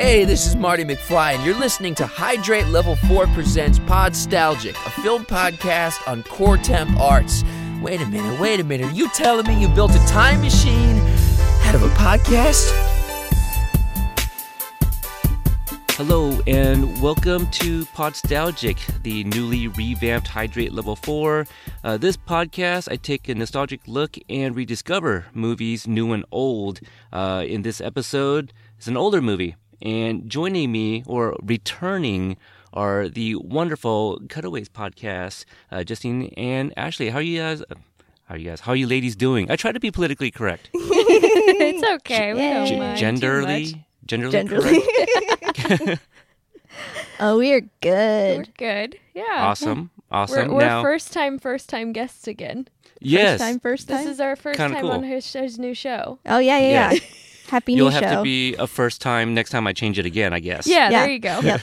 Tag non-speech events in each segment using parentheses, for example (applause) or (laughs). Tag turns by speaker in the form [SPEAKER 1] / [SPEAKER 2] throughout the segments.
[SPEAKER 1] Hey, this is Marty McFly, and you're listening to Hydrate Level 4 Presents Podstalgic, a film podcast on core temp arts. Wait a minute, wait a minute. Are you telling me you built a time machine out of a podcast?
[SPEAKER 2] Hello and welcome to Podstalgic, the newly revamped Hydrate Level 4. Uh, this podcast, I take a nostalgic look and rediscover movies new and old. Uh, in this episode, it's an older movie, and joining me or returning are the wonderful Cutaways podcast, uh, Justine and Ashley. How are you guys? How are you guys? How are you ladies doing? I try to be politically correct. (laughs)
[SPEAKER 3] it's (laughs) okay. We don't
[SPEAKER 2] G-
[SPEAKER 3] mind too
[SPEAKER 2] genderly,
[SPEAKER 3] much.
[SPEAKER 2] genderly,
[SPEAKER 4] Generally.
[SPEAKER 2] correct. (laughs)
[SPEAKER 4] oh, we are good.
[SPEAKER 3] We're
[SPEAKER 4] good.
[SPEAKER 3] good. Yeah.
[SPEAKER 2] Awesome, awesome.
[SPEAKER 3] We're, we're
[SPEAKER 2] now,
[SPEAKER 3] first time, first time guests again.
[SPEAKER 2] yes,
[SPEAKER 4] First time, first time.
[SPEAKER 3] This is our 1st
[SPEAKER 2] Kinda
[SPEAKER 3] time
[SPEAKER 2] cool.
[SPEAKER 3] on his, his new show.
[SPEAKER 4] oh yeah, yeah,
[SPEAKER 2] Yeah.
[SPEAKER 4] yeah. Happy
[SPEAKER 2] You'll
[SPEAKER 4] new
[SPEAKER 2] have
[SPEAKER 4] show.
[SPEAKER 2] to be a first time next time I change it again, I guess.
[SPEAKER 3] Yeah,
[SPEAKER 4] Yeah.
[SPEAKER 3] there you go.
[SPEAKER 4] Yep.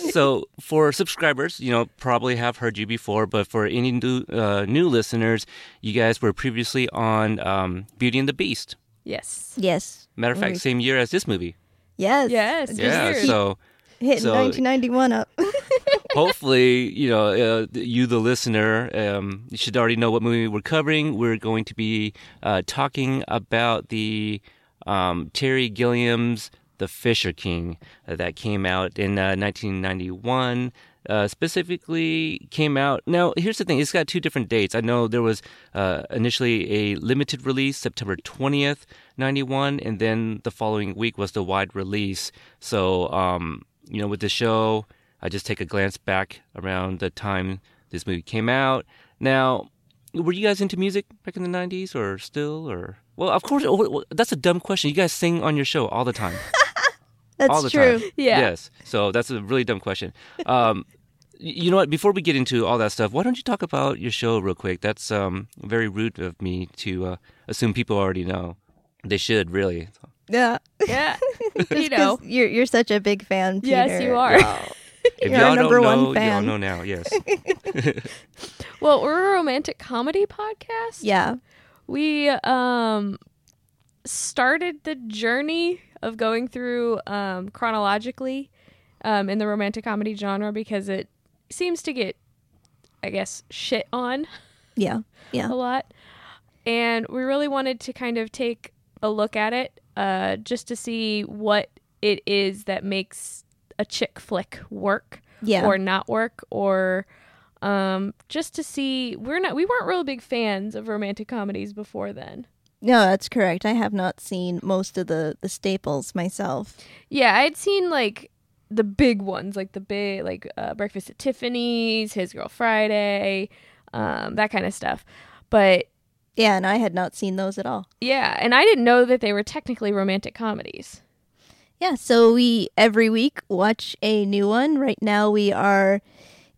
[SPEAKER 4] (laughs)
[SPEAKER 2] so for subscribers, you know, probably have heard you before, but for any new uh, new listeners, you guys were previously on um, Beauty and the Beast.
[SPEAKER 3] Yes.
[SPEAKER 4] yes.
[SPEAKER 2] Matter of fact,
[SPEAKER 4] Right.
[SPEAKER 2] same year as this movie.
[SPEAKER 4] Yes.
[SPEAKER 3] Yes.
[SPEAKER 2] Yeah. So
[SPEAKER 4] Hitting
[SPEAKER 2] so-
[SPEAKER 4] 1991 up. (laughs)
[SPEAKER 2] hopefully, you know, uh, you the listener, um, you should already know what movie we're covering. We're going to be uh, talking about the um, Terry Gilliam's The Fisher King uh, that came out in uh, 1991. Uh, specifically came out now here's the thing it's got two different dates i know there was uh, initially a limited release september 20th 91 and then the following week was the wide release so um, you know with the show I just take a glance back around the time this movie came out. Now, were you guys into music back in the 90s or still or well, of course oh, that's a dumb question. You guys sing on your show all the time. (laughs)
[SPEAKER 4] That's
[SPEAKER 2] all the
[SPEAKER 4] true.
[SPEAKER 2] time.
[SPEAKER 3] Yeah.
[SPEAKER 2] Yes. So that's a really dumb question. Um you know what? Before we get into all that stuff, why don't you talk about your show real quick? That's um, very rude of me to uh, assume people already know. They should really.
[SPEAKER 4] Yeah.
[SPEAKER 3] Yeah. (laughs) You know.
[SPEAKER 4] 'cause you're you're such a big fan.
[SPEAKER 3] Yes, you are. (laughs)
[SPEAKER 2] If
[SPEAKER 4] You're
[SPEAKER 2] y'all
[SPEAKER 4] number
[SPEAKER 2] don't
[SPEAKER 4] one
[SPEAKER 2] know, y'all know now. Yes. (laughs)
[SPEAKER 3] Well, we're a romantic comedy podcast.
[SPEAKER 4] Yeah.
[SPEAKER 3] We um started the journey of going through um chronologically um in the romantic comedy genre because it seems to get I guess shit on
[SPEAKER 4] Yeah. Yeah. (laughs)
[SPEAKER 3] a lot. And we really wanted to kind of take a look at it uh, just to see what it is that makes a chick flick work
[SPEAKER 4] Yeah.
[SPEAKER 3] or not work or um, just to see we're not we weren't real big fans of romantic comedies before then.
[SPEAKER 4] no, that's correct. I have not seen most of the the staples myself.
[SPEAKER 3] Yeah, I'd seen like the big ones, like the big like uh, Breakfast at Tiffany's, His Girl Friday, um, that kind of stuff. But
[SPEAKER 4] Yeah, and I had not seen those at all.
[SPEAKER 3] yeah, and I didn't know that they were technically romantic comedies.
[SPEAKER 4] Yeah, so we every week watch a new one. Right now we are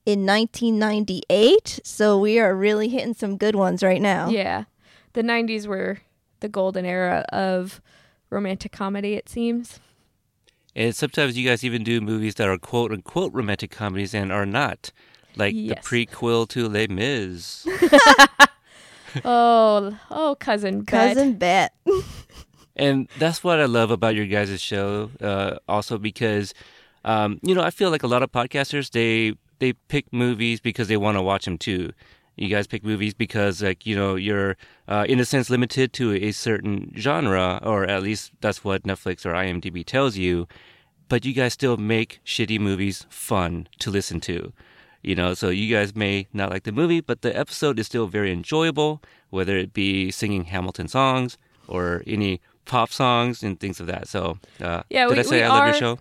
[SPEAKER 4] in 1998, so we are really hitting some good ones right now.
[SPEAKER 3] Yeah. The 90s were the golden era of romantic comedy, it seems.
[SPEAKER 2] And sometimes you guys even do movies that are quote unquote romantic comedies and are not. Like
[SPEAKER 3] Yes.
[SPEAKER 2] the prequel to Les Mis. (laughs)
[SPEAKER 3] oh, oh, cousin Bet.
[SPEAKER 4] Cousin Bette. (laughs)
[SPEAKER 2] and that's what I love about your guys' show. Uh, also because, um, you know, I feel like a lot of podcasters, they, they pick movies because they want to watch them too. You guys pick movies because, like, you know, you're, uh, in a sense, limited to a certain genre, or at least that's what Netflix or IMDb tells you. But you guys still make shitty movies fun to listen to. You know, so you guys may not like the movie, but the episode is still very enjoyable, whether it be singing Hamilton songs or any pop songs and things of that. So, uh,
[SPEAKER 3] Yeah,
[SPEAKER 2] did
[SPEAKER 3] we-
[SPEAKER 2] I say
[SPEAKER 3] we
[SPEAKER 2] I love your show?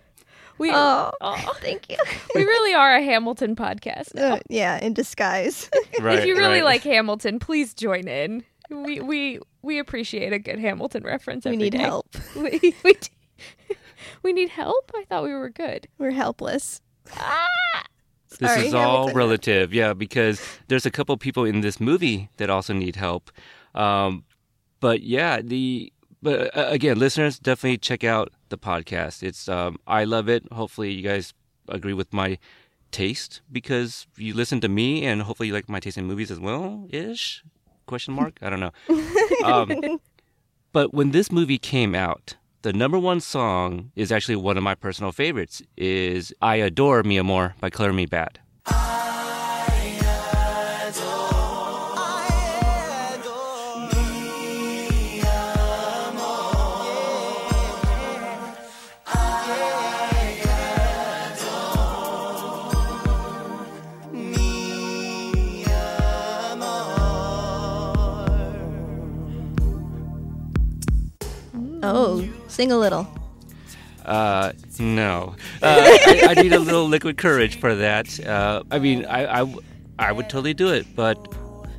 [SPEAKER 3] We,
[SPEAKER 4] Oh,
[SPEAKER 3] oh, (laughs) (laughs)
[SPEAKER 4] thank you.
[SPEAKER 3] we really are a Hamilton podcast.
[SPEAKER 4] Uh, yeah, in disguise.
[SPEAKER 2] Right. (laughs)
[SPEAKER 3] if you really
[SPEAKER 2] right.
[SPEAKER 3] like Hamilton, please join in. We we we appreciate a good Hamilton reference.
[SPEAKER 4] we need
[SPEAKER 3] day.
[SPEAKER 4] help.
[SPEAKER 3] We we, d- we need help. I thought we were good.
[SPEAKER 4] We're helpless.
[SPEAKER 3] Ah!
[SPEAKER 2] This
[SPEAKER 4] Sorry,
[SPEAKER 2] is all
[SPEAKER 4] Hamilton.
[SPEAKER 2] relative, yeah, because there's a couple people in this movie that also need help. Um, but yeah, the but uh, again, listeners, definitely check out the podcast. It's um, I love it. Hopefully, you guys agree with my taste because you listen to me, and hopefully, you like my taste in movies as well. Ish? Question mark? I don't know. (laughs) Um, but when this movie came out, the number one song is actually one of my personal favorites. Is "I Adore Mi Amor" by Color Me Badd.
[SPEAKER 4] Oh, sing a little.
[SPEAKER 2] Uh, no. (laughs) Uh, I, I need a little liquid courage for that. Uh, I mean, I, I, I would totally do it, but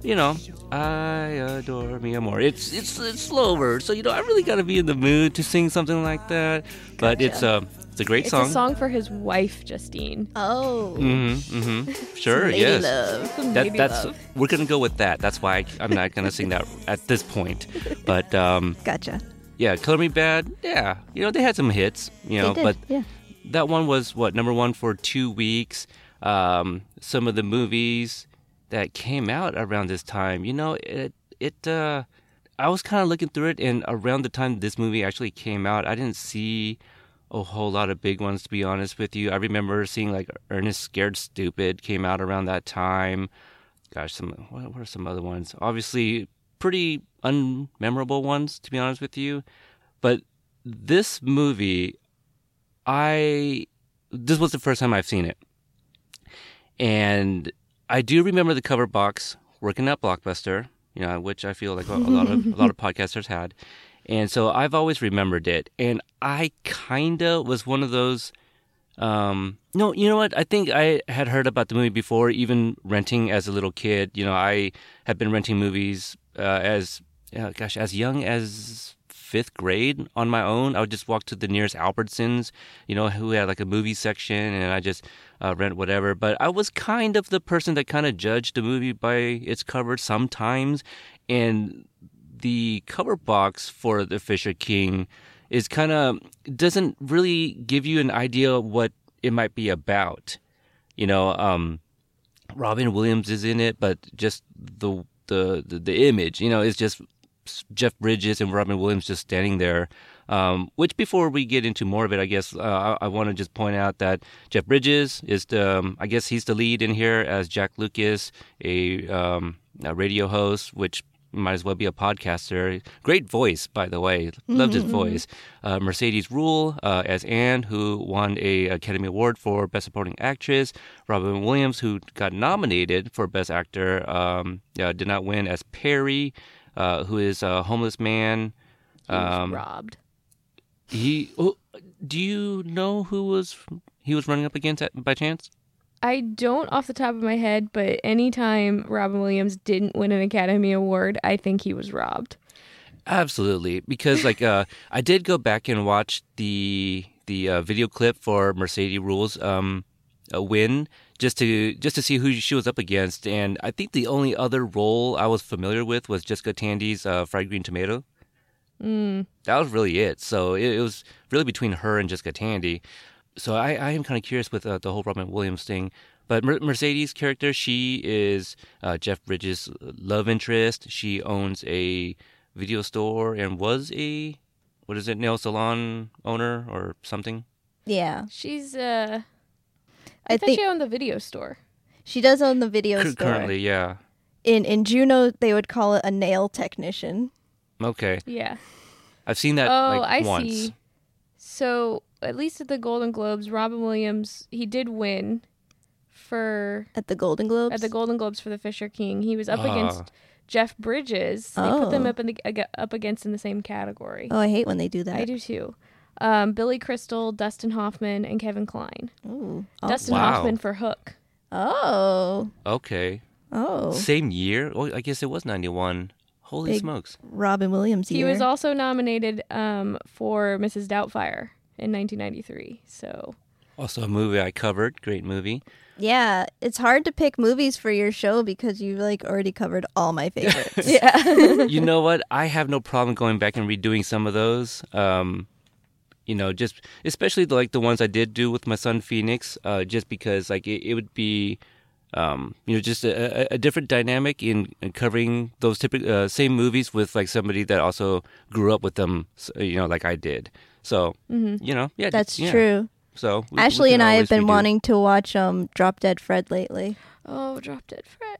[SPEAKER 2] you know, I adore me more. It's it's it's slower, so you know, I really got to be in the mood to sing something like that. But it's um, it's a great
[SPEAKER 3] It's
[SPEAKER 2] song.
[SPEAKER 3] It's a song for his wife, Justine.
[SPEAKER 4] Oh,
[SPEAKER 2] Mm-hmm. Mm-hmm. (laughs) Sure.
[SPEAKER 4] lady
[SPEAKER 2] yes.
[SPEAKER 4] love.
[SPEAKER 2] That, that's
[SPEAKER 3] love.
[SPEAKER 2] we're gonna go with that. That's why I, I'm not gonna sing that at this point. (laughs) But um,
[SPEAKER 4] Gotcha.
[SPEAKER 2] Yeah, "Color Me Badd." Yeah, you know they had some hits. You know, but
[SPEAKER 4] yeah.
[SPEAKER 2] that one was what number one for two weeks. Um, some of the movies that came out around this time, you know, it it. Uh, I was kind of looking through it, and around the time this movie actually came out, I didn't see a whole lot of big ones. To be honest with you, I remember seeing like Ernest Scared Stupid came out around that time. Gosh, some what what are some other ones? Obviously, pretty unmemorable ones. To be honest with you, but this movie I this was the first time I've seen it, and I do remember the cover box working at Blockbuster, you know, which I feel like a, a lot of a lot of (laughs) podcasters had, and so I've always remembered it. And I kinda was one of those. Um, no, you know what? I think I had heard about the movie before, even renting as a little kid. You know, I had been renting movies uh, as, uh, gosh, as young as fifth grade on my own. I would just walk to the nearest Albertsons, you know, who had like a movie section, and I just uh, rent whatever. But I was kind of the person that kind of judged the movie by its cover sometimes, and the cover box for the Fisher King is kind of doesn't really give you an idea what it might be about. You know, um, Robin Williams is in it, but just the the the, the image, you know, it's just Jeff Bridges and Robin Williams just standing there. Um, which before we get into more of it, I guess uh, I, I want to just point out that Jeff Bridges is the, um, I guess he's the lead in here as Jack Lucas, a, um, a radio host, which might as well be a podcaster. Great voice, by the way. Loved his voice. Uh, Mercedes Ruehl uh, as Anne, who won a Academy Award for Best Supporting Actress. Robin Williams, who got nominated for Best Actor, um, uh, did not win as Perry, uh, who is a homeless man.
[SPEAKER 3] He was
[SPEAKER 2] Um,
[SPEAKER 3] robbed.
[SPEAKER 2] He. Oh, do you know who was he was running up against at, by chance?
[SPEAKER 3] I don't off the top of my head, but anytime Robin Williams didn't win an Academy Award, I think he was robbed.
[SPEAKER 2] Absolutely, because like uh, I did go back and watch the the uh, video clip for Mercedes Ruehl's um, a win just to just to see who she was up against, and I think the only other role I was familiar with was Jessica Tandy's uh, Fried Green Tomato.
[SPEAKER 3] Mm.
[SPEAKER 2] That was really it. So it, it was really between her and Jessica Tandy. So I, I am kind of curious with uh, the whole Robin Williams thing. But Mer- Mercedes' character, she is uh, Jeff Bridges' love interest. She owns a video store and was a what is it nail salon owner or something.
[SPEAKER 4] Yeah,
[SPEAKER 3] She's uh I,
[SPEAKER 4] I
[SPEAKER 3] thought
[SPEAKER 4] think
[SPEAKER 3] she owned the video store.
[SPEAKER 4] she does own the video
[SPEAKER 2] Cur-
[SPEAKER 4] store.
[SPEAKER 2] Currently, yeah.
[SPEAKER 4] In in Juneau, they would call it a nail technician.
[SPEAKER 2] Okay,
[SPEAKER 3] Yeah.
[SPEAKER 2] I've seen that
[SPEAKER 3] oh,
[SPEAKER 2] like
[SPEAKER 3] I
[SPEAKER 2] once.
[SPEAKER 3] see. So at least at the Golden Globes, Robin Williams he did win for
[SPEAKER 4] At the Golden Globes.
[SPEAKER 3] at the Golden Globes for the Fisher King. He was up
[SPEAKER 2] Ah.
[SPEAKER 3] against Jeff Bridges. They put them
[SPEAKER 4] Oh.
[SPEAKER 3] up in the up against in the same category.
[SPEAKER 4] oh, I hate when they do that.
[SPEAKER 3] I do too. Um, Billy Crystal, Dustin Hoffman, and Kevin Kline.
[SPEAKER 4] Ooh. Oh.
[SPEAKER 3] Dustin
[SPEAKER 2] Wow.
[SPEAKER 3] Hoffman for Hook.
[SPEAKER 4] Oh.
[SPEAKER 2] Okay,
[SPEAKER 4] Oh.
[SPEAKER 2] same year. Oh, I guess it was ninety one. Holy
[SPEAKER 4] Big-
[SPEAKER 2] smokes!
[SPEAKER 4] Robin Williams.
[SPEAKER 3] He was also nominated um, for Mrs. Doubtfire in 1993. So
[SPEAKER 2] Also a movie I covered. Great movie.
[SPEAKER 4] Yeah, it's hard to pick movies for your show because you've like already covered all my favorites. (laughs)
[SPEAKER 3] yeah, (laughs)
[SPEAKER 2] you know what? I have no problem going back and redoing some of those. Um, you know, just especially the, like the ones I did do with my son Phoenix, uh, just because like it, it would be, um, you know, just a, a- a different dynamic in, in covering those typical uh, same movies with like somebody that also grew up with them, you know, like I did. So
[SPEAKER 3] hmm
[SPEAKER 2] you know, yeah,
[SPEAKER 4] That's
[SPEAKER 2] yeah.
[SPEAKER 4] true.
[SPEAKER 2] So we- we
[SPEAKER 4] Ashley
[SPEAKER 2] can
[SPEAKER 4] and I have been
[SPEAKER 2] redo.
[SPEAKER 4] wanting to watch um Drop Dead Fred lately.
[SPEAKER 3] Oh, Drop Dead Fred.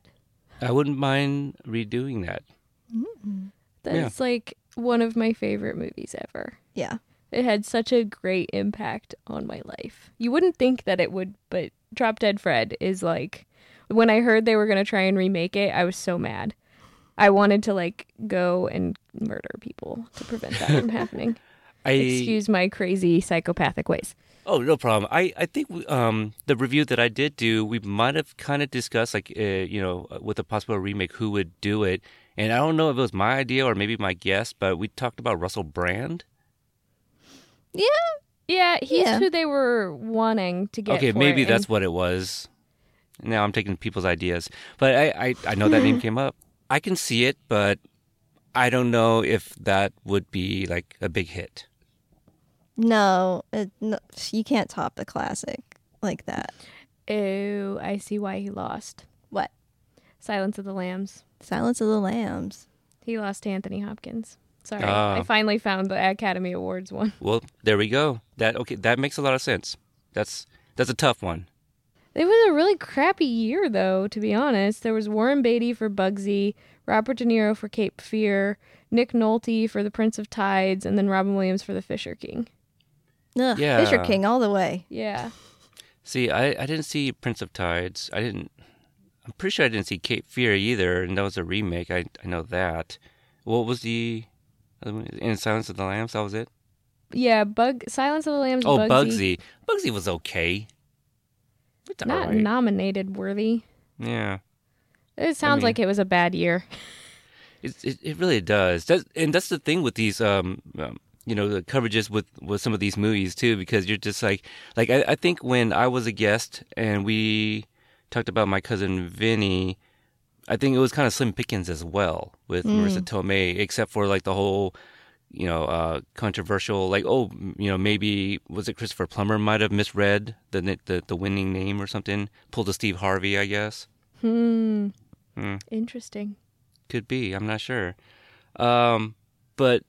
[SPEAKER 2] I wouldn't mind redoing that.
[SPEAKER 3] That's like one of my favorite movies ever.
[SPEAKER 4] Yeah.
[SPEAKER 3] It had such a great impact on my life. You wouldn't think that it would, but Drop Dead Fred is like when I heard they were going to try and remake it, I was so mad. I wanted to like go and murder people to prevent that from (laughs) happening.
[SPEAKER 2] I
[SPEAKER 3] Excuse my crazy psychopathic ways.
[SPEAKER 2] Oh, no problem. I, I think um, the review that I did do, we might have kind of discussed, like, uh, you know, with a possible remake, who would do it. And I don't know if it was my idea or maybe my guess, but we talked about Russell Brand.
[SPEAKER 4] Yeah.
[SPEAKER 3] Yeah, he's
[SPEAKER 4] Yeah.
[SPEAKER 3] who they were wanting to get.
[SPEAKER 2] okay,
[SPEAKER 3] for
[SPEAKER 2] maybe
[SPEAKER 3] it,
[SPEAKER 2] that's
[SPEAKER 3] and-
[SPEAKER 2] what it was. Now I'm taking people's ideas. But I, I, I know that name (laughs) came up. I can see it, but I don't know if that would be, like, a big hit.
[SPEAKER 4] No, it, no, you can't top the classic like that.
[SPEAKER 3] Oh, I see why he lost.
[SPEAKER 4] What?
[SPEAKER 3] Silence of the Lambs.
[SPEAKER 4] Silence of the Lambs.
[SPEAKER 3] He lost to Anthony Hopkins. Sorry,
[SPEAKER 2] Ah.
[SPEAKER 3] I finally found the Academy Awards one. (laughs)
[SPEAKER 2] Well, there we go. That okay, that makes a lot of sense. That's that's a tough one.
[SPEAKER 3] It was a really crappy year, though, to be honest. There was Warren Beatty for Bugsy, Robert De Niro for Cape Fear, Nick Nolte for The Prince of Tides, and then Robin Williams for The Fisher King.
[SPEAKER 4] Ugh,
[SPEAKER 2] Yeah.
[SPEAKER 4] Fisher King all the way.
[SPEAKER 3] Yeah.
[SPEAKER 2] See, I, I didn't see Prince of Tides. I didn't. I'm pretty sure I didn't see Cape Fear either, and that was a remake. I I know that. What was the in Silence of the Lambs? That was it.
[SPEAKER 3] Yeah, Bug Silence of the Lambs.
[SPEAKER 2] Oh,
[SPEAKER 3] Bugsy.
[SPEAKER 2] Bugsy. Bugsy was okay. It's
[SPEAKER 3] Not
[SPEAKER 2] alright.
[SPEAKER 3] nominated worthy.
[SPEAKER 2] yeah,
[SPEAKER 3] It sounds
[SPEAKER 2] mean-
[SPEAKER 3] like it was a bad year. (laughs)
[SPEAKER 2] it, it it really does. That's and that's the thing with these um. um you know the coverages with with some of these movies too because you're just like like I, I think when I was a guest and we talked about my cousin Vinny I think it was kind of slim pickings as well with Marisa Tomei, except for like the whole, you know, uh, controversial, like, oh, you know, maybe was it Christopher Plummer might have misread the the the winning name or something, pulled a Steve Harvey, I guess.
[SPEAKER 3] Hmm.
[SPEAKER 2] Hmm.
[SPEAKER 3] Interesting.
[SPEAKER 2] Could be, I'm not sure. Um, but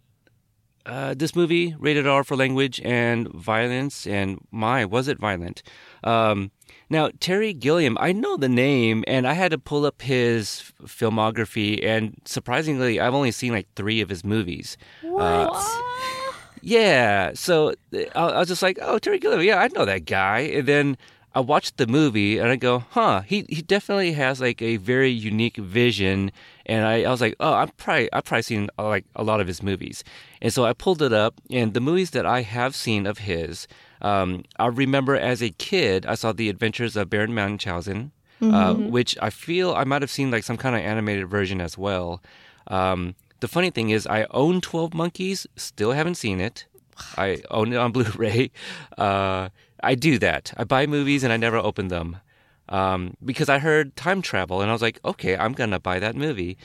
[SPEAKER 2] uh, this movie rated R for language and violence, and my was it violent? Um, now Terry Gilliam, I know the name, and I had to pull up his filmography, and surprisingly, I've only seen like three of his movies. Uh, yeah, so uh, I, I was just like, oh, Terry Gilliam, yeah, I know that guy, and then. I watched the movie and I go, huh, he, he definitely has like a very unique vision. And I, I was like, oh, I've probably, I've probably seen uh, like a lot of his movies. And so I pulled it up and the movies that I have seen of his, um, I remember as a kid, I saw The Adventures of Baron Munchausen, uh, which I feel I might have seen like some kind of animated version as well. Um, the funny thing is I own 12 Monkeys, still haven't seen it. I own it on (laughs) Blu-ray. Uh, I do that. I buy movies and I never open them um, because I heard time travel and I was like, okay, I'm gonna buy that movie.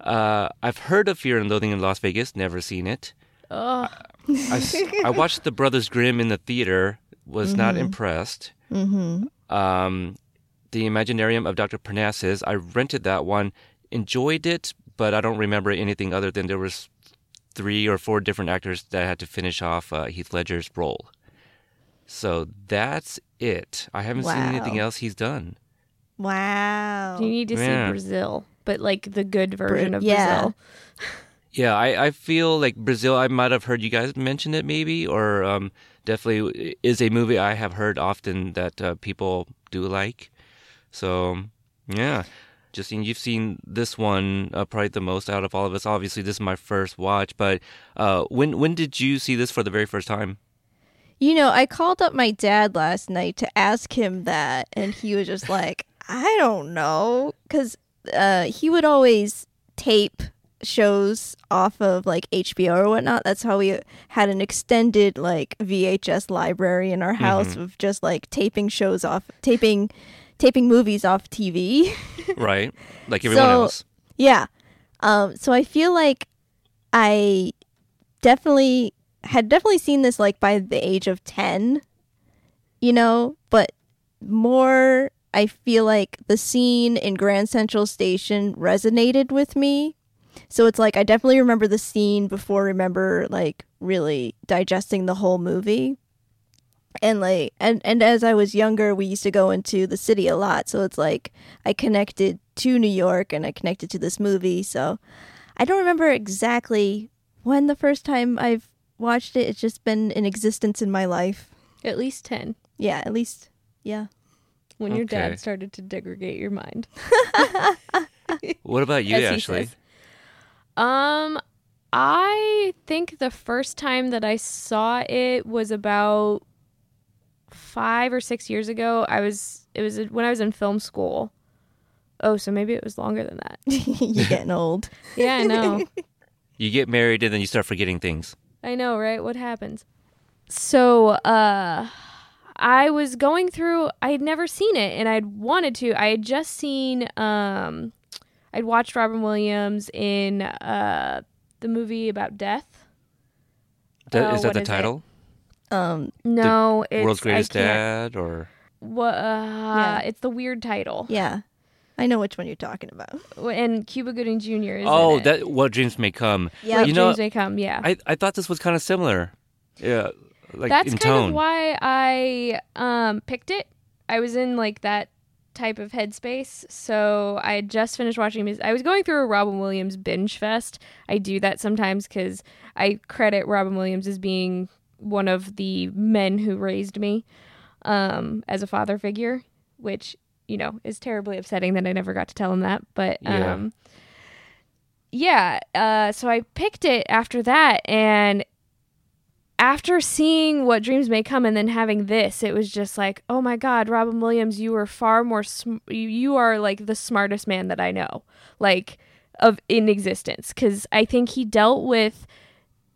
[SPEAKER 2] Uh, I've heard of Fear and Loathing in Las Vegas, never seen it.
[SPEAKER 3] I
[SPEAKER 2] I, s- I watched The Brothers Grimm in the theater, was not impressed.
[SPEAKER 4] Mm-hmm.
[SPEAKER 2] Um, the Imaginarium of Dr. Parnassus, I rented that one, enjoyed it, but I don't remember anything other than there was three or four different actors that had to finish off uh, Heath Ledger's role. So that's it. I haven't seen anything else he's done.
[SPEAKER 4] Wow.
[SPEAKER 3] You need to
[SPEAKER 2] Yeah.
[SPEAKER 3] see Brazil, but like the good version of
[SPEAKER 4] yeah.
[SPEAKER 3] Brazil. (laughs)
[SPEAKER 2] Yeah, I, I feel like Brazil, I might have heard you guys mention it maybe, or um, definitely is a movie I have heard often that uh, people do like. So, yeah. Justine, you've seen this one uh, probably the most out of all of us. Obviously, this is my first watch, but uh, when when did you see this for the very first time?
[SPEAKER 4] You know, I called up my dad last night to ask him that, and he was just like, I don't know. Because uh, he would always tape shows off of like HBO or whatnot. That's how we had an extended like VHS library in our house of just like taping shows off, taping, taping movies off TV. (laughs)
[SPEAKER 2] Right, like everyone
[SPEAKER 4] So-
[SPEAKER 2] else.
[SPEAKER 4] Yeah. Um, so I feel like I definitely had definitely seen this like by the age of 10, you know, but more I feel like the scene in Grand Central Station resonated with me. So it's like I definitely remember the scene before remember like really digesting the whole movie. And like and and as I was younger, we used to go into the city a lot, so it's like I connected to New York and I connected to this movie. So I don't remember exactly when the first time I've watched it. It's just been in existence in my life.
[SPEAKER 3] At least 10
[SPEAKER 4] Yeah, at least yeah.
[SPEAKER 3] when your dad started to degrade your mind. (laughs)
[SPEAKER 2] What about you,
[SPEAKER 3] As
[SPEAKER 2] Ashley?
[SPEAKER 3] says. Um, I think the first time that I saw it was about five or six years ago. I was it was when I was in film school. Oh, so maybe it was longer than that. (laughs)
[SPEAKER 4] You're getting old.
[SPEAKER 3] Yeah, I know. (laughs)
[SPEAKER 2] You get married and then you start forgetting things.
[SPEAKER 3] I know, right? What happens? So, uh I was going through I had never seen it and I'd wanted to. I had just seen um I'd watched Robin Williams in uh the movie about death.
[SPEAKER 2] That-
[SPEAKER 3] Oh,
[SPEAKER 2] is that the
[SPEAKER 3] is it?
[SPEAKER 2] title?
[SPEAKER 4] Um
[SPEAKER 3] No, it's
[SPEAKER 2] World's Greatest Dad, or
[SPEAKER 3] What uh it's the weird title.
[SPEAKER 4] yeah. I know which one you're talking about.
[SPEAKER 3] And Cuba Gooding Jr. is
[SPEAKER 2] oh,
[SPEAKER 3] in it.
[SPEAKER 2] that what dreams may come.
[SPEAKER 4] Yeah.
[SPEAKER 3] What
[SPEAKER 2] you know,
[SPEAKER 3] Dreams May Come, yeah.
[SPEAKER 2] I I thought this was kind of similar. Yeah, like
[SPEAKER 3] That's
[SPEAKER 2] in
[SPEAKER 3] kind
[SPEAKER 2] tone.
[SPEAKER 3] of why I um picked it. I was in like that type of headspace. So I had just finished watching. his- I was going through a Robin Williams binge fest. I do that sometimes because I credit Robin Williams as being one of the men who raised me um, as a father figure, which you know is terribly upsetting that I never got to tell him that. But
[SPEAKER 2] Yeah.
[SPEAKER 3] um, yeah, uh, so I picked it after that, and after seeing what dreams may come and then having this it was just like oh my god robin williams you are far more sm- you, you are like the smartest man that i know like of in existence because i think he dealt with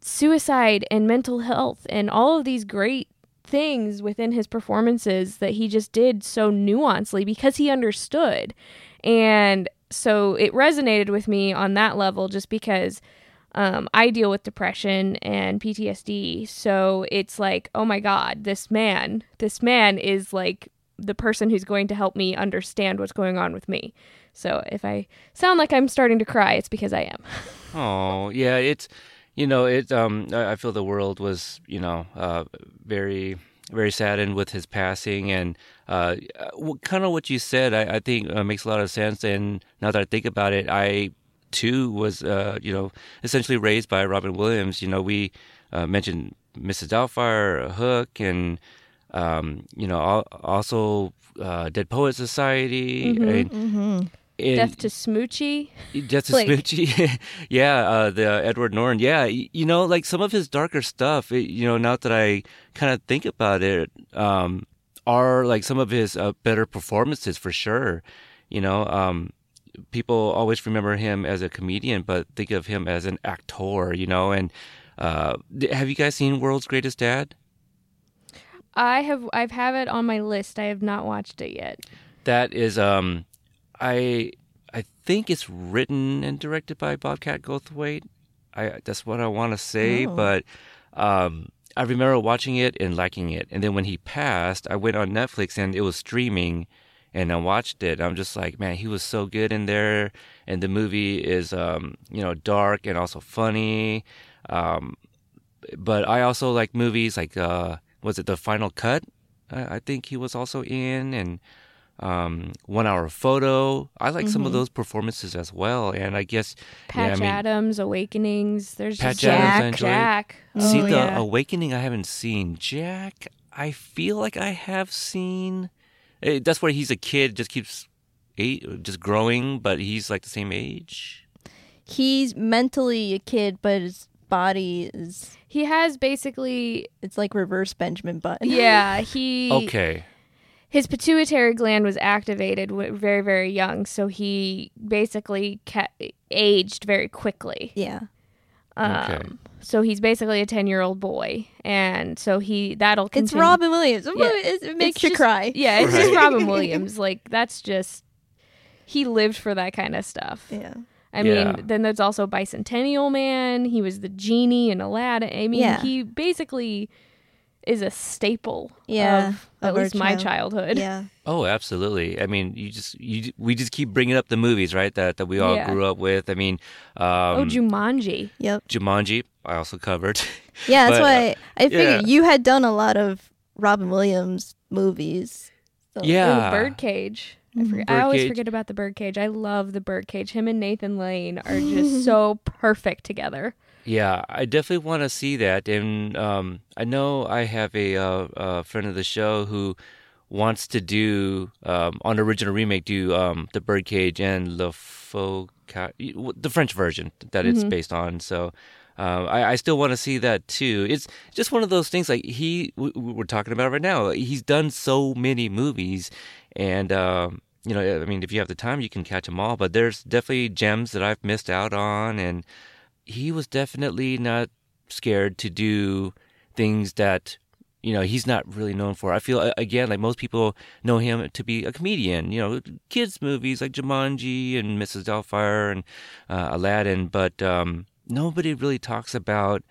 [SPEAKER 3] suicide and mental health and all of these great things within his performances that he just did so nuancedly because he understood and so it resonated with me on that level just because um, I deal with depression and PTSD. So it's like, oh my God, this man, this man is like the person who's going to help me understand what's going on with me. So if I sound like I'm starting to cry, it's because I am. (laughs)
[SPEAKER 2] Oh, yeah, it's you know, it um I feel the world was, you know, uh very very saddened with his passing and uh kind of what you said I, I think uh, makes a lot of sense and now that I think about it I too was uh you know essentially raised by Robin Williams you know we uh, mentioned Mrs. Doubtfire Hook and um you know also uh Dead Poet Society and,
[SPEAKER 4] Mm-hmm.
[SPEAKER 2] And
[SPEAKER 3] Death to Smoochy.
[SPEAKER 2] Justice
[SPEAKER 3] Like-
[SPEAKER 2] Smoochy, (laughs) yeah, uh, the Edward Norton, yeah, you know, like some of his darker stuff, it, you know, now that I kind of think about it, um, are like some of his uh, better performances for sure. You know, um, people always remember him as a comedian, but think of him as an actor. You know, and uh, have you guys seen World's Greatest Dad?
[SPEAKER 3] I have I've have it on my list. I have not watched it yet.
[SPEAKER 2] That is, um, I I think it's written and directed by Bobcat Goldthwait. I that's what I want to say,
[SPEAKER 4] Oh.
[SPEAKER 2] but um, I remember watching it and liking it. And then when he passed, I went on Netflix and it was streaming, and I watched it. I'm just like, man, he was so good in there. And the movie is, um, you know, dark and also funny. Um, but I also like movies like, uh, was it The Final Cut? I, I think he was also in, and um, One Hour Photo. I like some of those performances as well. And I guess, yeah, I
[SPEAKER 3] Patch
[SPEAKER 2] mean,
[SPEAKER 3] Adams, Awakenings. There's
[SPEAKER 2] Patch
[SPEAKER 3] just
[SPEAKER 2] Adams, I
[SPEAKER 3] Jack.
[SPEAKER 2] enjoyed.
[SPEAKER 3] Jack.
[SPEAKER 2] See
[SPEAKER 3] Oh,
[SPEAKER 2] the
[SPEAKER 3] yeah.
[SPEAKER 2] Awakening I haven't seen. Jack, I feel like I have seen. Eh, That's where he's a kid, just keeps eight, just growing, but he's like the same age.
[SPEAKER 4] He's mentally a kid, but his body is
[SPEAKER 3] he has basically
[SPEAKER 4] it's like reverse Benjamin Button.
[SPEAKER 3] yeah (laughs) he
[SPEAKER 2] Okay,
[SPEAKER 3] his pituitary gland was activated very very young so he basically ca- aged very quickly
[SPEAKER 4] Yeah.
[SPEAKER 3] um,
[SPEAKER 2] Okay.
[SPEAKER 3] so he's basically a 10 year old boy and so he that'll
[SPEAKER 4] It's. Robin Williams.
[SPEAKER 3] Yeah.
[SPEAKER 4] It, it makes
[SPEAKER 3] It's
[SPEAKER 4] you
[SPEAKER 3] just-
[SPEAKER 4] cry.
[SPEAKER 3] yeah it's just (laughs) robin williams like that's just he lived for that kind of stuff
[SPEAKER 4] Yeah.
[SPEAKER 3] I
[SPEAKER 2] Yeah.
[SPEAKER 3] mean, then there's also Bicentennial Man. He was the genie in Aladdin. I mean,
[SPEAKER 4] Yeah.
[SPEAKER 3] he basically is a staple
[SPEAKER 4] Yeah,
[SPEAKER 3] of at
[SPEAKER 4] of our
[SPEAKER 3] least my childhood.
[SPEAKER 4] Yeah.
[SPEAKER 2] Oh, absolutely. I mean, you just you we just keep bringing up the movies, right? That that we all
[SPEAKER 3] Yeah.
[SPEAKER 2] grew up with. I mean,
[SPEAKER 3] oh,
[SPEAKER 2] um,
[SPEAKER 3] Jumanji.
[SPEAKER 4] Yep.
[SPEAKER 2] Jumanji. I also covered.
[SPEAKER 4] Yeah, that's
[SPEAKER 2] But,
[SPEAKER 4] why I figured
[SPEAKER 2] yeah.
[SPEAKER 4] you had done a lot of Robin Williams movies. So-
[SPEAKER 2] Yeah.
[SPEAKER 3] Ooh, Birdcage. I, forget, I always forget about the Birdcage. I love the Birdcage. Him and Nathan Lane are just (laughs) so perfect together.
[SPEAKER 2] Yeah, I definitely want to see that, and um, I know I have a, uh, a friend of the show who wants to do um, on the original remake, do um, the Birdcage and Le Faux the French version that it's
[SPEAKER 3] Mhm.
[SPEAKER 2] based on. So. Um, I, I still want to see that too. It's just one of those things. Like he, we, we're talking about right now. He's done so many movies, and um, you know, I mean, if you have the time, you can catch them all. But there's definitely gems that I've missed out on, and he was definitely not scared to do things that you know he's not really known for. I feel again like most people know him to be a comedian. You know, kids movies like Jumanji and Mrs. Doubtfire and uh, Aladdin, but um, nobody really talks about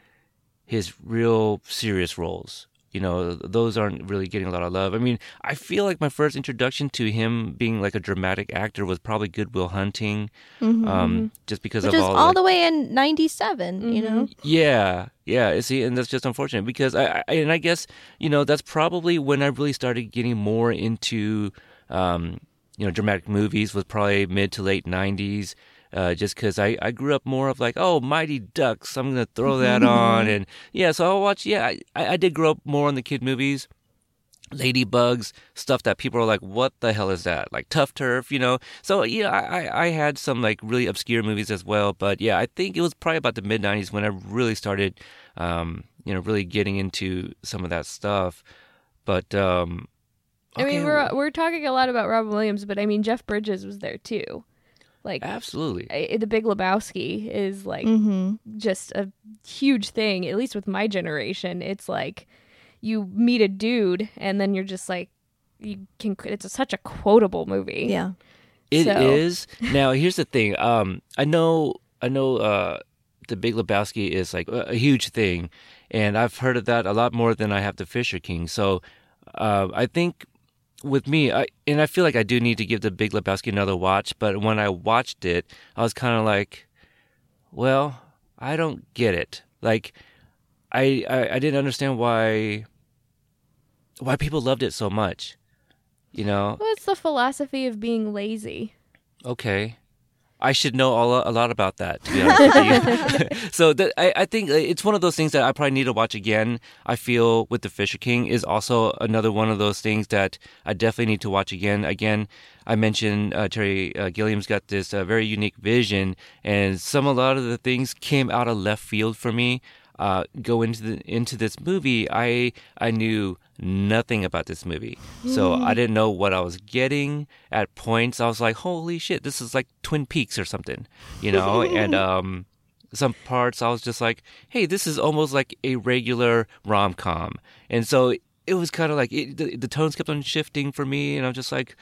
[SPEAKER 2] his real serious roles. You know, those aren't really getting a lot of love. I mean, I feel like my first introduction to him being like a dramatic actor was probably Good Will Hunting,
[SPEAKER 4] Mhm.
[SPEAKER 2] um, just because
[SPEAKER 4] which
[SPEAKER 2] of
[SPEAKER 4] was
[SPEAKER 2] all,
[SPEAKER 4] all
[SPEAKER 2] the,
[SPEAKER 4] the way in '97. You know,
[SPEAKER 2] yeah, yeah. See, and that's just unfortunate because I, I and I guess you know that's probably when I really started getting more into um, you know dramatic movies was probably mid to late '90s. Uh, just because I, I grew up more of like oh Mighty Ducks I'm gonna throw (laughs) that on and yeah so I'll watch yeah I, I did grow up more on the kid movies ladybugs stuff that people are like what the hell is that? Like tough turf you know? So yeah I, I had some like really obscure movies as well but yeah i think it was probably about the mid 90s when i really started um you know really getting into some of that stuff but um
[SPEAKER 3] I mean, we're we're talking a lot about Robin Williams, but I mean, Jeff Bridges was there too. Like
[SPEAKER 2] absolutely
[SPEAKER 3] I, the Big Lebowski is like
[SPEAKER 4] hmm
[SPEAKER 3] just a huge thing. At least with my generation, it's like you meet a dude, and then you're just like you can. It's a, such a quotable movie.
[SPEAKER 4] yeah.
[SPEAKER 2] It is
[SPEAKER 3] So-
[SPEAKER 2] now. Here's the thing. Um, I know, I know. Uh, the Big Lebowski is like a, a huge thing, and I've heard of that a lot more than I have the Fisher King. So, uh, I think with me, I and I feel like I do need to give the Big Lebowski another watch. But when I watched it, I was kind of like, well, I don't get it. Like, I, I I didn't understand why why people loved it so much. You know,
[SPEAKER 3] Well, it's the philosophy of being lazy.
[SPEAKER 2] Okay. I should know a lot about that, to be honest with you. (laughs) so I, I think it's one of those things that I probably need to watch again. I feel with The Fisher King is also another one of those things that I definitely need to watch again. Again, I mentioned uh, Terry uh, Gilliam's got this uh, very unique vision, and some a lot of the things came out of left field for me. Uh, go into the into this movie, I I knew nothing about this movie, so I didn't know what I was getting. At points, I was like, "Holy shit, this is like Twin Peaks or something," you know. and (laughs) um, some parts, I was just like, "Hey, this is almost like a regular rom com," and so it was kind of like it, the, the tones kept on shifting for me, and I'm just like,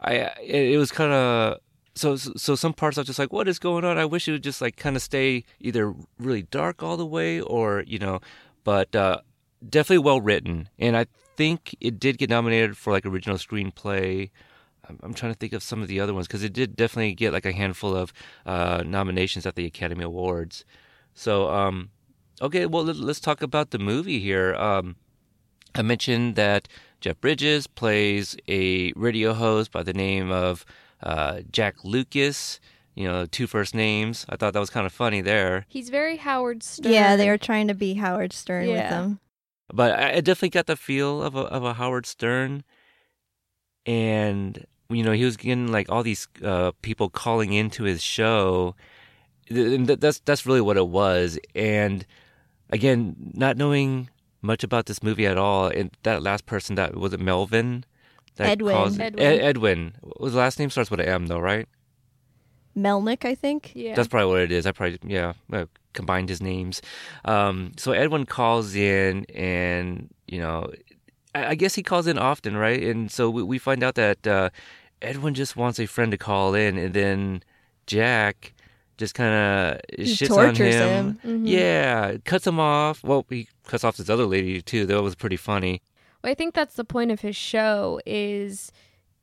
[SPEAKER 2] I it, it was kind of so so some parts I was just like, what is going on? I wish it would just like kind of stay either really dark all the way or you know, but uh, definitely well written, and I think it did get nominated for like original screenplay. I'm, I'm trying to think of some of the other ones because it did definitely get like a handful of uh, nominations at the Academy Awards. So um, okay, well let, let's talk about the movie here. Um, I mentioned that Jeff Bridges plays a radio host by the name of uh, Jack Lucas. You know, two first names. I thought that was kind of funny there.
[SPEAKER 3] He's very Howard Stern.
[SPEAKER 4] Yeah, they were trying to be Howard Stern with
[SPEAKER 3] Yeah.
[SPEAKER 4] Them.
[SPEAKER 2] But I, I definitely got the feel of a of a Howard Stern, and you know he was getting like all these uh, people calling into his show. And th- That's that's really what it was. And again, not knowing much about this movie at all, and that last person that was it Melvin. That
[SPEAKER 4] Edwin.
[SPEAKER 2] calls-
[SPEAKER 3] Edwin.
[SPEAKER 2] Ed- Edwin. His last name starts with an M, though, right?
[SPEAKER 4] Melnick, I think.
[SPEAKER 3] Yeah.
[SPEAKER 2] That's probably what it is. I probably yeah combined his names. Um, so Edwin calls in, and you know, I, I guess he calls in often, right? And so we, we find out that uh, Edwin just wants a friend to call in, and then Jack just kind of shits on him.
[SPEAKER 3] him. Mhm.
[SPEAKER 2] Yeah, cuts him off. Well, he cuts off this other lady too. That was pretty funny.
[SPEAKER 3] Well, I think that's the point of his show is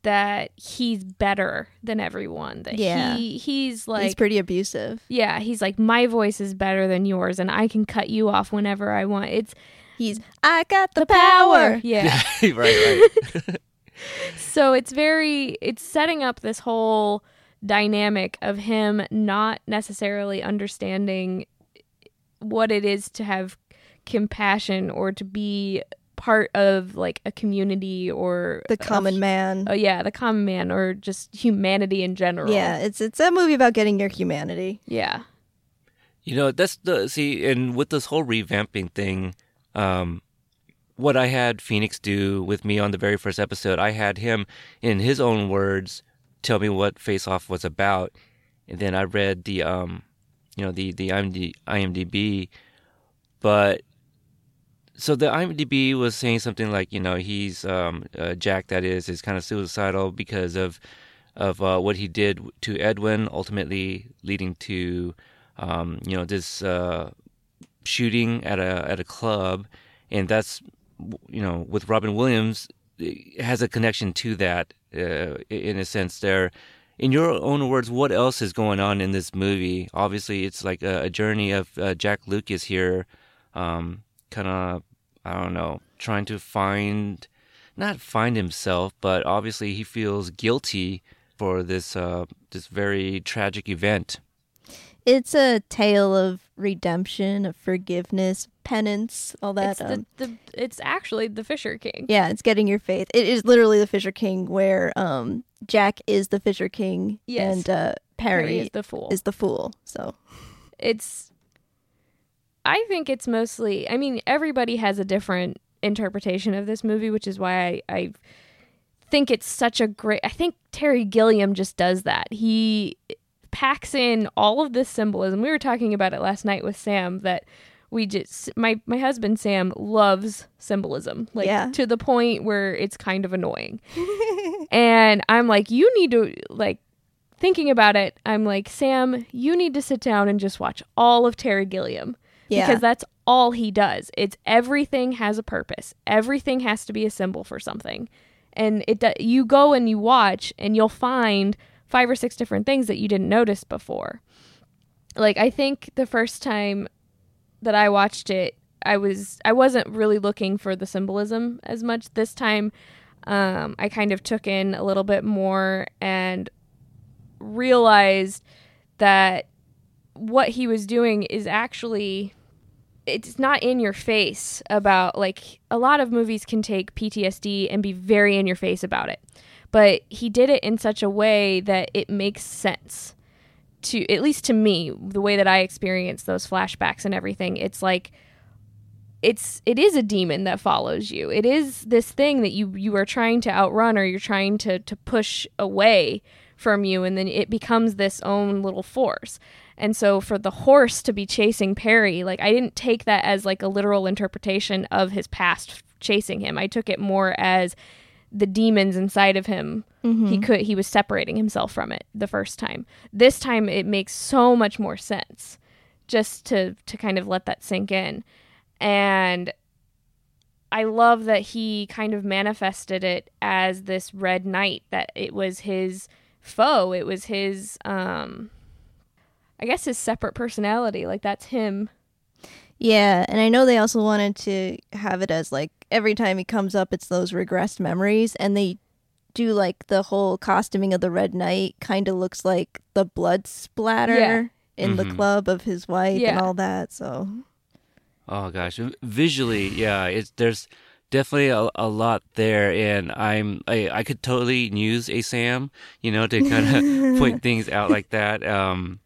[SPEAKER 3] that he's better than everyone. That
[SPEAKER 4] Yeah.
[SPEAKER 3] he he's like
[SPEAKER 4] He's pretty abusive.
[SPEAKER 3] yeah, he's like my voice is better than yours and I can cut you off whenever I want. It's
[SPEAKER 4] He's I got the, power. (laughs)
[SPEAKER 3] Yeah. (laughs)
[SPEAKER 2] right, right. (laughs)
[SPEAKER 3] so it's very it's setting up this whole dynamic of him not necessarily understanding what it is to have compassion or to be part of like a community or
[SPEAKER 4] The
[SPEAKER 3] of-
[SPEAKER 4] common man.
[SPEAKER 3] oh yeah the common man or just humanity in general
[SPEAKER 4] Yeah, it's it's a movie about getting your humanity.
[SPEAKER 3] yeah
[SPEAKER 2] You know, that's the see, and with this whole revamping thing, um, what I had Phoenix do with me on the very first episode, I had him, in his own words, tell me what Face Off was about, and then I read the, um, you know, the the IMD, IMDb, but so the IMDb was saying something like, you know, he's um, uh, Jack, that is, is kind of suicidal because of of uh, what he did to Edwin, ultimately leading to um, you know this uh, shooting at a at a club, and that's you know with Robin Williams has a connection to that uh, in a sense. There, in your own words, what else is going on in this movie? Obviously, it's like a, a journey of uh, Jack Lucas here, um, kind of I don't know, trying to find not find himself, but obviously he feels guilty for this uh, this very tragic event.
[SPEAKER 4] It's a tale of redemption, of forgiveness, penance, all that.
[SPEAKER 3] it's
[SPEAKER 4] um,
[SPEAKER 3] the, the it's actually the fisher king
[SPEAKER 4] yeah, it's getting your faith. It is literally the Fisher King, where um Jack is the Fisher King,
[SPEAKER 3] Yes.
[SPEAKER 4] and uh, Perry,
[SPEAKER 3] Perry is the fool
[SPEAKER 4] is the fool. So
[SPEAKER 3] it's I think it's mostly I mean everybody has a different interpretation of this movie which is why I, I think it's such a great I think Terry Gilliam just does that. He packs in all of this symbolism. We were talking about it last night with Sam that we just my my husband Sam loves symbolism like
[SPEAKER 4] Yeah.
[SPEAKER 3] to the point where it's kind of annoying. (laughs) and I'm like you need to like thinking about it, I'm like, Sam, you need to sit down and just watch all of Terry Gilliam
[SPEAKER 4] yeah,
[SPEAKER 3] because that's all he does. It's everything has a purpose. Everything has to be a symbol for something. And it you go and you watch and you'll find five or six different things that you didn't notice before. Like I think the first time that I watched it, I was I wasn't really looking for the symbolism as much. This time um, I kind of took in a little bit more and realized that what he was doing is actually it's not in your face about like a lot of movies can take PTSD and be very in your face about it. But he did it in such a way that it makes sense to at least to me, the way that I experience those flashbacks and everything. It's like it's it is a demon that follows you. It is this thing that you you are trying to outrun or you're trying to to push away from you and then it becomes this own little force. And so for the horse to be chasing Perry, like I didn't take that as like a literal interpretation of his past chasing him. I took it more as the demons inside of him. He could he was separating himself from it the first time. This time it makes so much more sense just to to kind of let that sink in. And I love that he kind of manifested it as this red knight that it was his foe. It was his um I guess his separate personality. Like that's him.
[SPEAKER 4] yeah. And I know they also wanted to have it as like every time he comes up, it's those regressed memories, and they do like the whole costuming of the Red Knight kind of looks like the blood splatter
[SPEAKER 3] Yeah.
[SPEAKER 4] in the
[SPEAKER 2] Mhm.
[SPEAKER 4] club of his wife and all that. So
[SPEAKER 2] Oh gosh, visually, yeah, it's there's definitely a, a lot there, and I'm I, I could totally use a Sam, you know, to kind of (laughs) point things out like that. Um,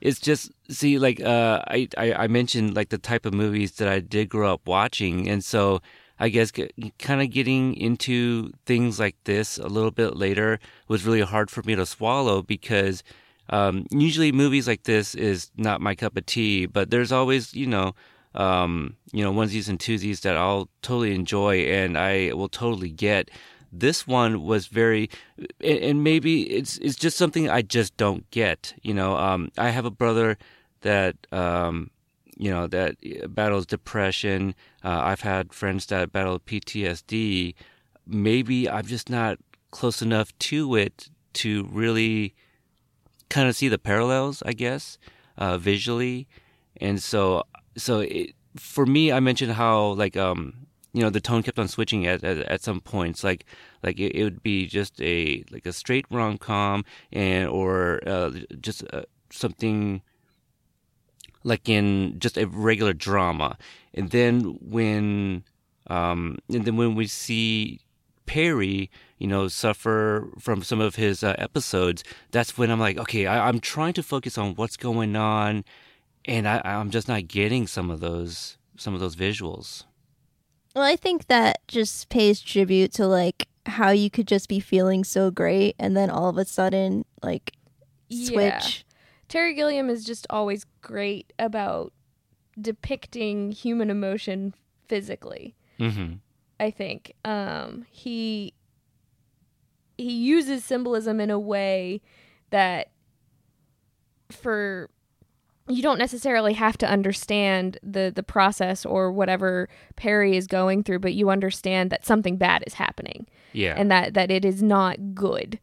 [SPEAKER 2] it's just see, like uh, I, I I mentioned like the type of movies that I did grow up watching, and so I guess kind of getting into things like this a little bit later was really hard for me to swallow because um, usually movies like this is not my cup of tea, but there's always you know um, you know, onesies and twosies that I'll totally enjoy and I will totally get. This one was very, and- maybe it's it's just something I just don't get. You know, um, I have a brother that um, you know that battles depression. Uh, I've had friends that battle PTSD. Maybe I'm just not close enough to it to really kind of see the parallels, I guess, uh, visually. And so, so it, for me, I mentioned how like um, you know the tone kept on switching at at, at some points. Like like it, it, would be just a like a straight rom com and or uh, just uh, something like in just a regular drama. And then when um, and then when we see Perry, you know, suffer from some of his uh, episodes, that's when I'm like, okay, I, am trying to focus on what's going on, and I, I'm just not getting some of those some of those visuals.
[SPEAKER 4] Well, I think that just pays tribute to like how you could just be feeling so great, and then all of a sudden, like, switch. Yeah.
[SPEAKER 3] Terry Gilliam is just always great about depicting human emotion physically.
[SPEAKER 2] Mm-hmm.
[SPEAKER 3] I think um, he he uses symbolism in a way that for you don't necessarily have to understand the the process or whatever Perry is going through, but you understand that something bad is happening.
[SPEAKER 2] Yeah.
[SPEAKER 3] And that that it is not good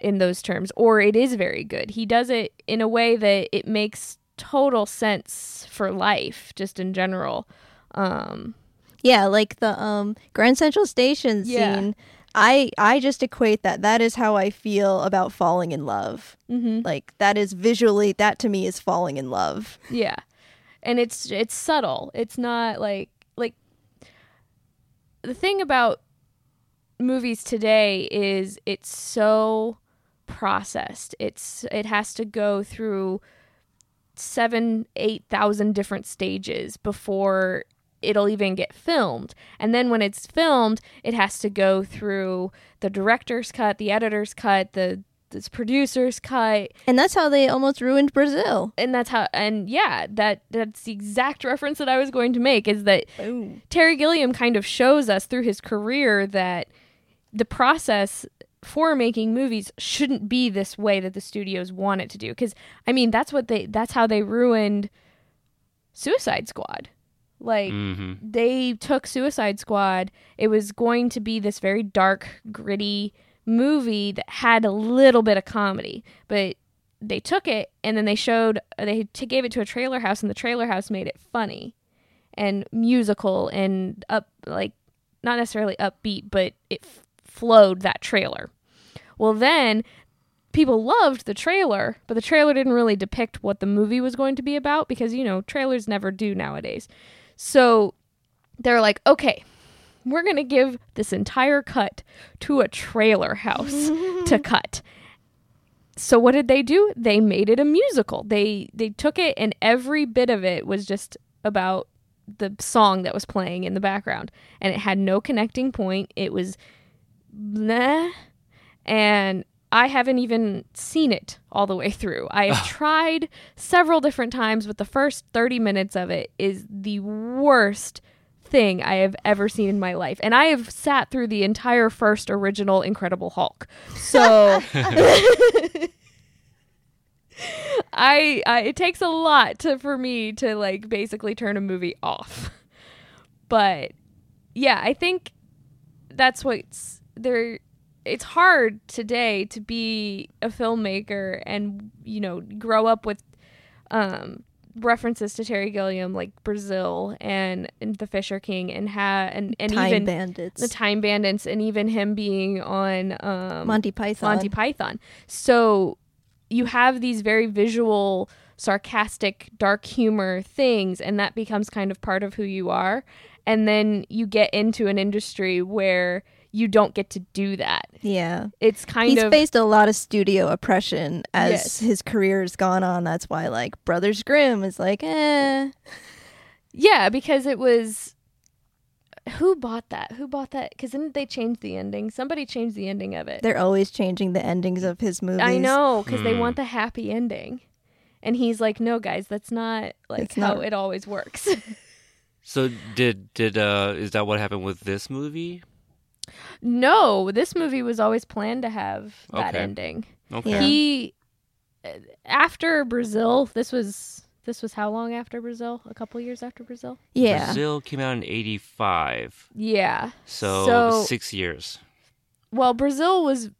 [SPEAKER 3] in those terms or it is very good. He does it in a way that it makes total sense for life just in general. Um
[SPEAKER 4] yeah, like the um Grand Central Station
[SPEAKER 3] yeah.
[SPEAKER 4] I I just equate that that is how I feel about falling in love.
[SPEAKER 3] Mm-hmm.
[SPEAKER 4] Like that is visually that to me is falling in love.
[SPEAKER 3] Yeah, and it's it's subtle. It's not like like the thing about movies today is it's so processed. It's it has to go through seven eight thousand different stages before it'll even get filmed. And then when it's filmed, it has to go through the director's cut, the editor's cut, the this producer's cut.
[SPEAKER 4] And that's how they almost ruined Brazil.
[SPEAKER 3] And that's how and yeah, that that's the exact reference that I was going to make is that
[SPEAKER 4] Ooh.
[SPEAKER 3] Terry Gilliam kind of shows us through his career that the process for making movies shouldn't be this way that the studios want it to do because i mean that's what they that's how they ruined suicide squad like
[SPEAKER 2] mm-hmm.
[SPEAKER 3] they took Suicide Squad. It was going to be this very dark, gritty movie that had a little bit of comedy, but they took it and then they showed they t- gave it to a trailer house and the trailer house made it funny and musical and up like not necessarily upbeat, but it f- flowed that trailer. Well, then people loved the trailer, but the trailer didn't really depict what the movie was going to be about because you know trailers never do nowadays. So they're like, okay, we're going to give this entire cut to a trailer house (laughs) to cut. So what did they do? They made it a musical. They they took it and every bit of it was just about the song that was playing in the background and it had no connecting point. It was bleh and I haven't even seen it all the way through. I have tried several different times, but the first 30 minutes of it is the worst thing I have ever seen in my life. And I have sat through the entire first original Incredible Hulk. So (laughs) I, I it takes a lot to for me to like basically turn a movie off. But yeah, I think that's what's there it's hard today to be a filmmaker and you know grow up with um, references to Terry Gilliam like Brazil and, and The Fisher King and ha and, and
[SPEAKER 4] Time
[SPEAKER 3] even
[SPEAKER 4] Bandits.
[SPEAKER 3] the Time Bandits and even him being on um,
[SPEAKER 4] Monty Python.
[SPEAKER 3] Monty Python. So you have these very visual, sarcastic, dark humor things, and that becomes kind of part of who you are. And then you get into an industry where you don't get to do that.
[SPEAKER 4] Yeah.
[SPEAKER 3] It's kind of
[SPEAKER 4] He's
[SPEAKER 3] of
[SPEAKER 4] faced a lot of studio oppression as
[SPEAKER 3] Yes.
[SPEAKER 4] his career's gone on. That's why like Brothers Grimm is like, eh.
[SPEAKER 3] yeah, because it was who bought that? Who bought that? Because didn't they change the ending? Somebody changed the ending of it.
[SPEAKER 4] They're always changing the endings of his movies.
[SPEAKER 3] I know because they
[SPEAKER 2] Hmm.
[SPEAKER 3] want the happy ending, and he's like, "No, guys, that's not like
[SPEAKER 4] It's
[SPEAKER 3] how
[SPEAKER 4] not-
[SPEAKER 3] it always works." (laughs)
[SPEAKER 2] So did did uh is that what happened with this movie?
[SPEAKER 3] No, this movie was always planned to have that
[SPEAKER 2] Okay.
[SPEAKER 3] ending.
[SPEAKER 2] Okay.
[SPEAKER 3] He uh, after Brazil, this was this was how long after Brazil? A couple years after Brazil?
[SPEAKER 4] Yeah.
[SPEAKER 2] Brazil came out in '85,
[SPEAKER 3] Yeah.
[SPEAKER 2] so,
[SPEAKER 3] So-
[SPEAKER 2] six years.
[SPEAKER 3] well, Brazil was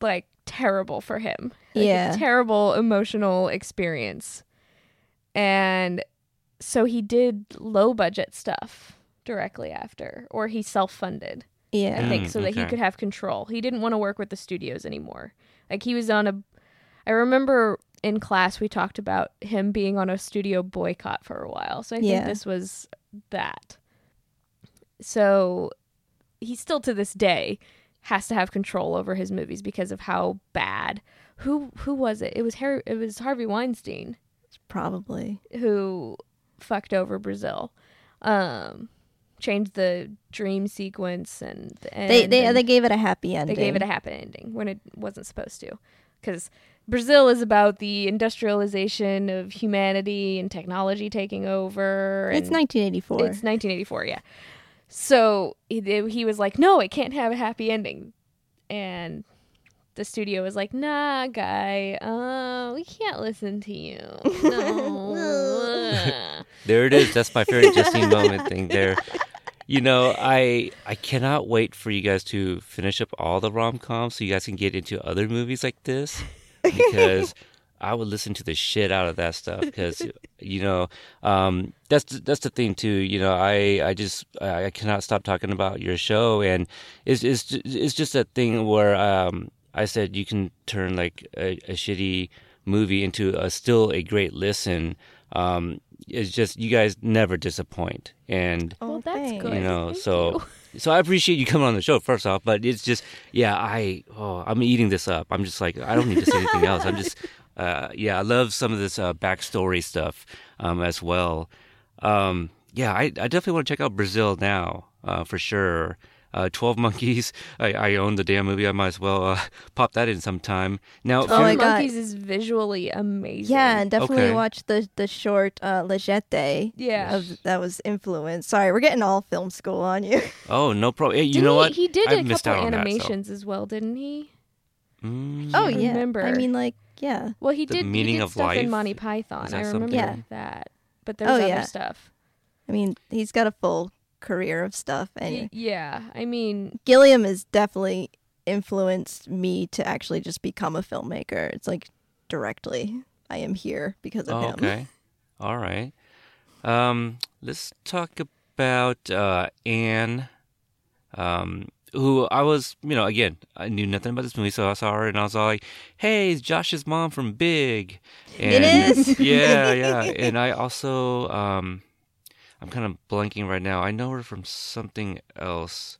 [SPEAKER 3] like terrible for him. Like, a
[SPEAKER 4] Yeah.
[SPEAKER 3] terrible emotional experience. And so he did low budget stuff directly after, or he self funded, I think,
[SPEAKER 2] Mm,
[SPEAKER 3] so that he could have control. He didn't want to work with the studios anymore. Like he was on a, I remember in class we talked about him being on a studio boycott for a while. So I think this was that. So he still to this day has to have control over his movies because of how bad. Who who was it? It was Harry. It was Harvey Weinstein
[SPEAKER 4] Probably.
[SPEAKER 3] who fucked over Brazil. Um, changed the dream sequence and the
[SPEAKER 4] They they
[SPEAKER 3] and
[SPEAKER 4] they gave it a happy ending.
[SPEAKER 3] they gave it a happy ending when it wasn't supposed to, because Brazil is about the industrialization of humanity and technology taking over.
[SPEAKER 4] It's 1984.
[SPEAKER 3] It's 1984, yeah. So he, he was like, "No, it can't have a happy ending," and the studio was like, "Nah, guy, uh, we can't listen to you. (laughs) No." (laughs)
[SPEAKER 2] There it is. That's my favorite (laughs) Justine moment thing there. You know, I I cannot wait for you guys to finish up all the rom coms so you guys can get into other movies like this because (laughs) I would listen to the shit out of that stuff because you know um, that's that's the thing too. You know, I I just I cannot stop talking about your show and it's it's it's just that thing where um, I said you can turn like a, a shitty movie into a still a great listen. Um, it's just you guys never disappoint and
[SPEAKER 4] Oh,
[SPEAKER 3] well, that's
[SPEAKER 4] thanks.
[SPEAKER 3] good.
[SPEAKER 2] you know
[SPEAKER 3] Thank
[SPEAKER 2] so
[SPEAKER 3] you. (laughs)
[SPEAKER 2] so i appreciate you coming on the show first off but it's just yeah i oh i'm eating this up i'm just like i don't need to say anything else i'm just (laughs) uh yeah i love some of this uh backstory stuff um as well um yeah i, I definitely want to check out brazil now uh for sure uh, 12 (laughs) Monkeys. I, I own the damn movie. I might as well uh, pop that in sometime. Now,
[SPEAKER 4] Oh
[SPEAKER 3] Twelve
[SPEAKER 4] my God.
[SPEAKER 3] Monkeys is visually amazing.
[SPEAKER 4] Yeah, and definitely
[SPEAKER 2] Okay.
[SPEAKER 4] watch the the short uh, La Jetée.
[SPEAKER 3] Yeah.
[SPEAKER 4] Of, that was influenced. Sorry, we're getting all film school on you. (laughs)
[SPEAKER 2] oh, no problem. Hey, you
[SPEAKER 3] Didn't
[SPEAKER 2] know
[SPEAKER 3] he,
[SPEAKER 2] what?
[SPEAKER 3] He did
[SPEAKER 2] I
[SPEAKER 3] a
[SPEAKER 2] missed
[SPEAKER 3] couple
[SPEAKER 2] out on that, so-
[SPEAKER 3] animations as well, didn't he?
[SPEAKER 2] Mm,
[SPEAKER 4] oh yeah.
[SPEAKER 3] remember.
[SPEAKER 4] I mean, like, yeah.
[SPEAKER 3] Well, he
[SPEAKER 2] The
[SPEAKER 3] did.
[SPEAKER 2] Meaning
[SPEAKER 3] he did
[SPEAKER 2] of
[SPEAKER 3] stuff in Monty Python. I remember
[SPEAKER 2] something?
[SPEAKER 3] That. But there's
[SPEAKER 4] Oh,
[SPEAKER 3] other
[SPEAKER 4] yeah.
[SPEAKER 3] stuff.
[SPEAKER 4] I mean, he's got a full career of stuff, and
[SPEAKER 3] yeah, I mean,
[SPEAKER 4] Gilliam has definitely influenced me to actually just become a filmmaker. It's like directly. I am here because of
[SPEAKER 2] Oh,
[SPEAKER 4] him.
[SPEAKER 2] okay. (laughs) All right. Um, let's talk about uh, Anne, um, who I was, you know, again, I knew nothing about this movie, so I saw her and I was all like, "Hey, it's Josh's mom from Big."
[SPEAKER 4] It
[SPEAKER 2] And-
[SPEAKER 4] is. (laughs)
[SPEAKER 2] yeah, (laughs) yeah. And I also, um, I'm kind of blanking right now. I know her from something else.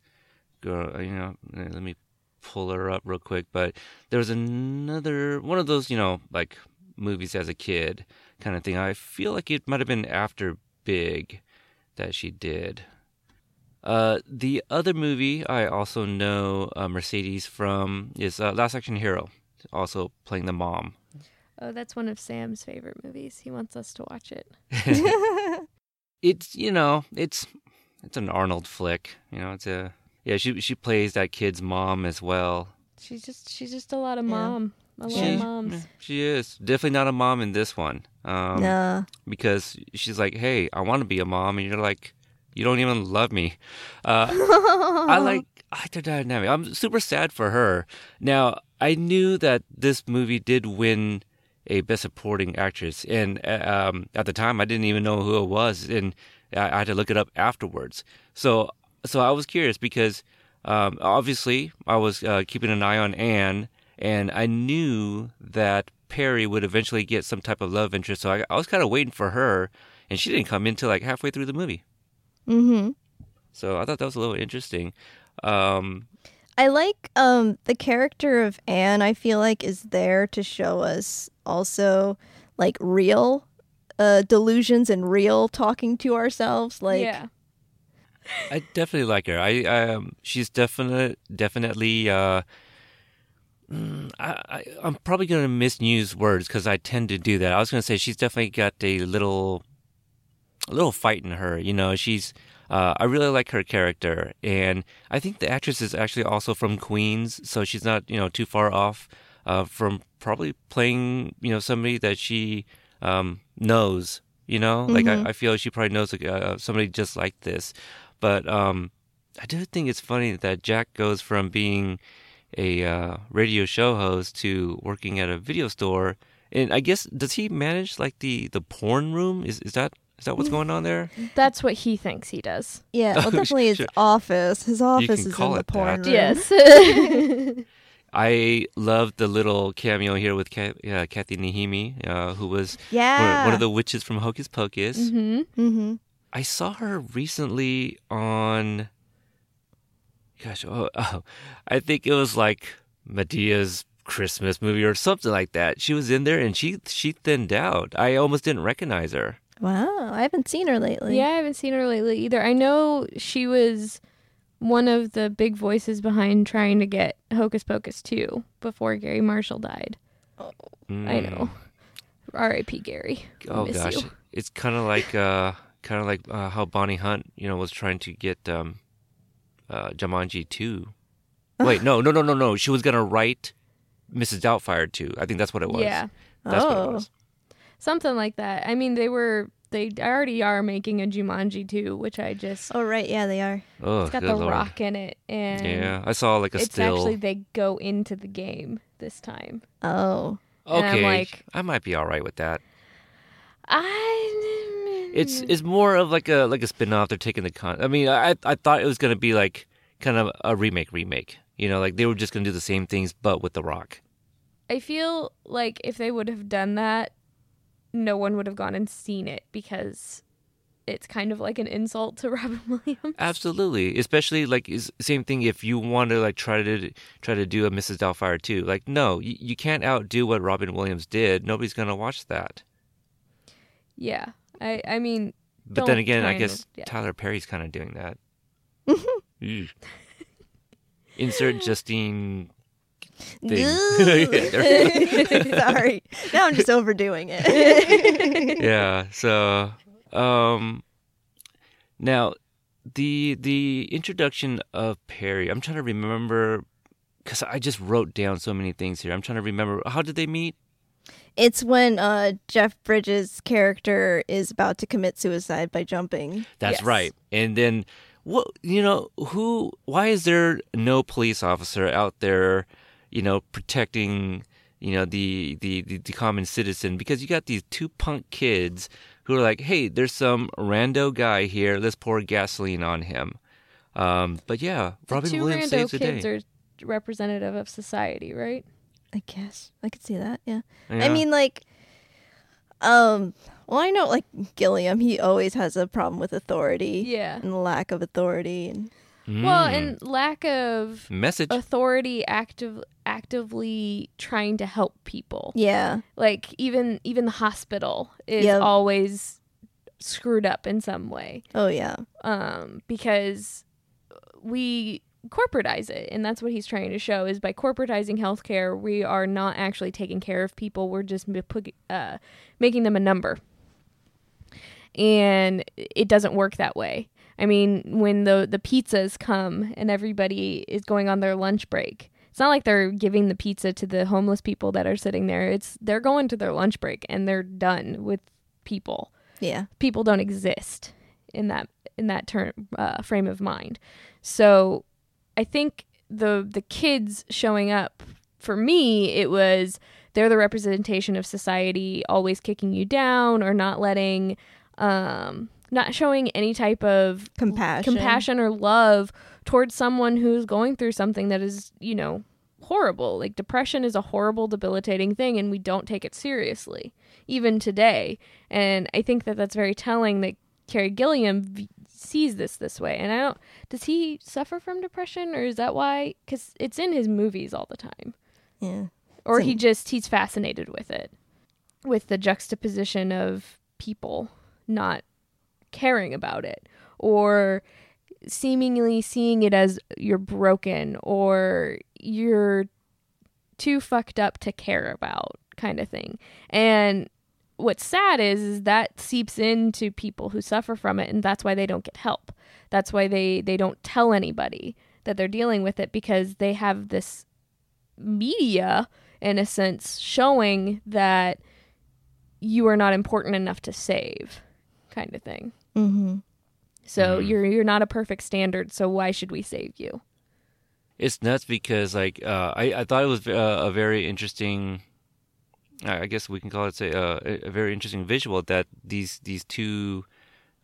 [SPEAKER 2] Girl, you know, let me pull her up real quick. But there was another one of those, you know, like movies as a kid kind of thing. I feel like it might have been after Big that she did. Uh, the other movie I also know uh, Mercedes from is uh, Last Action Hero, also playing the mom.
[SPEAKER 3] oh, that's one of Sam's favorite movies. He wants us to watch it. (laughs) (laughs)
[SPEAKER 2] it's you know it's it's an Arnold flick. You know, it's a yeah. She she plays that kid's mom as well.
[SPEAKER 3] She's just she's just a lot of
[SPEAKER 4] Yeah.
[SPEAKER 3] mom. A lot
[SPEAKER 2] She-
[SPEAKER 3] of moms.
[SPEAKER 2] she is definitely not a mom in this one. Um,
[SPEAKER 4] nah.
[SPEAKER 2] because she's like, hey, I want to be a mom, and you're like, you don't even love me. Uh, I (laughs) like I like their dynamic. I'm super sad for her. Now I knew that this movie did win a Best Supporting Actress, and uh, um, at the time I didn't even know who it was, and I, I had to look it up afterwards. So so I was curious because um, obviously I was uh, keeping an eye on Anne, and I knew that Perry would eventually get some type of love interest. So I, I was kind of waiting for her, and she didn't come in till like halfway through the movie.
[SPEAKER 4] Mm-hmm.
[SPEAKER 2] So I thought that was a little interesting. Um,
[SPEAKER 4] I like um the character of Anne. I feel like is there to show us also like real uh delusions and real talking to ourselves. Like
[SPEAKER 3] yeah.
[SPEAKER 2] I definitely like her. I um, she's definite, definitely. Uh, mm, I, I, I'm probably gonna misuse words because I tend to do that. I was gonna say she's definitely got a little, a little fight in her. You know, she's. Uh, I really like her character, and I think the actress is actually also from Queens, so she's not you know too far off uh, from probably playing you know somebody that she um, knows. You know, like
[SPEAKER 4] Mhm.
[SPEAKER 2] I, I feel she probably knows uh, somebody just like this. But um, I do think it's funny that Jack goes from being a uh, radio show host to working at a video store. And I guess does he manage like the the porn room? Is is that is that what's going on there?
[SPEAKER 3] That's what he thinks he does.
[SPEAKER 4] Yeah, well, (laughs)
[SPEAKER 2] Oh,
[SPEAKER 4] definitely his
[SPEAKER 2] sure.
[SPEAKER 4] office. His office
[SPEAKER 2] can
[SPEAKER 4] is
[SPEAKER 2] call
[SPEAKER 4] in the
[SPEAKER 2] it
[SPEAKER 4] porn
[SPEAKER 2] that.
[SPEAKER 4] room.
[SPEAKER 3] Yes. (laughs) (laughs)
[SPEAKER 2] I love the little cameo here with Ka- uh, Kathy Najimy, uh, who was
[SPEAKER 4] Yeah.
[SPEAKER 2] one, one of the witches from Hocus Pocus.
[SPEAKER 3] hmm
[SPEAKER 4] Mm-hmm.
[SPEAKER 2] I saw her recently on. Gosh, oh, oh, I think it was like Madea's Christmas movie or something like that. She was in there and she she thinned out. I almost didn't recognize her.
[SPEAKER 4] Wow, I haven't seen her lately.
[SPEAKER 3] Yeah, I haven't seen her lately either. I know she was one of the big voices behind trying to get Hocus Pocus 2 before Garry Marshall died. Oh. I
[SPEAKER 2] Mm.
[SPEAKER 3] know. R.I.P. Garry.
[SPEAKER 2] Oh
[SPEAKER 3] miss
[SPEAKER 2] gosh,
[SPEAKER 3] you.
[SPEAKER 2] it's kind of like uh, kind of like uh, how Bonnie Hunt, you know, was trying to get um, uh, Jumanji two. (laughs) Wait, no, no, no, no, no. She was gonna write Mrs. Doubtfire two. I think that's what it was.
[SPEAKER 3] Yeah.
[SPEAKER 2] that's what it
[SPEAKER 4] Oh.
[SPEAKER 2] was.
[SPEAKER 3] Something like that. I mean, they were they already are making a Jumanji 2, which I just
[SPEAKER 4] Oh right, yeah, they are.
[SPEAKER 2] Oh,
[SPEAKER 3] it's got the
[SPEAKER 2] lord.
[SPEAKER 3] rock in it and
[SPEAKER 2] Yeah, I saw like a
[SPEAKER 3] it's
[SPEAKER 2] still.
[SPEAKER 3] actually they go into the game this time.
[SPEAKER 4] Oh,
[SPEAKER 3] and I'm
[SPEAKER 2] okay,
[SPEAKER 3] like-
[SPEAKER 2] I might be all right with that.
[SPEAKER 3] I mm,
[SPEAKER 2] It's it's more of like a like a spin off. They're taking the con. I mean, I I thought it was gonna be like kind of a remake remake. You know, like they were just gonna do the same things but with the rock.
[SPEAKER 3] I feel like if they would have done that, no one would have gone and seen it because it's kind of like an insult to (laughs) Robin Williams.
[SPEAKER 2] Absolutely, especially like same thing if you want to like try to try to do a Mrs. Doubtfire too. Like, no, you, you can't outdo what Robin Williams did. Nobody's gonna watch that.
[SPEAKER 3] Yeah. I I mean,
[SPEAKER 2] But then again, I guess
[SPEAKER 3] yeah.
[SPEAKER 2] Tyler Perry's kind of doing that. (laughs) Insert Justine thing. (laughs) (laughs)
[SPEAKER 4] sorry. Now I'm just overdoing it. (laughs)
[SPEAKER 2] yeah. So, um, now the the introduction of Perry. I'm trying to remember because I just wrote down so many things here. I'm trying to remember how did they meet.
[SPEAKER 4] it's when uh, Jeff Bridges' character is about to commit suicide by jumping.
[SPEAKER 2] That's
[SPEAKER 3] Yes.
[SPEAKER 2] right. And then what? You know who? Why is there no police officer out there? You know, protecting. You know the, the the the common citizen because you got these two punk kids who are like, hey, there's some rando guy here. Let's pour gasoline on him. Um, but yeah,
[SPEAKER 3] the
[SPEAKER 2] Robin
[SPEAKER 3] two
[SPEAKER 2] Williams
[SPEAKER 3] rando
[SPEAKER 2] saves the
[SPEAKER 3] kids
[SPEAKER 2] day.
[SPEAKER 3] are representative of society, right?
[SPEAKER 4] I guess I could see that. Yeah. I mean, like, um, well, I know like Gilliam, he always has a problem with authority
[SPEAKER 3] Yeah.
[SPEAKER 4] and lack of authority, and
[SPEAKER 3] Well,
[SPEAKER 2] Mm.
[SPEAKER 3] and lack of
[SPEAKER 2] message.
[SPEAKER 3] authority active actively trying to help people.
[SPEAKER 4] yeah,
[SPEAKER 3] Like even even the hospital is
[SPEAKER 4] Yeah.
[SPEAKER 3] always screwed up in some way.
[SPEAKER 4] oh yeah,
[SPEAKER 3] um, because we corporatize it and that's what he's trying to show is by corporatizing healthcare we are not actually taking care of people we're just uh, making them a number and it doesn't work that way i mean when the the pizzas come and everybody is going on their lunch break it's not like they're giving the pizza to the homeless people that are sitting there. It's they're going to their lunch break and they're done with people.
[SPEAKER 4] Yeah,
[SPEAKER 3] people don't exist in that in that term uh, frame of mind. So I think the the kids showing up for me it was they're the representation of society always kicking you down or not letting um not showing any type of
[SPEAKER 4] compassion,
[SPEAKER 3] compassion or love towards someone who's going through something that is, you know, horrible. Like depression is a horrible, debilitating thing, and we don't take it seriously, even today. And I think that that's very telling that Terry Gilliam v- sees this this way. And I don't. Does he suffer from depression, or is that why? Because it's in his movies all the time,
[SPEAKER 4] Yeah,
[SPEAKER 3] or he just he's fascinated with it, with the juxtaposition of people not caring about it, or seemingly seeing it as you're broken or you're too fucked up to care about kind of thing. And what's sad is is that seeps into people who suffer from it and that's why they don't get help. That's why they they don't tell anybody that they're dealing with it because they have this media in a sense showing that you are not important enough to save kind of thing.
[SPEAKER 4] mm-hmm.
[SPEAKER 3] So
[SPEAKER 2] Mhm.
[SPEAKER 3] you're you're not a perfect standard. So why should we save you?
[SPEAKER 2] it's nuts because like uh, I I thought it was uh, a very interesting. I guess we can call it say, uh, a very interesting visual that these these two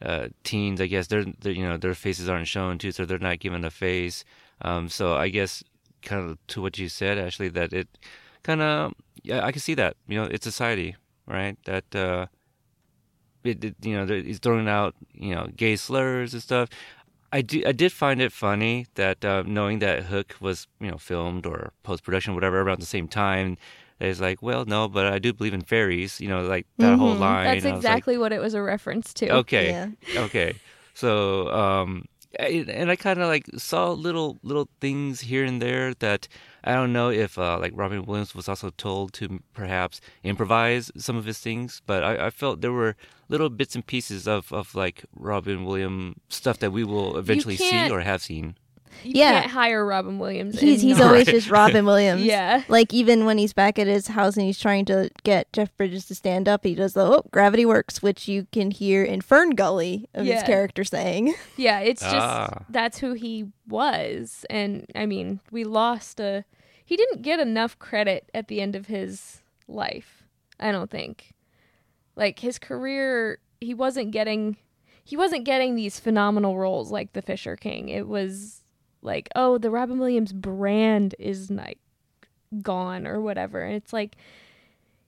[SPEAKER 2] uh, teens, I guess, they're, they're, you know their faces aren't shown too, so they're not given a face. Um, so I guess kind of to what you said, actually, that it kind of yeah, I can see that. You know, it's society, right? That uh, it, it you know he's throwing out you know gay slurs and stuff. I do, I did find it funny that uh, knowing that Hook was you know filmed or post production whatever around the same time. It's like, well, no, but I do believe in fairies. You know, like that whole
[SPEAKER 4] Mhm.
[SPEAKER 2] line.
[SPEAKER 3] That's
[SPEAKER 2] I was like,
[SPEAKER 3] exactly what it was a reference to.
[SPEAKER 2] Okay.
[SPEAKER 4] Yeah.
[SPEAKER 2] Okay. So, um, I- and I kind of like saw little little things here and there that I don't know if uh, like Robin Williams was also told to perhaps improvise some of his things, but I, I felt there were little bits and pieces of, of like Robin Williams stuff that we will eventually see or have seen.
[SPEAKER 3] You
[SPEAKER 4] Yeah.
[SPEAKER 3] can't hire Robin Williams.
[SPEAKER 4] He's he's
[SPEAKER 3] not-
[SPEAKER 4] always (laughs) just Robin Williams.
[SPEAKER 3] Yeah.
[SPEAKER 4] Like even when he's back at his house and he's trying to get Jeff Bridges to stand up, he does the oh gravity works, which you can hear in FernGully of his character saying. (laughs)
[SPEAKER 3] Yeah, it's just
[SPEAKER 2] Ah.
[SPEAKER 3] that's who he was. And I mean, we lost a he didn't get enough credit at the end of his life. I don't think. Like his career, he wasn't getting he wasn't getting these phenomenal roles like the Fisher King. It was like, oh, the Robin Williams brand is like gone or whatever. And it's like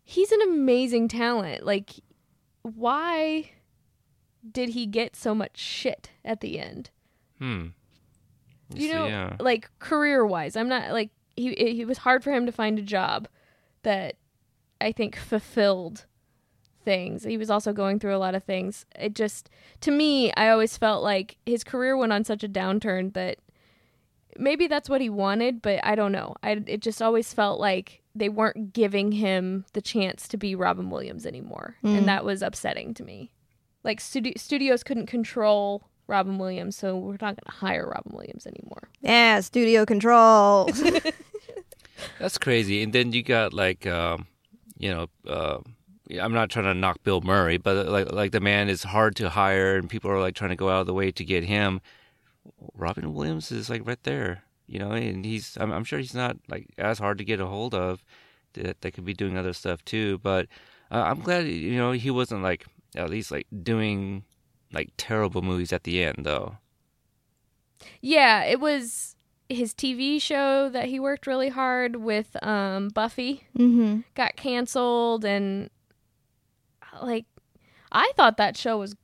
[SPEAKER 3] he's an amazing talent. Like why did he get so much shit at the end?
[SPEAKER 2] Hmm.
[SPEAKER 3] you
[SPEAKER 2] So,
[SPEAKER 3] know
[SPEAKER 2] yeah.
[SPEAKER 3] like career wise i'm not like he it, it was hard for him to find a job that i think fulfilled things he was also going through a lot of things it just to me i always felt like his career went on such a downturn that maybe that's what he wanted but i don't know I, it just always felt like they weren't giving him the chance to be robin williams anymore
[SPEAKER 4] Mm.
[SPEAKER 3] and that was upsetting to me like studi- studios couldn't control robin williams so we're not going to hire robin williams anymore
[SPEAKER 4] Yeah, studio control. (laughs)
[SPEAKER 2] That's crazy. And then you got like, um, you know, uh, I'm not trying to knock Bill Murray, but like, like the man is hard to hire, and people are like trying to go out of the way to get him. Robin Williams is like right there, you know, and he's. I'm, I'm sure he's not like as hard to get a hold of. That that could be doing other stuff too, but uh, I'm glad you know he wasn't like at least like doing like terrible movies at the end though.
[SPEAKER 3] Yeah, it was his TV show that he worked really hard with um Buffy
[SPEAKER 4] mm-hmm.
[SPEAKER 3] got canceled and like I thought that show was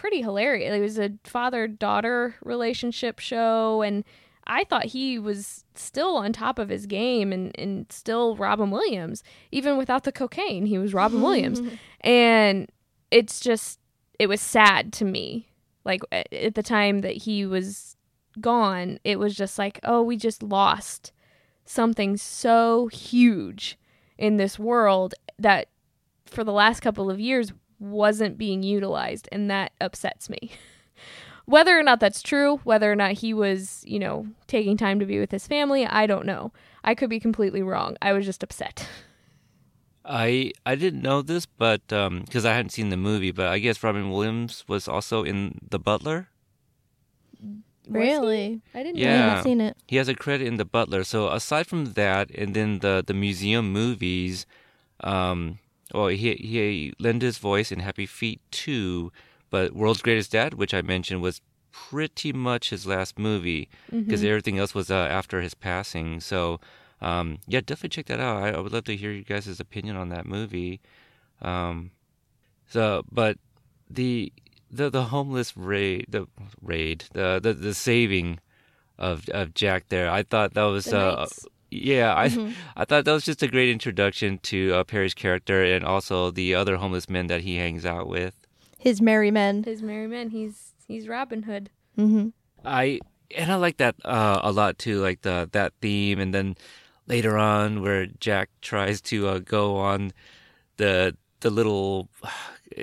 [SPEAKER 3] pretty hilarious. It was a father-daughter relationship show and I thought he was still on top of his game and, and still Robin Williams. Even without the cocaine, he was Robin Williams. (laughs) And it's just, it was sad to me. Like at at the time that he was gone, it was just like, oh, we just lost something so huge in this world that for the last couple of years wasn't being utilized. And that upsets me. (laughs) Whether or not that's true, whether or not he was, you know, taking time to be with his family, I don't know. I could be completely wrong. I was just upset.
[SPEAKER 2] I I didn't know this, but um because I hadn't seen the movie, but I guess Robin Williams was also in The Butler.
[SPEAKER 4] Really?
[SPEAKER 3] I didn't
[SPEAKER 2] Yeah.
[SPEAKER 3] know.
[SPEAKER 4] haven't seen it.
[SPEAKER 2] He has a credit in The Butler. So aside from that, and then the the museum movies, um, well, he he lent his voice in Happy Feet too, but World's Greatest Dad, which I mentioned, was pretty much his last movie because everything else was uh, after his passing. So. Um, yeah, definitely check that out. I, I would love to hear you guys' opinion on that movie. Um, so, but the the the homeless raid, the raid, the the, the saving of of Jack there. I thought that was
[SPEAKER 3] The
[SPEAKER 2] uh. Yeah, I (laughs) I thought that was just a great introduction to uh, Perry's character and also the other homeless men that he hangs out with.
[SPEAKER 4] His merry men.
[SPEAKER 3] His merry men. He's he's Robin Hood.
[SPEAKER 4] Mm-hmm.
[SPEAKER 2] I and I like that uh, a lot too, like the that theme, and then later on where Jack tries to uh, go on the the little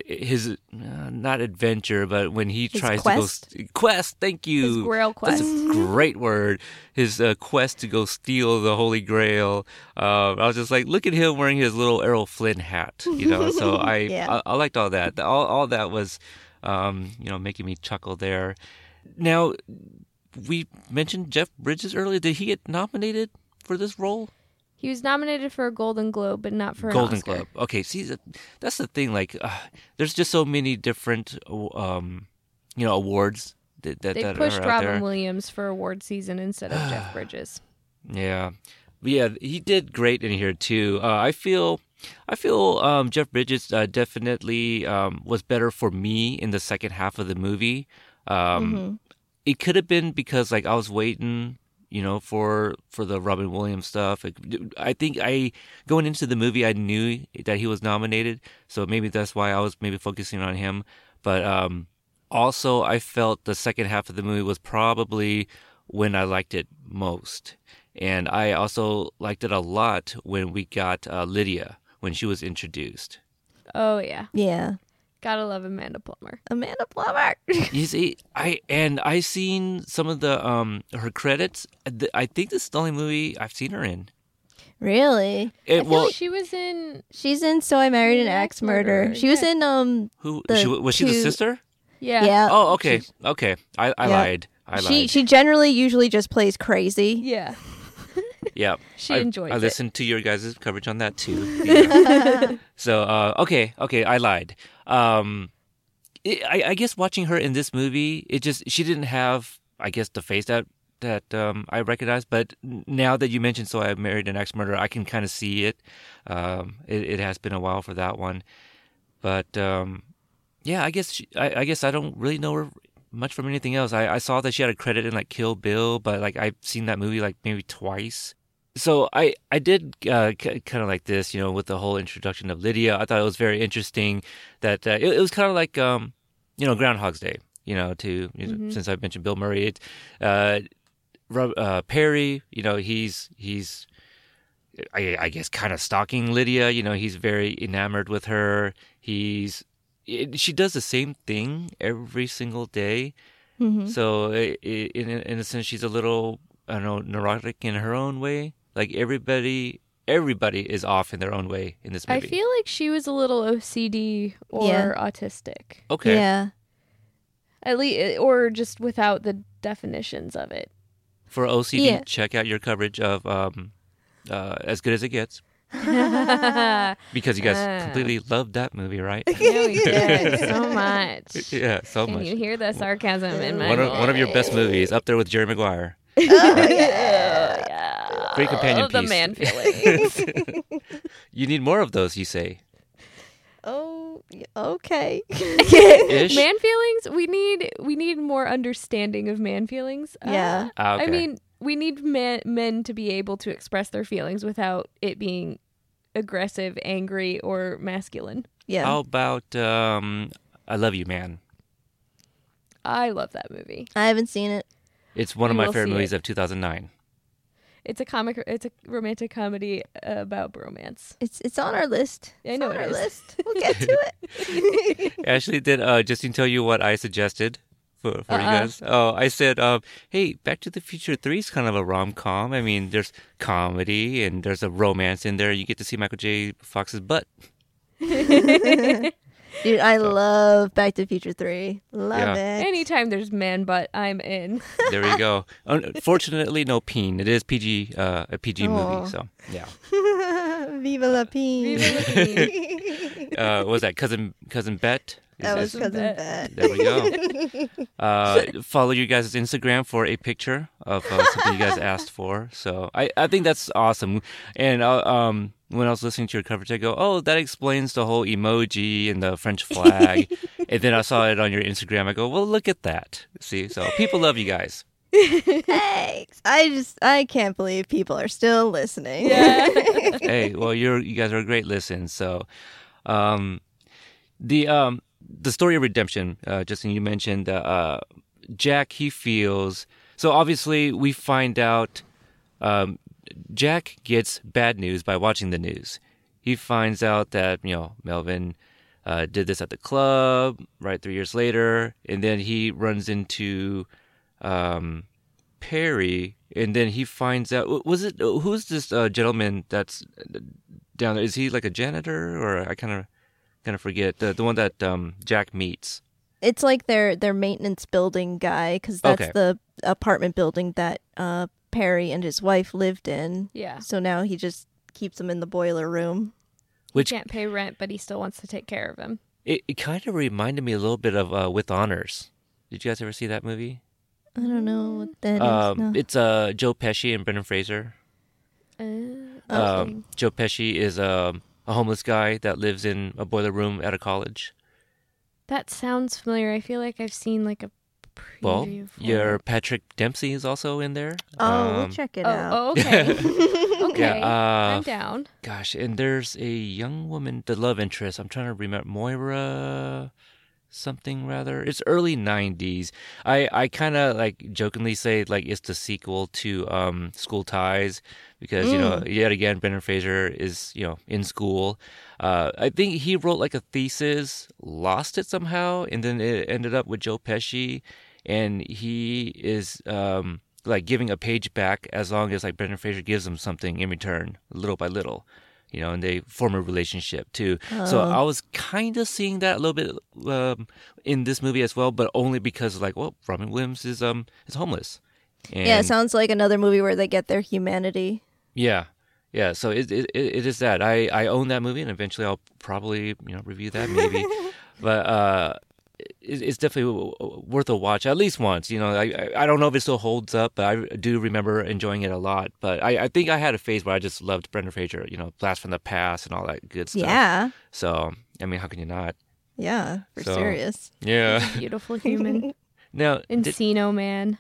[SPEAKER 2] his uh, not adventure, but when he
[SPEAKER 4] His
[SPEAKER 2] tries
[SPEAKER 4] quest?
[SPEAKER 2] to go quest. Thank you.
[SPEAKER 3] His Grail
[SPEAKER 2] That's
[SPEAKER 3] quest.
[SPEAKER 2] a great word. His uh, quest to go steal the Holy Grail. Uh, I was just like, look at him wearing his little Errol Flynn hat, you know. So (laughs) I,
[SPEAKER 4] Yeah.
[SPEAKER 2] I, I liked all that. All, all that was, um, you know, making me chuckle there. Now, we mentioned Jeff Bridges earlier. Did he get nominated for this role?
[SPEAKER 3] He was nominated for a Golden Globe, but not for
[SPEAKER 2] Golden. Globe. Okay, see, that's the thing. Like, uh, there's just so many different, um, you know, awards that that,
[SPEAKER 3] They
[SPEAKER 2] that
[SPEAKER 3] pushed
[SPEAKER 2] are out
[SPEAKER 3] Robin
[SPEAKER 2] there.
[SPEAKER 3] Williams for award season instead of Jeff (sighs) Bridges.
[SPEAKER 2] Yeah, but yeah, he did great in here too. Uh, I feel, I feel um, Jeff Bridges uh, definitely um, was better for me in the second half of the movie. Um, It could have been because like I was waiting, you know, for for the Robin Williams stuff. I think I going into the movie, I knew that he was nominated, so maybe that's why I was maybe focusing on him. But um, also, I felt the second half of the movie was probably when I liked it most. And I also liked it a lot when we got uh, Lydia, when she was introduced.
[SPEAKER 3] Oh yeah,
[SPEAKER 4] Yeah.
[SPEAKER 3] Gotta love Amanda Plummer.
[SPEAKER 4] Amanda Plummer. (laughs)
[SPEAKER 2] You see, I and I seen some of the um her credits. I think this is the only movie I've seen her in.
[SPEAKER 4] really?
[SPEAKER 2] It,
[SPEAKER 3] I
[SPEAKER 2] well,
[SPEAKER 3] like she was in.
[SPEAKER 4] She's in So I Married an
[SPEAKER 3] Axe
[SPEAKER 4] Axe Murder.
[SPEAKER 3] Murderer,
[SPEAKER 4] She was in um
[SPEAKER 2] who she, was she the sister?
[SPEAKER 3] Yeah.
[SPEAKER 4] yeah.
[SPEAKER 2] Oh, okay, okay. I, I
[SPEAKER 4] Yeah.
[SPEAKER 2] lied. I
[SPEAKER 4] she
[SPEAKER 2] lied.
[SPEAKER 4] she generally usually just plays crazy.
[SPEAKER 3] Yeah. (laughs)
[SPEAKER 2] yeah,
[SPEAKER 3] She
[SPEAKER 2] I,
[SPEAKER 3] enjoys
[SPEAKER 2] I
[SPEAKER 3] it.
[SPEAKER 2] listened to your guys' coverage on that too. (laughs) Yeah. so uh, okay, okay, I lied. Um, it, I, I guess watching her in this movie, it just she didn't have, I guess, the face that that um, I recognize. But now that you mentioned, so I married an ex murderer, I can kind of see it. Um, it. It has been a while for that one, but um, yeah, I guess she, I, I guess I don't really know her much from anything else. I, I saw that she had a credit in like Kill Bill, but like I've seen that movie like maybe twice. So I I did uh, k- kind of like this, you know, with the whole introduction of Lydia. I thought it was very interesting that uh, it, it was kind of like um, you know Groundhog's Day, you know, to you know, since I mentioned Bill Murray, it, uh, uh, Perry, you know, he's he's I, I guess kind of stalking Lydia. You know, he's very enamored with her. He's it, she does the same thing every single day.
[SPEAKER 4] Mhm.
[SPEAKER 2] So i i in in a sense, she's a little I don't know neurotic in her own way. Like everybody, everybody is off in their own way in this movie.
[SPEAKER 3] I feel like she was a little OCD or
[SPEAKER 4] Yeah.
[SPEAKER 3] autistic,
[SPEAKER 2] okay. Yeah.
[SPEAKER 3] At least, or just without the definitions of it.
[SPEAKER 2] For OCD,
[SPEAKER 4] Yeah.
[SPEAKER 2] check out your coverage of um, uh, as good as it gets (laughs) because you guys
[SPEAKER 3] Ah.
[SPEAKER 2] completely loved that movie, right? (laughs)
[SPEAKER 3] Yeah, we did (laughs) so much.
[SPEAKER 2] yeah, so
[SPEAKER 3] Can
[SPEAKER 2] much.
[SPEAKER 3] you hear the sarcasm in my
[SPEAKER 2] One of, one of your best movies, up there with Jerry Maguire.
[SPEAKER 3] yeah.
[SPEAKER 2] Great companion
[SPEAKER 3] Oh, the
[SPEAKER 2] piece.
[SPEAKER 3] man (laughs) feeling.
[SPEAKER 2] You need more of those, you say.
[SPEAKER 4] Oh, okay. (laughs)
[SPEAKER 3] Man feelings. We need we need more understanding of man feelings. Uh,
[SPEAKER 4] Yeah.
[SPEAKER 2] Ah, okay.
[SPEAKER 3] I mean, we need men men to be able to express their feelings without it being aggressive, angry, or masculine.
[SPEAKER 4] yeah.
[SPEAKER 2] How about um, I Love You, Man?
[SPEAKER 3] I love that movie.
[SPEAKER 4] I haven't seen it.
[SPEAKER 2] It's one of my favorite movies
[SPEAKER 3] it.
[SPEAKER 2] of 2009.
[SPEAKER 3] It's a comic. It's a romantic comedy about bromance.
[SPEAKER 4] It's it's on our list.
[SPEAKER 3] I
[SPEAKER 4] It's
[SPEAKER 3] know
[SPEAKER 4] on
[SPEAKER 3] it
[SPEAKER 4] our
[SPEAKER 3] is.
[SPEAKER 4] list. We'll get to it. (laughs) (laughs)
[SPEAKER 2] Actually, did uh, Justine tell you what I suggested for, for you
[SPEAKER 3] Uh-uh.
[SPEAKER 2] guys? Oh, I said, um, hey, Back to the Future 3 is kind of a rom com. I mean, there's comedy and there's a romance in there. You get to see Michael J. Fox's butt. (laughs)
[SPEAKER 4] Dude, I love Back to the Future 3. Love
[SPEAKER 2] Yeah.
[SPEAKER 4] it.
[SPEAKER 3] Anytime there's man butt, I'm in. (laughs)
[SPEAKER 2] There you go. (laughs) Unfortunately, no peen. It is PG, uh, a PG
[SPEAKER 4] Aw.
[SPEAKER 2] movie. So, yeah. (laughs)
[SPEAKER 4] Viva la Peen.
[SPEAKER 2] Uh, what was that? Cousin Cousin Bette? Is
[SPEAKER 4] that was
[SPEAKER 2] this-
[SPEAKER 4] Cousin
[SPEAKER 3] Bette.
[SPEAKER 4] Bette.
[SPEAKER 2] There we go. Uh, follow you guys' Instagram for a picture of uh, something you guys asked for. So I, I think that's awesome. And uh, um, when I was listening to your coverage, I go, oh, that explains the whole emoji and the French flag. (laughs) and then I saw it on your Instagram. I go, well, look at that. See, so people love you guys. (laughs)
[SPEAKER 4] Thanks. I just I can't believe people are still listening.
[SPEAKER 3] Yeah. (laughs)
[SPEAKER 2] hey, well, you're you guys are a great listen. So, um, the um the story of redemption, uh, Justin, you mentioned uh, uh, Jack. He feels so. Obviously, we find out um, Jack gets bad news by watching the news. He finds out that you know Melvin uh, did this at the club. Right, three years later, and then he runs into um, Perry, and then he finds out was it who's this uh, gentleman that's down there? Is he like a janitor or I kind of kind of forget the the one that um, Jack meets?
[SPEAKER 4] It's like their their maintenance building guy because that's
[SPEAKER 2] Okay.
[SPEAKER 4] the apartment building that uh, Perry and his wife lived in.
[SPEAKER 3] Yeah.
[SPEAKER 4] So now he just keeps them in the boiler room.
[SPEAKER 2] Which
[SPEAKER 3] he can't pay rent, but he still wants to take care of him.
[SPEAKER 2] it, it kind of reminded me a little bit of uh, With Honors. Did you guys ever see that movie?
[SPEAKER 4] I don't know what that is.
[SPEAKER 2] Um,
[SPEAKER 4] no.
[SPEAKER 2] It's uh, Joe Pesci and Brendan Fraser.
[SPEAKER 3] Uh,
[SPEAKER 2] Um, Joe Pesci is um, a homeless guy that lives in a boiler room at a college.
[SPEAKER 3] that sounds familiar. I feel like I've seen like a preview
[SPEAKER 2] Well,
[SPEAKER 3] for
[SPEAKER 2] your. Patrick Dempsey is also in there.
[SPEAKER 4] oh, we'll
[SPEAKER 2] Um,
[SPEAKER 4] check it
[SPEAKER 3] Oh,
[SPEAKER 4] out.
[SPEAKER 3] oh, okay. (laughs) (laughs) okay.
[SPEAKER 2] Yeah, uh,
[SPEAKER 3] I'm down.
[SPEAKER 2] Gosh, and there's a young woman, the love interest. I'm trying to remember Moira something rather. It's early 90s. I I kind of like jokingly say like it's the sequel to um School Ties because you know yet again Brendan Fraser is you know in school. Uh, I think he wrote like a thesis, lost it somehow, and then it ended up with Joe Pesci, and he is um like giving a page back as long as like Brendan Fraser gives him something in return, little by little, you know, and they form a relationship too. So I was kind of seeing that a little bit um, in this movie as well, but only because like, well, Robin Williams is um is homeless. And,
[SPEAKER 4] yeah, it sounds like another movie where they get their humanity.
[SPEAKER 2] yeah, yeah. So it, it it is that I I own that movie, and eventually I'll probably you know review that maybe, (laughs) but uh, it's definitely worth a watch at least once. You know, I I- don't know if it still holds up, but I do remember enjoying it a lot. But I I think I had a phase where I just loved Brendan Fraser. You know, Blast from the Past and all that good stuff.
[SPEAKER 4] Yeah,
[SPEAKER 2] So I mean, how can you not?
[SPEAKER 4] yeah, for
[SPEAKER 2] So-
[SPEAKER 4] serious.
[SPEAKER 2] Yeah.
[SPEAKER 3] Beautiful human. (laughs)
[SPEAKER 2] now did-
[SPEAKER 3] Encino Man.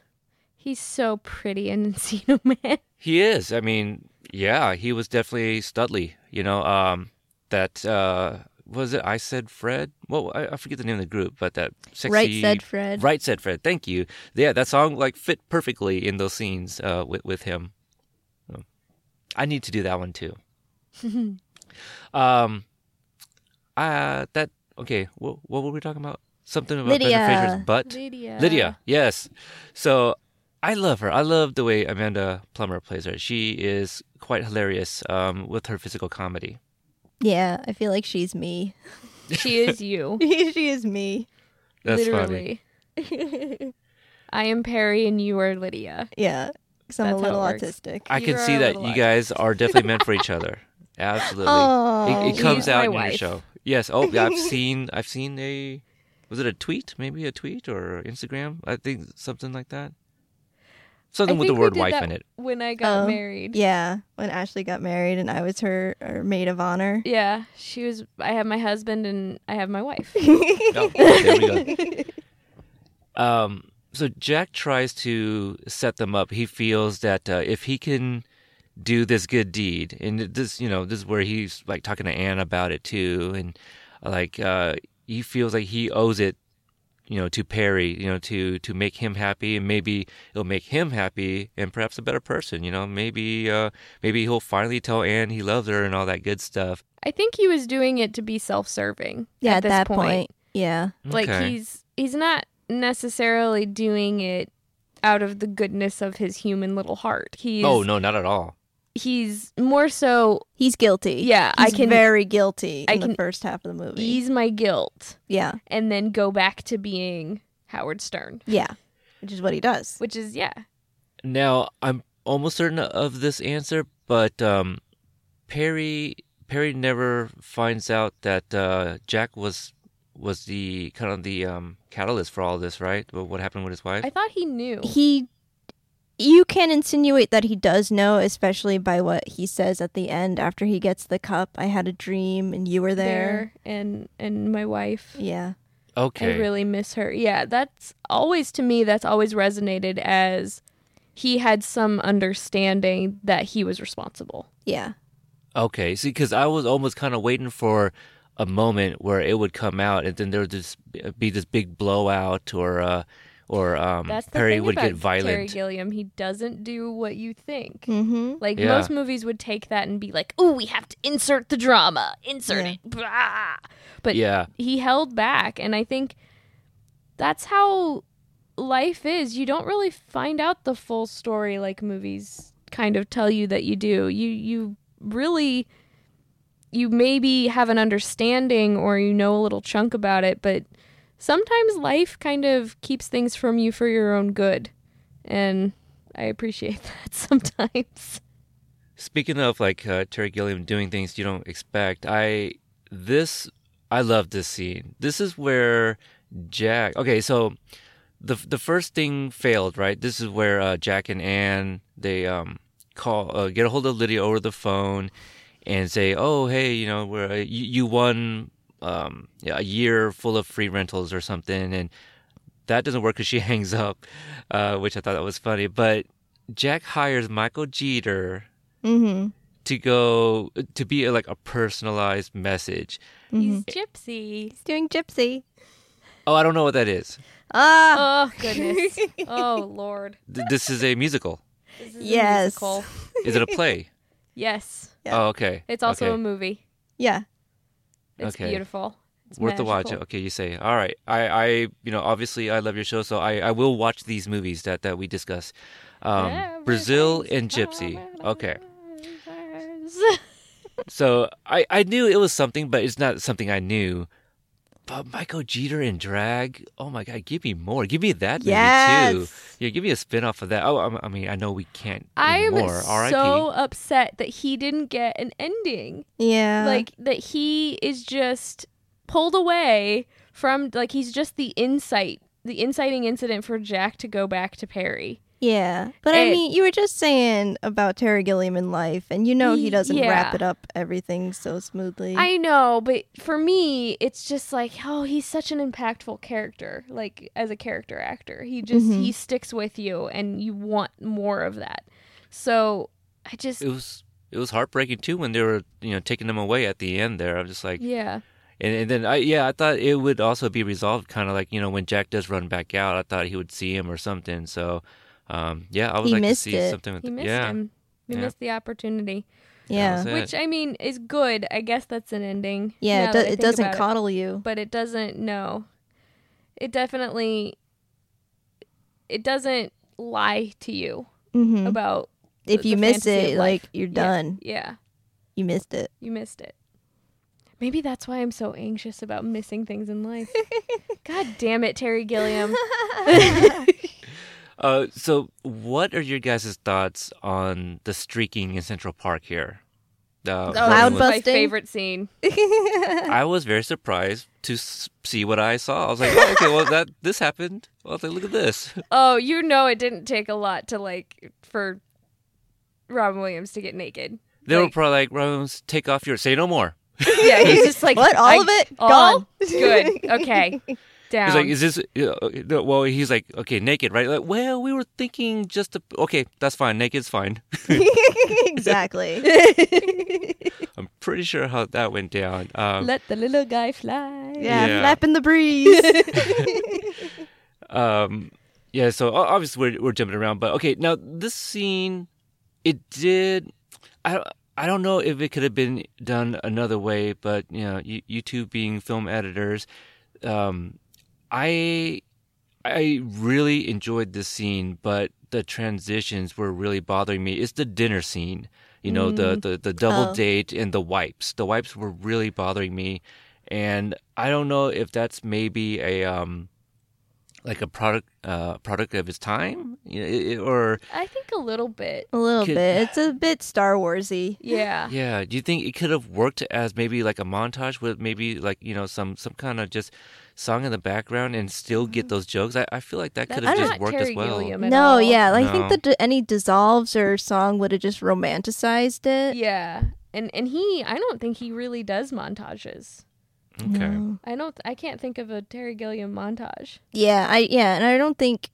[SPEAKER 3] He's so pretty in Encino Man. (laughs)
[SPEAKER 2] He is. I mean, yeah, he was definitely Studley. You know, um, that uh, was it. I said Fred. Well, I, I forget the name of the group, but that sexy.
[SPEAKER 4] Right said Fred.
[SPEAKER 2] Right said Fred. Thank you. Yeah, that song like fit perfectly in those scenes uh, with with him. So, I need to do that one too. (laughs) um, uh, that okay. What what were we talking about? Something about
[SPEAKER 4] Lydia.
[SPEAKER 2] Brendan Fraser's butt.
[SPEAKER 3] Lydia.
[SPEAKER 2] Lydia, yes. So I love her. I love the way Amanda Plummer plays her. She is quite hilarious um, with her physical comedy.
[SPEAKER 4] Yeah, I feel like she's me. (laughs)
[SPEAKER 3] She is you. (laughs)
[SPEAKER 4] she is me.
[SPEAKER 2] That's funny.
[SPEAKER 3] Literally. (laughs) I am Perry and you are Lydia.
[SPEAKER 4] Yeah, because I'm
[SPEAKER 3] That's
[SPEAKER 4] a little autistic.
[SPEAKER 2] I can
[SPEAKER 3] You're
[SPEAKER 2] see that
[SPEAKER 3] little
[SPEAKER 2] you guys are definitely meant for each other. Absolutely.
[SPEAKER 4] Oh,
[SPEAKER 2] it, it comes
[SPEAKER 3] She's
[SPEAKER 2] out
[SPEAKER 3] my
[SPEAKER 2] in your show. Yes. Oh, yeah, I've seen. I've seen a. Was it a tweet? Maybe a tweet or Instagram? I think something like that. Something
[SPEAKER 3] I
[SPEAKER 2] with the word wife in it.
[SPEAKER 3] When I got
[SPEAKER 4] Oh,
[SPEAKER 3] married.
[SPEAKER 4] Yeah, when Ashley got married and I was her, her maid of honor.
[SPEAKER 3] Yeah, she was. I have my husband and I have my wife. (laughs)
[SPEAKER 2] Oh, there we go. (laughs) Um, so Jack tries to set them up. He feels that uh, if he can do this good deed, and this, you know, this is where he's like talking to Anne about it too, and like uh, he feels like he owes it, you know, to Perry, you know, to to make him happy, and maybe it'll make him happy, and perhaps a better person. You know, maybe uh, maybe he'll finally tell Anne he loves her and all that good stuff.
[SPEAKER 3] I think he was doing it to be self-serving.
[SPEAKER 4] Yeah,
[SPEAKER 3] at,
[SPEAKER 4] at
[SPEAKER 3] this
[SPEAKER 4] that
[SPEAKER 3] point.
[SPEAKER 4] point. Yeah.
[SPEAKER 3] Like
[SPEAKER 2] Okay.
[SPEAKER 3] he's he's not necessarily doing it out of the goodness of his human little heart. He's
[SPEAKER 2] oh no, not at all.
[SPEAKER 3] He's more so
[SPEAKER 4] He's guilty.
[SPEAKER 3] Yeah, I can-
[SPEAKER 4] very guilty
[SPEAKER 3] I
[SPEAKER 4] in the
[SPEAKER 3] can
[SPEAKER 4] first half of the movie.
[SPEAKER 3] ease my guilt
[SPEAKER 4] yeah,
[SPEAKER 3] and then go back to being Howard Stern,
[SPEAKER 4] yeah, which is what he does.
[SPEAKER 3] which is yeah.
[SPEAKER 2] Now I'm almost certain of this answer, but um, Perry Perry never finds out that uh, Jack was was the kind of the um, catalyst for all this, right? What what happened with his wife?
[SPEAKER 3] I thought he knew.
[SPEAKER 4] He, you can insinuate that he does know, especially by what he says at the end after he gets the cup. I had a dream and you were there.
[SPEAKER 3] there and and my wife.
[SPEAKER 4] Yeah,
[SPEAKER 2] okay,
[SPEAKER 3] I really miss her. Yeah, that's always to me that's always resonated as he had some understanding that he was responsible.
[SPEAKER 4] yeah,
[SPEAKER 2] okay. See, because I was almost kind of waiting for a moment where it would come out, and then there would just be this big blowout, or uh, or um,
[SPEAKER 3] That's the
[SPEAKER 2] Perry
[SPEAKER 3] thing
[SPEAKER 2] would
[SPEAKER 3] about
[SPEAKER 2] get
[SPEAKER 3] Terry
[SPEAKER 2] violent.
[SPEAKER 3] Gilliam. He doesn't do what you think.
[SPEAKER 4] mm-hmm.
[SPEAKER 3] Like
[SPEAKER 2] Yeah.
[SPEAKER 3] most movies would take that and be like, "Oh, we have to insert the drama, insert
[SPEAKER 4] Yeah.
[SPEAKER 3] it." Blah. But
[SPEAKER 2] yeah,
[SPEAKER 3] he held back, and I think that's how life is. You don't really find out the full story like movies kind of tell you that you do. You you really you maybe have an understanding or you know a little chunk about it, but sometimes life kind of keeps things from you for your own good. And I appreciate (laughs) that sometimes.
[SPEAKER 2] Speaking of like uh, Terry Gilliam doing things you don't expect, I this I love this scene. This is where Jack. Okay, so the the first thing failed, right? This is where uh, Jack and Anne they um call uh, get a hold of Lydia over the phone and say, "Oh, hey, you know, we're, uh, you, you won um, yeah, a year full of free rentals or something," and that doesn't work because she (laughs) hangs up, uh, which I thought that was funny. But Jack hires Michael Jeter
[SPEAKER 4] Mm-hmm.
[SPEAKER 2] to go to be like a personalized message.
[SPEAKER 3] He's gypsy.
[SPEAKER 4] He's doing gypsy.
[SPEAKER 2] Oh, I don't know what that is.
[SPEAKER 4] Ah.
[SPEAKER 3] Oh goodness. (laughs) oh lord.
[SPEAKER 2] This is a musical.
[SPEAKER 3] This is a
[SPEAKER 4] Yes.
[SPEAKER 3] musical.
[SPEAKER 2] Is it a play? (laughs)
[SPEAKER 3] Yes.
[SPEAKER 4] Yeah.
[SPEAKER 2] Oh, okay.
[SPEAKER 3] It's also
[SPEAKER 2] okay.
[SPEAKER 3] a movie.
[SPEAKER 4] yeah.
[SPEAKER 3] It's
[SPEAKER 2] Okay.
[SPEAKER 3] beautiful. It's
[SPEAKER 2] worth the watch. Okay, you say. All right. I, I, you know, obviously I love your show, so I, I will watch these movies that that we discuss. Um, Brazil and Gypsy. Okay. So I, I knew it was something, but it's not something I knew. But Michael Jeter in drag. Oh my God, give me more. Give me that movie too.
[SPEAKER 4] Yes.
[SPEAKER 2] Yeah, give me a spin off of that. Oh, I I mean, I know we can't.
[SPEAKER 3] I am so upset that he didn't get an ending.
[SPEAKER 4] Yeah.
[SPEAKER 3] like that he is just pulled away from like he's just the insight, the inciting incident for Jack to go back to Perry.
[SPEAKER 4] Yeah. But I mean, you were just saying about Terry Gilliam in life, and you know he doesn't
[SPEAKER 3] yeah.
[SPEAKER 4] wrap it up everything so smoothly.
[SPEAKER 3] I know, but for me, it's just like, oh, he's such an impactful character. Like as a character actor, he just
[SPEAKER 4] Mhm.
[SPEAKER 3] he sticks with you, and you want more of that. So I just,
[SPEAKER 2] It was it was heartbreaking too when they were you know taking them away at the end there. I'm just like,
[SPEAKER 3] yeah,
[SPEAKER 2] and, and then I yeah I thought it would also be resolved kind of like you know when Jack does run back out. I thought he would see him or something. So um yeah, I would
[SPEAKER 4] He
[SPEAKER 2] like to see
[SPEAKER 4] it.
[SPEAKER 2] something with
[SPEAKER 3] he missed
[SPEAKER 2] yeah.
[SPEAKER 3] him. He
[SPEAKER 2] Yeah.
[SPEAKER 3] missed the opportunity,
[SPEAKER 4] yeah.
[SPEAKER 3] which I mean is good. I guess that's an ending.
[SPEAKER 4] Yeah, it, do- it doesn't
[SPEAKER 3] about it.
[SPEAKER 4] coddle you.
[SPEAKER 3] but it doesn't no it definitely it doesn't lie to you
[SPEAKER 4] hmm
[SPEAKER 3] about
[SPEAKER 4] If
[SPEAKER 3] the-
[SPEAKER 4] you
[SPEAKER 3] the
[SPEAKER 4] miss it, like you're
[SPEAKER 3] Yeah.
[SPEAKER 4] done.
[SPEAKER 3] yeah
[SPEAKER 4] You missed it.
[SPEAKER 3] you missed it maybe that's why i'm so anxious about missing things in life (laughs) god damn it terry gilliam (laughs)
[SPEAKER 2] Uh, so what are your guys' thoughts on the streaking in Central Park here? Uh,
[SPEAKER 3] oh,
[SPEAKER 4] Cloud
[SPEAKER 3] this
[SPEAKER 2] was-
[SPEAKER 3] my
[SPEAKER 4] busting?
[SPEAKER 3] favorite scene (laughs)
[SPEAKER 2] I was very surprised to s- see what I saw. I was like, oh, okay, well that this happened. Well, I was like, look at this. (laughs)
[SPEAKER 3] oh you know it didn't take a lot to like for robin williams to get naked
[SPEAKER 2] They were probably like, Rose, take off your say no more. (laughs)
[SPEAKER 3] yeah he's just like
[SPEAKER 4] what? All
[SPEAKER 3] I-
[SPEAKER 4] of it?
[SPEAKER 3] all?
[SPEAKER 4] Gone.
[SPEAKER 3] good okay down
[SPEAKER 2] He's like, is this? Uh, no, well, he's like, okay, naked, right? Like, well, we were thinking just to, okay, that's fine. Naked's fine. (laughs)
[SPEAKER 4] exactly.
[SPEAKER 2] I'm pretty sure how that went down. Um,
[SPEAKER 3] Let the little guy fly.
[SPEAKER 4] Yeah,
[SPEAKER 2] Yeah.
[SPEAKER 4] flapping the breeze. (laughs)
[SPEAKER 2] um, yeah. So obviously we're we're jumping around, but okay. Now this scene, it did. I I don't know if it could have been done another way, but you know, you, you two being film editors, um, I I really enjoyed this scene, but the transitions were really bothering me. It's the dinner scene, you know, the, the the double
[SPEAKER 4] Oh.
[SPEAKER 2] date and the wipes. The wipes were really bothering me, and I don't know if that's maybe a um like a product uh product of his time, you know, it- it- or
[SPEAKER 3] I think a little bit.
[SPEAKER 4] a little
[SPEAKER 2] Could-
[SPEAKER 4] bit. It's a bit Star Warsy.
[SPEAKER 3] Yeah. (laughs)
[SPEAKER 2] yeah. Do you think it could have worked as maybe like a montage with maybe like you know some some kind of just song in the background and still get mm. those jokes? I, I feel like that could have just worked
[SPEAKER 3] Terry
[SPEAKER 2] as well.
[SPEAKER 4] No,
[SPEAKER 3] all.
[SPEAKER 4] yeah. I
[SPEAKER 2] No.
[SPEAKER 4] think that d- any dissolves or song would have just romanticized it.
[SPEAKER 3] Yeah. And and he I don't think he really does montages.
[SPEAKER 2] Okay.
[SPEAKER 4] No.
[SPEAKER 3] I don't I can't think of a Terry Gilliam montage.
[SPEAKER 4] Yeah, I yeah, and I don't think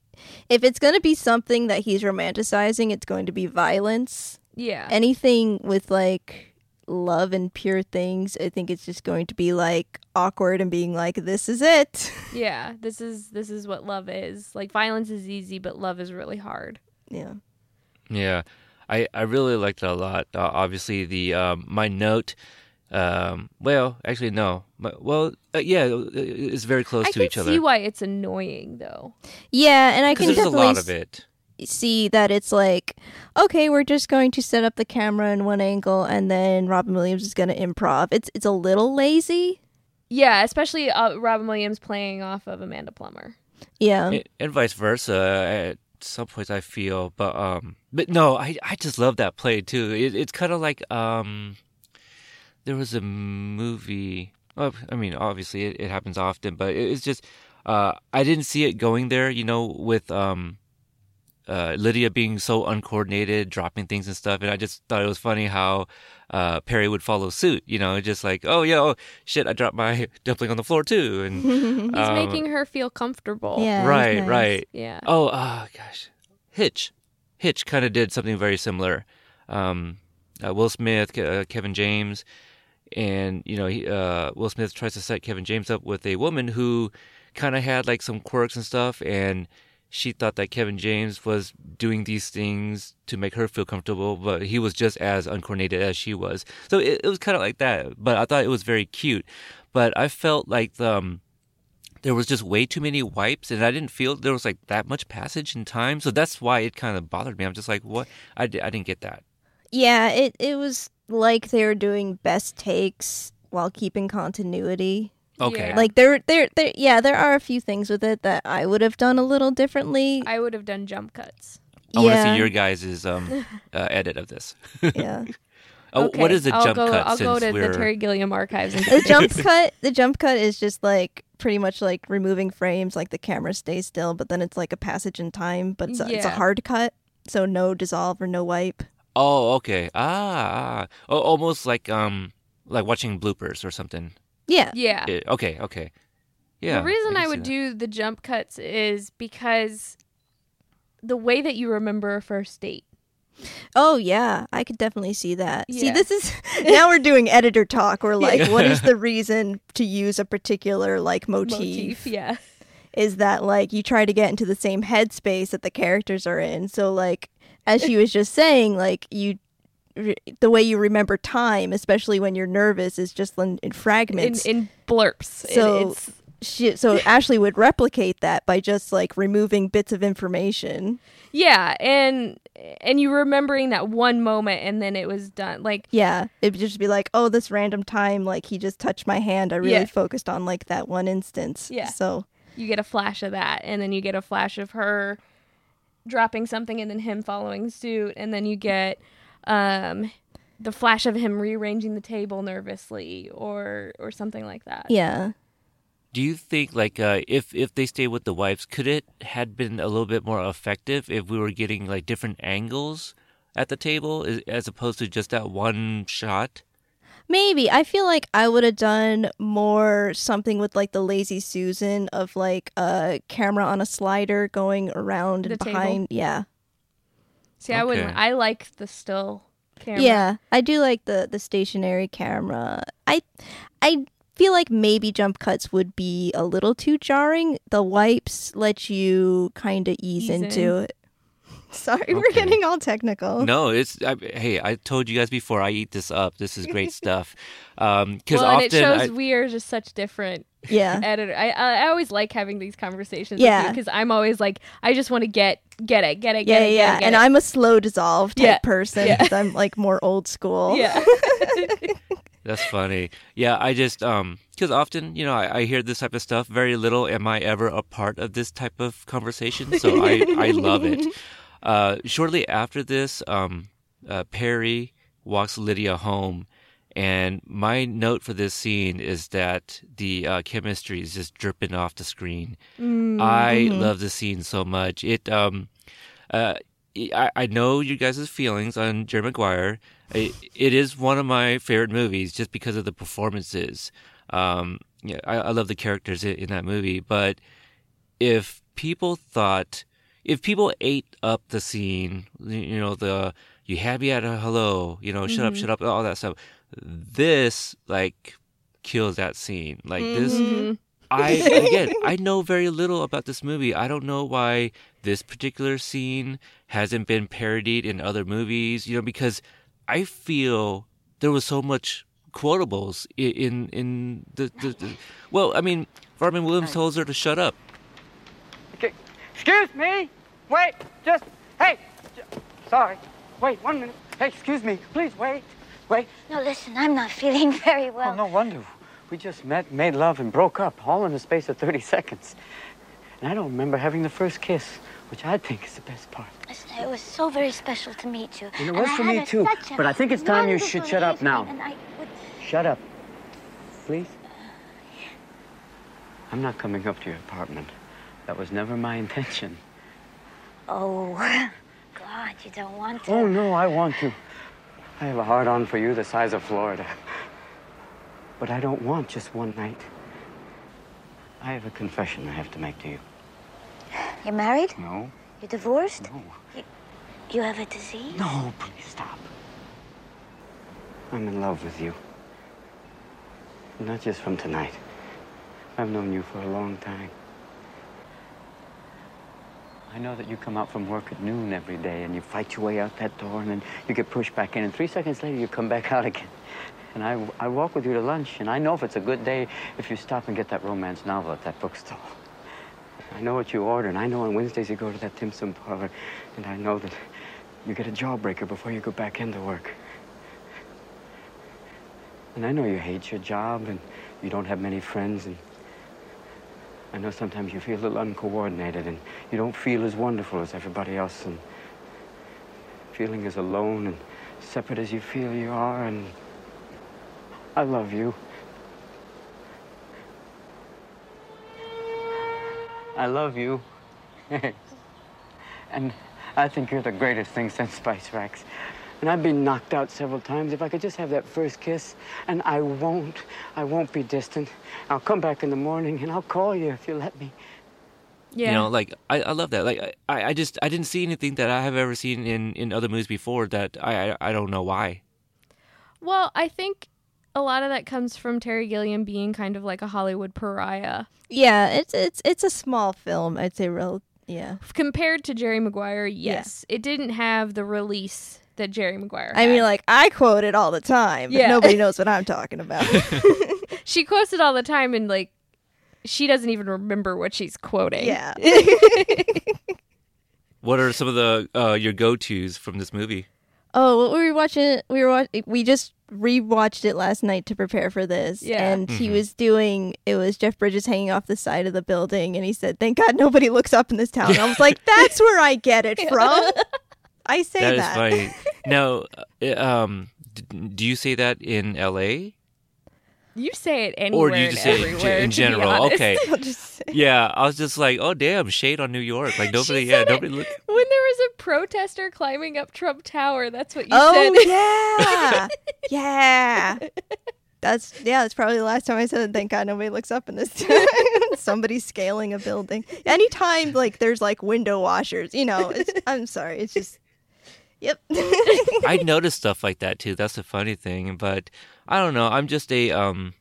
[SPEAKER 4] if it's gonna be something that he's romanticizing, it's going to be violence.
[SPEAKER 3] Yeah.
[SPEAKER 4] Anything with like love and pure things, I think it's just going to be like awkward and being like, "This is it." (laughs)
[SPEAKER 3] yeah. This is this is what love is. Like violence is easy, but love is really hard.
[SPEAKER 4] yeah.
[SPEAKER 2] Yeah, I, I really liked it a lot. Uh, obviously, the um, my note. Um, well, actually, no. My, well, uh, yeah, uh, it's very close
[SPEAKER 3] I
[SPEAKER 2] to each other.
[SPEAKER 3] I can see why it's annoying though.
[SPEAKER 4] Yeah, and I can
[SPEAKER 2] there's a lot of it.
[SPEAKER 4] S- see that it's like, okay, we're just going to set up the camera in one angle, and then Robin Williams is going to improv. It's it's a little lazy.
[SPEAKER 3] Yeah, especially uh, Robin Williams playing off of Amanda Plummer.
[SPEAKER 4] Yeah.
[SPEAKER 2] and, and vice versa. At some points, I feel, but um, but no, I I just love that play too. It, it's kind of like um, there was a movie. Well, I mean, obviously, it, it happens often, but it, it's just uh, I didn't see it going there. You know, with um. Uh, Lydia being so uncoordinated, dropping things and stuff, and I just thought it was funny how uh, Perry would follow suit. You know, just like, oh yeah, oh shit, I dropped my (laughs) dumpling on the floor too, and (laughs)
[SPEAKER 3] He's
[SPEAKER 2] Um,
[SPEAKER 3] making her feel comfortable.
[SPEAKER 4] Yeah.
[SPEAKER 2] right,
[SPEAKER 4] nice.
[SPEAKER 2] right.
[SPEAKER 3] Yeah.
[SPEAKER 2] Oh, uh, gosh. Hitch. Hitch kind of did something very similar. Um, uh, Will Smith, uh, Kevin James, and, you know, he, uh, Will Smith tries to set Kevin James up with a woman who kind of had like some quirks and stuff, and she thought that Kevin James was doing these things to make her feel comfortable, but he was just as uncoordinated as she was. So it, it was kind of like that, but I thought it was very cute. But I felt like the, um, there was just way too many wipes and i didn't feel there was like that much passage in time so that's why it kind of bothered me i'm just like what i, I didn't get that
[SPEAKER 4] Yeah, it it was like they were doing best takes while keeping continuity.
[SPEAKER 2] Okay
[SPEAKER 3] Yeah.
[SPEAKER 4] Like there there there yeah, there are a few things with it that I would have done a little differently.
[SPEAKER 3] I would have done jump cuts.
[SPEAKER 2] i want to
[SPEAKER 4] yeah.
[SPEAKER 2] see your guys' um, (laughs) uh, edit of this
[SPEAKER 4] yeah. (laughs)
[SPEAKER 2] oh
[SPEAKER 3] Okay,
[SPEAKER 2] what is the
[SPEAKER 3] I'll
[SPEAKER 2] jump
[SPEAKER 3] go,
[SPEAKER 2] cut
[SPEAKER 3] I'll go to
[SPEAKER 2] we're
[SPEAKER 3] the Terry Gilliam archives and
[SPEAKER 4] The jump cut the jump cut is just like pretty much like removing frames like the camera stays still but then it's like a passage in time but it's a, it's a hard cut so no dissolve or no wipe.
[SPEAKER 2] oh okay ah, ah. Oh, almost like um like watching bloopers or something
[SPEAKER 4] Yeah.
[SPEAKER 3] Yeah.
[SPEAKER 2] Yeah, okay okay yeah
[SPEAKER 3] the reason
[SPEAKER 2] can
[SPEAKER 3] I, would do the jump cuts is because the way that you remember a first date.
[SPEAKER 4] Oh yeah, I could definitely see that. See, this is (laughs) (laughs) now we're doing editor talk. We're like, what is (laughs) the reason to use a particular like motif?
[SPEAKER 3] Motif, yeah.
[SPEAKER 4] Is that like you try to get into the same headspace that the characters are in? So like, as she was just saying, like you, re- the way you remember time, especially when you're nervous, is just in, in
[SPEAKER 3] In,
[SPEAKER 4] fragments.
[SPEAKER 3] in blurps. It-
[SPEAKER 4] So-
[SPEAKER 3] it's,
[SPEAKER 4] she, so (laughs) Ashley would replicate that by just like removing bits of information.
[SPEAKER 3] yeah, and and you remembering that one moment and then it was done. Like
[SPEAKER 4] Yeah, it'd just be like, oh, this random time, like he just touched my hand. I really
[SPEAKER 3] Yeah.
[SPEAKER 4] focused on like that one instance.
[SPEAKER 3] Yeah.
[SPEAKER 4] So
[SPEAKER 3] you get a flash of that and then you get a flash of her dropping something and then him following suit and then you get um the flash of him rearranging the table nervously or or something like that.
[SPEAKER 4] yeah,
[SPEAKER 2] Do you think like uh, if if they stay with the wipes, could it had been a little bit more effective if we were getting like different angles at the table as, as opposed to just that one shot?
[SPEAKER 4] maybe I feel like I would have done more something with like the lazy Susan of like a camera on a slider going around and
[SPEAKER 3] The table?
[SPEAKER 4] behind. Yeah,
[SPEAKER 3] See, I wouldn't
[SPEAKER 2] Okay.
[SPEAKER 3] I like the still camera.
[SPEAKER 4] yeah, I do like the the stationary camera. I I feel like maybe jump cuts would be a little too jarring. The wipes let you kind of ease,
[SPEAKER 3] Ease
[SPEAKER 4] into
[SPEAKER 3] in.
[SPEAKER 4] it. (laughs) Sorry, we're getting all technical.
[SPEAKER 2] No, it's I, hey. I told you guys before. I eat this up. This is great (laughs) stuff. Um, because
[SPEAKER 3] Well, and
[SPEAKER 2] often
[SPEAKER 3] it shows
[SPEAKER 2] I,
[SPEAKER 3] we are just such different
[SPEAKER 4] Yeah. (laughs)
[SPEAKER 3] editor. I I I always like having these conversations
[SPEAKER 4] Yeah.
[SPEAKER 3] because I'm always like I just want to get get it, get it,
[SPEAKER 4] Yeah,
[SPEAKER 3] get it,
[SPEAKER 4] yeah,
[SPEAKER 3] get it, get
[SPEAKER 4] and
[SPEAKER 3] it.
[SPEAKER 4] I'm a slow dissolve type
[SPEAKER 3] Yeah,
[SPEAKER 4] person
[SPEAKER 3] yeah.
[SPEAKER 4] 'cause I'm like more old school.
[SPEAKER 3] yeah. (laughs) (laughs)
[SPEAKER 2] That's funny. Yeah, I just um because often you know I, I hear this type of stuff. Very little am I ever a part of this type of conversation, so I I love it. Uh, shortly after this, um, uh, Perry walks Lydia home, and my note for this scene is that the uh, chemistry is just dripping off the screen. I love the scene so much. It um, uh, I, I know you guys' feelings on Jerry Maguire. It, it is one of my favorite movies just because of the performances. Um, yeah, I, I love the characters in, in that movie. But if people thought, if people ate up the scene, you know, the you had me at a hello, you know, shut up, shut up, all that stuff. This like kills that scene. Like this,
[SPEAKER 3] Mhm.
[SPEAKER 2] I again, I know very little about this movie. I don't know why this particular scene hasn't been parodied in other movies. You know, because I feel there was so much quotables i- in in the, the, the well, I mean, Robin Williams tells her to shut up.
[SPEAKER 5] Okay. Excuse me. Wait. Just. Hey. j- Sorry. Wait one minute. Hey, excuse me. Please wait. Wait.
[SPEAKER 6] No, listen, I'm not feeling (laughs) very oh, well.
[SPEAKER 5] Oh, no wonder. We just met, made love, and broke up, all in the space of 30 seconds. And I don't remember having the first kiss, which I think is the best part.
[SPEAKER 6] Listen, it was so very special to meet you.
[SPEAKER 5] And it was
[SPEAKER 6] I
[SPEAKER 5] for me too, but I think it's time you should shut up now.
[SPEAKER 6] And I would...
[SPEAKER 5] Shut up. Please? I'm not coming up to your apartment. That was never my intention.
[SPEAKER 6] Oh, (laughs) God, you don't want to.
[SPEAKER 5] Oh, no, I want to. I have a hard on for you the size of Florida. But I don't want just one night. I have a confession I have to make to you.
[SPEAKER 6] You're married?
[SPEAKER 5] No?
[SPEAKER 6] You're divorced?
[SPEAKER 5] No.
[SPEAKER 6] You, you have a disease?
[SPEAKER 5] No, please stop. I'm in love with you. Not just from tonight. I've known you for a long time. I know that you come out from work at noon every day and you fight your way out that door and then you get pushed back in and three seconds later you come back (laughs) out again. And I, I walk with you to lunch and I know if it's a good day if you stop and get that romance novel at that bookstore. I know what you order and I know on Wednesdays you go to that dim sum parlor and I know that you get a jawbreaker before you go back into work. And I know you hate your job and you don't have many friends and I know sometimes you feel a little uncoordinated and you don't feel as wonderful as everybody else and feeling as alone and separate as you feel you are and I love you. I love you. (laughs) and I think you're the greatest thing since Spice Racks. And I've been knocked out several times. If I could just have that first kiss, and I won't. I won't be distant. I'll come back in the morning and I'll call you if you let me.
[SPEAKER 3] Yeah.
[SPEAKER 2] You know, like I, I love that. Like I, I just I didn't see anything that I have ever seen in, in other movies before that I, I I don't know why.
[SPEAKER 3] well, I think a lot of that comes from Terry Gilliam being kind of like a Hollywood pariah
[SPEAKER 4] Yeah, it's it's it's a small film. I'd say real. Yeah.
[SPEAKER 3] compared to Jerry Maguire. Yes, it didn't have the release that Jerry Maguire.
[SPEAKER 4] I
[SPEAKER 3] had.
[SPEAKER 4] mean, like I quote it all the time, but
[SPEAKER 3] Yeah.
[SPEAKER 4] nobody knows what (laughs) I'm talking about. (laughs)
[SPEAKER 3] she quotes it all the time, and like she doesn't even remember what she's quoting.
[SPEAKER 4] yeah. (laughs)
[SPEAKER 2] What are some of the uh, your go tos from this movie?
[SPEAKER 4] Oh, what were we watching? We were watch- we just rewatched it last night to prepare for this.
[SPEAKER 3] Yeah.
[SPEAKER 4] And he was doing it was Jeff Bridges hanging off the side of the building and he said, Thank God nobody looks up in this town. I was like, That's where I get it from. I say
[SPEAKER 2] That
[SPEAKER 4] that.
[SPEAKER 2] is funny. (laughs) now, uh, um, d- do you say that in L.A.
[SPEAKER 3] You say it anywhere
[SPEAKER 2] or do you just say it in,
[SPEAKER 3] everywhere.
[SPEAKER 2] in general? Okay. (laughs)
[SPEAKER 4] I'll just say
[SPEAKER 2] Yeah, I was just like, oh damn, shade on New York. Like (laughs) nobody, yeah, nobody look.
[SPEAKER 3] When there was a protester climbing up Trump Tower, that's what you
[SPEAKER 4] Oh
[SPEAKER 3] said.
[SPEAKER 4] Oh yeah. yeah. That's yeah, that's probably the last time I said it. thank God nobody looks up in this town. Somebody's scaling a building. Anytime like there's like window washers, you know, I'm sorry, it's just Yep. (laughs)
[SPEAKER 2] I noticed stuff like that too. That's the funny thing, but I don't know. I'm just a um.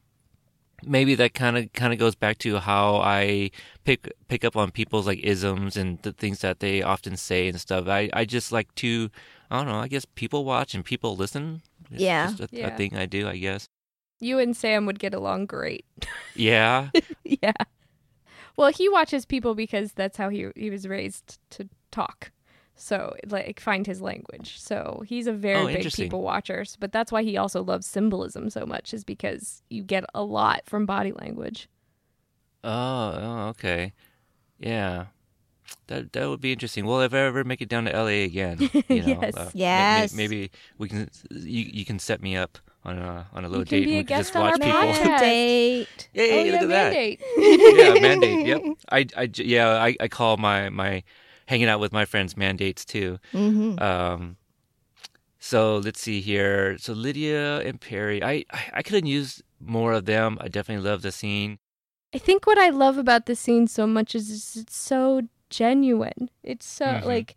[SPEAKER 2] Maybe that kind of kind of goes back to how I pick pick up on people's like isms and the things that they often say and stuff. I I just like to I don't know. I guess people watch and people listen. It's
[SPEAKER 4] Yeah.
[SPEAKER 2] just a, a thing I do. I guess.
[SPEAKER 3] You and Sam would get along great. (laughs)
[SPEAKER 2] Yeah.
[SPEAKER 3] yeah. Well, he watches people because that's how he he was raised to talk. So, like, find his language. So, he's a very
[SPEAKER 2] Oh,
[SPEAKER 3] big people watcher. But that's why he also loves symbolism so much, is because you get a lot from body language.
[SPEAKER 2] Oh, oh, okay. Yeah. That that would be interesting. Well, if I ever make it down to LA again, (laughs) you know,
[SPEAKER 3] Yes.
[SPEAKER 2] uh, ma- ma-
[SPEAKER 4] Yes.
[SPEAKER 2] maybe we can you you can set me up on a on a little date
[SPEAKER 3] be
[SPEAKER 2] and we can just
[SPEAKER 3] on
[SPEAKER 2] watch
[SPEAKER 3] our
[SPEAKER 2] people.
[SPEAKER 3] podcast.
[SPEAKER 4] Date.
[SPEAKER 2] Hey,
[SPEAKER 3] oh,
[SPEAKER 2] look
[SPEAKER 3] yeah,
[SPEAKER 2] at that.
[SPEAKER 3] mandate. (laughs)
[SPEAKER 2] yeah, mandate. Yep. (laughs) I, I j- yeah, I, I call my my hanging out with my friends mandates too.
[SPEAKER 4] Mm-hmm.
[SPEAKER 2] Um, so let's see here. So Lydia and Perry, I I, I could have used more of them. I definitely love the scene.
[SPEAKER 3] I think what I love about the scene so much is it's- it's so genuine. It's so
[SPEAKER 2] Mhm.
[SPEAKER 3] like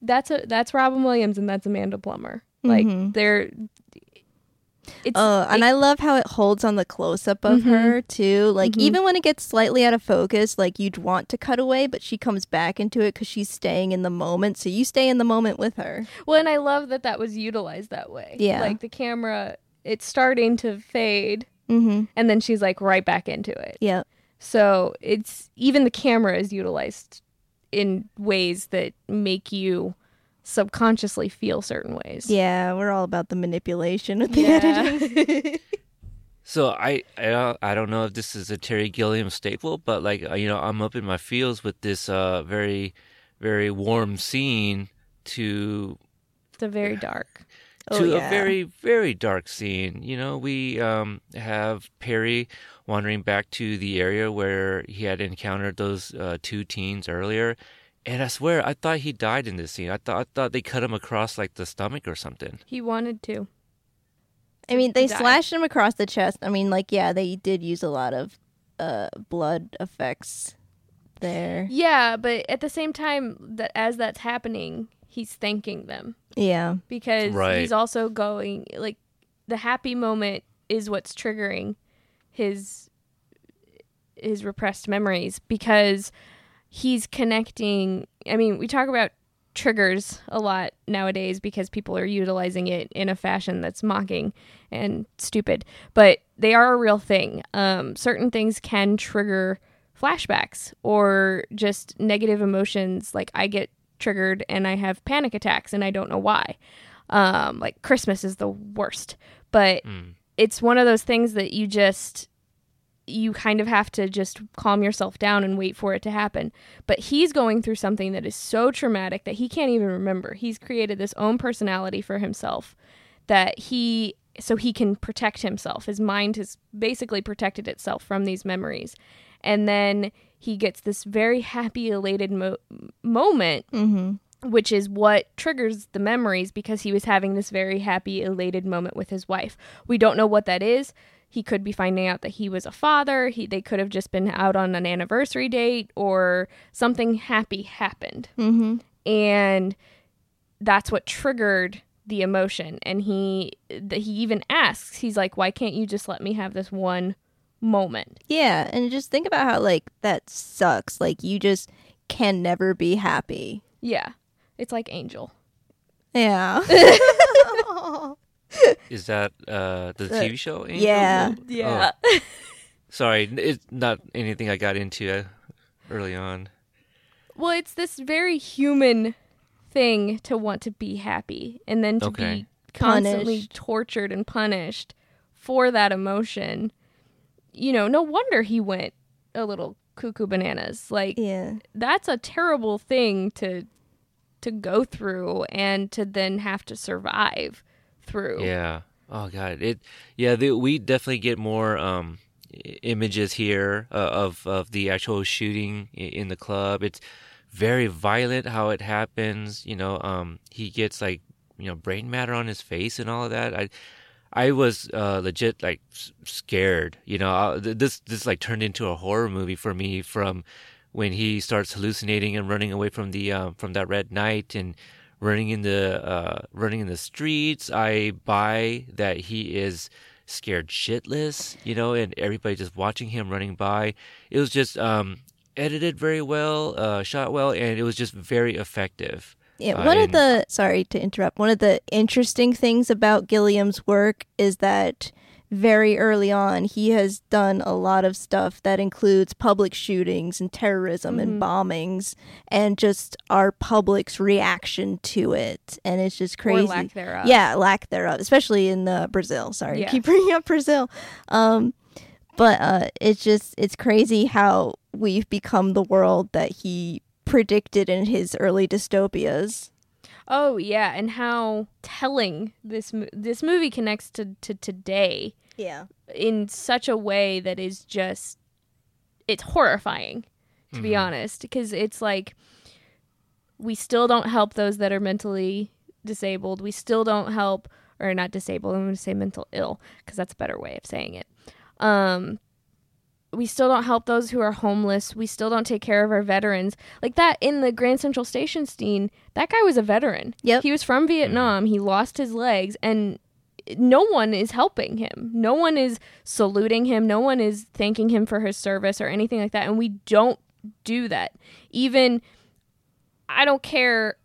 [SPEAKER 3] that's a that's Robin Williams and that's Amanda Plummer. Like
[SPEAKER 4] Mhm.
[SPEAKER 3] they're it's
[SPEAKER 4] Uh, and
[SPEAKER 3] it-
[SPEAKER 4] I love how it holds on the close up of
[SPEAKER 3] Mhm.
[SPEAKER 4] her too. Like
[SPEAKER 3] Mhm.
[SPEAKER 4] even when it gets slightly out of focus, like you'd want to cut away, but she comes back into it because she's staying in the moment. So you stay in the moment with her.
[SPEAKER 3] well, and I love that that was utilized that way.
[SPEAKER 4] Yeah.
[SPEAKER 3] like the camera, it's starting to fade,
[SPEAKER 4] Mm-hmm.
[SPEAKER 3] and then she's like right back into it.
[SPEAKER 4] Yeah.
[SPEAKER 3] So it's even the camera is utilized in ways that make you subconsciously feel certain ways.
[SPEAKER 4] Yeah, we're all about the manipulation of the
[SPEAKER 3] Yeah.
[SPEAKER 4] editing. (laughs)
[SPEAKER 2] So I I don't, I don't know if this is a Terry Gilliam staple, but like uh, you know I'm up in my feels with this uh very very warm scene to
[SPEAKER 3] It's a very dark.
[SPEAKER 4] Oh,
[SPEAKER 2] to
[SPEAKER 4] yeah.
[SPEAKER 2] a very very dark scene. You know, we um, have Perry wandering back to the area where he had encountered those uh, two teens earlier, and I swear I thought he died in this scene. I thought I thought they cut him across like the stomach or something.
[SPEAKER 3] He wanted to.
[SPEAKER 4] I mean, they
[SPEAKER 3] die.
[SPEAKER 4] slashed him across the chest. I mean, like, yeah, they did use a lot of uh, blood effects there.
[SPEAKER 3] Yeah, but at the same time that as that's happening, he's thanking them
[SPEAKER 4] Yeah.
[SPEAKER 3] because
[SPEAKER 2] Right.
[SPEAKER 3] he's also going like the happy moment is what's triggering his his repressed memories because he's connecting I mean, we talk about triggers a lot nowadays because people are utilizing it in a fashion that's mocking and stupid, but they are a real thing. Um, certain things can trigger flashbacks or just negative emotions. Like I get triggered and I have panic attacks and I don't know why. Um, like Christmas is the worst, but it's one of those things that you just you kind of have to just calm yourself down and wait for it to happen. But he's going through something that is so traumatic that he can't even remember. He's created this own personality for himself that he so he can protect himself. His mind has basically protected itself from these memories. And then he gets this very happy elated mo- moment
[SPEAKER 4] Mm-hmm.
[SPEAKER 3] which is what triggers the memories because he was having this very happy, elated moment with his wife. We don't know what that is. He could be finding out that he was a father. He they could have just been out on an anniversary date or something happy happened.
[SPEAKER 4] Mm-hmm.
[SPEAKER 3] And that's what triggered the emotion. And he that he even asks, he's like, "Why can't you just let me have this one moment?"
[SPEAKER 4] Yeah, and just think about how like that sucks. Like you just can never be happy.
[SPEAKER 3] Yeah. It's like Angel.
[SPEAKER 4] Yeah. (laughs) (laughs) (laughs)
[SPEAKER 2] Is that uh, the
[SPEAKER 4] The-
[SPEAKER 2] TV show? Angel?
[SPEAKER 4] yeah.
[SPEAKER 2] Oh,
[SPEAKER 3] Yeah.
[SPEAKER 2] sorry, it's not anything I got into uh, early on.
[SPEAKER 3] Well, it's this very human thing to want to be happy and then to
[SPEAKER 2] Okay.
[SPEAKER 3] be constantly
[SPEAKER 4] Punished.
[SPEAKER 3] tortured and punished for that emotion. You know, no wonder he went a little cuckoo bananas. Like
[SPEAKER 4] yeah.
[SPEAKER 3] that's a terrible thing to to go through and to then have to survive through.
[SPEAKER 2] Yeah. Oh god. It. Yeah. The, we definitely get more um, images here uh, of of the actual shooting in the club. It's very violent how it happens. You know. Um. He gets like you know brain matter on his face and all of that. I. I was uh, legit like scared, you know. Uh, th- this this like turned into a horror movie for me from when he starts hallucinating and running away from the um, from that red knight and running in the uh, running in the streets. I buy that he is scared shitless, you know, and everybody just watching him running by. It was just um, edited very well, uh, shot well, and it was just very effective.
[SPEAKER 4] Yeah,
[SPEAKER 2] Uh,
[SPEAKER 4] one of the sorry to interrupt. One of the interesting things about Gilliam's work is that very early on he has done a lot of stuff that includes public shootings and terrorism and bombings and just our public's reaction to it and it's just crazy.
[SPEAKER 3] Or lack thereof.
[SPEAKER 4] Yeah, lack thereof, especially in uh, Brazil. Sorry,
[SPEAKER 3] Yeah.
[SPEAKER 4] keep (laughs) bringing up Brazil. Um, but uh, it's just it's crazy how we've become the world that he predicted in his early dystopias.
[SPEAKER 3] Oh yeah, and how telling this mo- this movie connects to to today
[SPEAKER 4] Yeah.
[SPEAKER 3] in such a way that is just it's horrifying to be honest because it's like we still don't help those that are mentally disabled. We still don't help or not disabled. I'm going to say mental ill because that's a better way of saying it. Um we still don't help those who are homeless. We still don't take care of our veterans. Like that in the Grand Central Station scene, that guy was a veteran.
[SPEAKER 4] Yep.
[SPEAKER 3] He was from Vietnam. He lost his legs and no one is helping him. No one is saluting him. No one is thanking him for his service or anything like that. And we don't do that. Even I don't care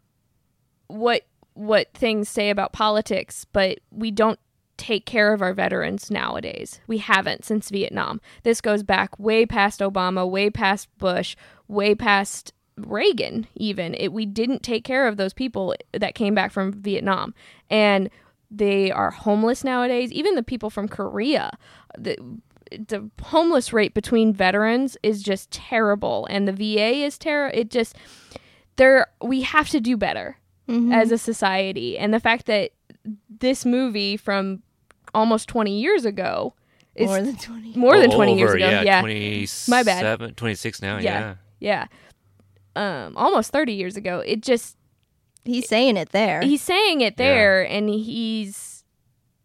[SPEAKER 3] what what things say about politics, but we don't take care of our veterans nowadays. We haven't since Vietnam. This goes back way past Obama, way past Bush, way past Reagan even. It, we didn't take care of those people that came back from Vietnam. And they are homeless nowadays. Even the people from Korea, the the homeless rate between veterans is just terrible, and the VA is terrible. It just there we have to do better
[SPEAKER 4] Mm-hmm.
[SPEAKER 3] as a society, and the fact that this movie from almost twenty years ago is
[SPEAKER 4] More than 20.
[SPEAKER 3] more than twenty years
[SPEAKER 2] over,
[SPEAKER 3] ago.
[SPEAKER 2] Yeah,
[SPEAKER 3] Yeah,
[SPEAKER 2] 27,
[SPEAKER 3] My bad.
[SPEAKER 2] 26 now,
[SPEAKER 3] Yeah.
[SPEAKER 2] yeah.
[SPEAKER 3] yeah, um, almost thirty years ago. It just
[SPEAKER 4] He's saying it there.
[SPEAKER 3] he's saying it there, and he's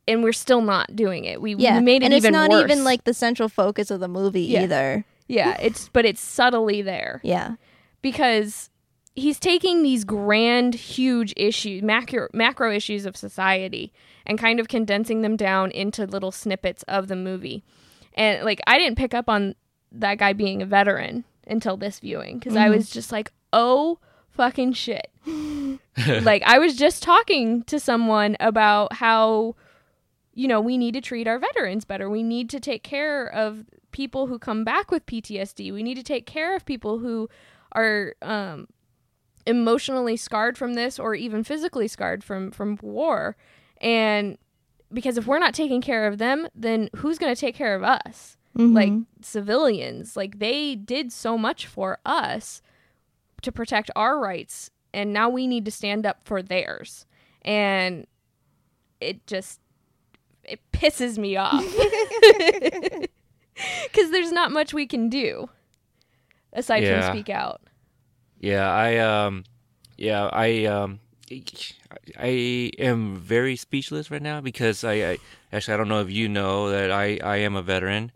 [SPEAKER 3] and we're still not doing it. We,
[SPEAKER 4] yeah.
[SPEAKER 3] we made it
[SPEAKER 4] and it's
[SPEAKER 3] even
[SPEAKER 4] not
[SPEAKER 3] worse.
[SPEAKER 4] even like the central focus of the movie
[SPEAKER 3] Yeah.
[SPEAKER 4] either.
[SPEAKER 3] yeah, it's but it's subtly there.
[SPEAKER 4] Yeah.
[SPEAKER 3] because he's taking these grand, huge issues, macro, macro issues of society, and kind of condensing them down into little snippets of the movie. And like, I didn't pick up on that guy being a veteran until this viewing because I mm-hmm. was just like, oh fucking shit. (laughs) like, I was just talking to someone about how, you know, we need to treat our veterans better. We need to take care of people who come back with PTSD. We need to take care of people who are um, emotionally scarred from this or even physically scarred from from war and because if we're not taking care of them then who's going to take care of us like civilians like they did so much for us to protect our rights and now we need to stand up for theirs and it just it pisses me off (laughs) (laughs) because there's not much we can do aside
[SPEAKER 2] Yeah.
[SPEAKER 3] from speak out
[SPEAKER 2] Yeah, I um yeah, I um I am very speechless right now because I, I actually I don't know if you know that I I am a veteran.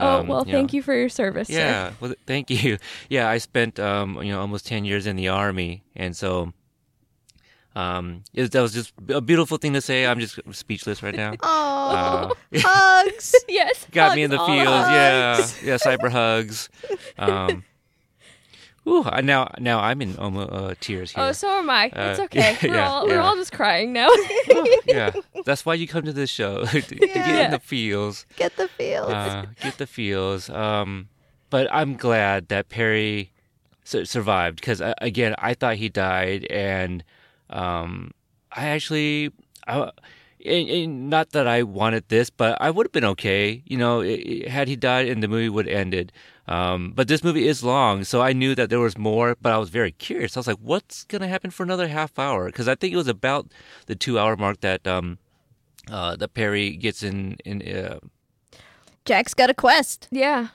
[SPEAKER 3] Oh
[SPEAKER 2] Um,
[SPEAKER 3] well,
[SPEAKER 2] you
[SPEAKER 3] thank
[SPEAKER 2] know.
[SPEAKER 3] you for your service.
[SPEAKER 2] Yeah, well, thank you. (laughs) Yeah, I spent um you know almost 10 years in the army and so um it, that was just a beautiful thing to say. I'm just speechless right now. (laughs)
[SPEAKER 4] Oh,
[SPEAKER 2] Uh, (laughs)
[SPEAKER 4] hugs.
[SPEAKER 3] yes.
[SPEAKER 2] got me in the
[SPEAKER 3] hugs,
[SPEAKER 2] feels. Yeah, yeah, cyber hugs. Um, ooh, now now I'm in almo uh, tears here.
[SPEAKER 3] Oh, so am I. it's
[SPEAKER 2] Uh,
[SPEAKER 3] okay. (laughs)
[SPEAKER 2] yeah,
[SPEAKER 3] we're
[SPEAKER 2] yeah,
[SPEAKER 3] all we're
[SPEAKER 2] yeah.
[SPEAKER 3] all just crying now. (laughs)
[SPEAKER 2] yeah, (laughs) that's why you come to this show to, to get
[SPEAKER 3] Yeah.
[SPEAKER 2] in the feels,
[SPEAKER 4] Get the feels.
[SPEAKER 2] uh, get the feels. Um, but I'm glad that Perry su- survived because uh, again, I thought he died, and um, I actually, I, and, and not that I wanted this, but I would have been okay, you know, i i had he died and the movie would have ended. Um, but this movie is long, so I knew that there was more, but I was very curious. I was like, what's going to happen for another half hour? Because I think it was about the two hour mark that um, uh, that Perry gets in in uh,
[SPEAKER 4] Jack's got a quest.
[SPEAKER 3] yeah.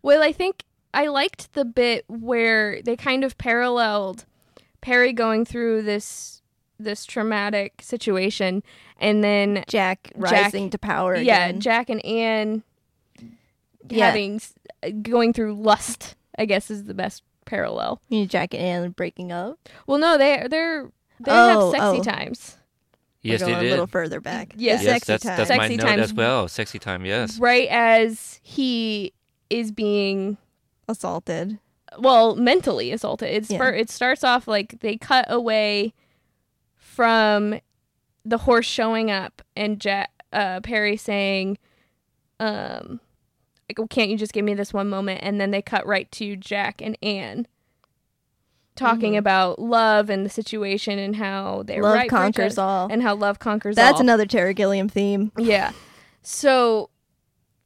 [SPEAKER 3] Well, I think I liked the bit where they kind of paralleled Perry going through this this traumatic situation, and then
[SPEAKER 4] Jack
[SPEAKER 3] Jack-
[SPEAKER 4] rising to power
[SPEAKER 3] yeah. Jack and Anne
[SPEAKER 4] Yeah.
[SPEAKER 3] having going through lust. I guess is the best parallel.
[SPEAKER 4] You know, Jack and Anne breaking up.
[SPEAKER 3] Well, no, they they're they
[SPEAKER 4] Oh,
[SPEAKER 3] have sexy
[SPEAKER 4] oh.
[SPEAKER 3] times.
[SPEAKER 2] yes,
[SPEAKER 4] We're
[SPEAKER 2] they
[SPEAKER 4] going
[SPEAKER 2] did.
[SPEAKER 4] a little further back.
[SPEAKER 3] Yeah.
[SPEAKER 2] Yes,
[SPEAKER 4] sexy
[SPEAKER 2] that's
[SPEAKER 4] time.
[SPEAKER 2] that's my note
[SPEAKER 3] times.
[SPEAKER 2] as well. Sexy time, yes.
[SPEAKER 3] Right as he is being
[SPEAKER 4] assaulted.
[SPEAKER 3] well mentally assaulted it's
[SPEAKER 4] Yeah.
[SPEAKER 3] fir- it starts off like they cut away from the horse showing up and Jack, uh, perry saying um like, can't you just give me this one moment and then they cut right to jack and anne talking
[SPEAKER 4] Mhm.
[SPEAKER 3] about love and the situation and how they're
[SPEAKER 4] Love
[SPEAKER 3] right
[SPEAKER 4] conquers all.
[SPEAKER 3] and how love conquers
[SPEAKER 4] That's
[SPEAKER 3] all That's
[SPEAKER 4] another Terry Gilliam theme.
[SPEAKER 3] yeah. So,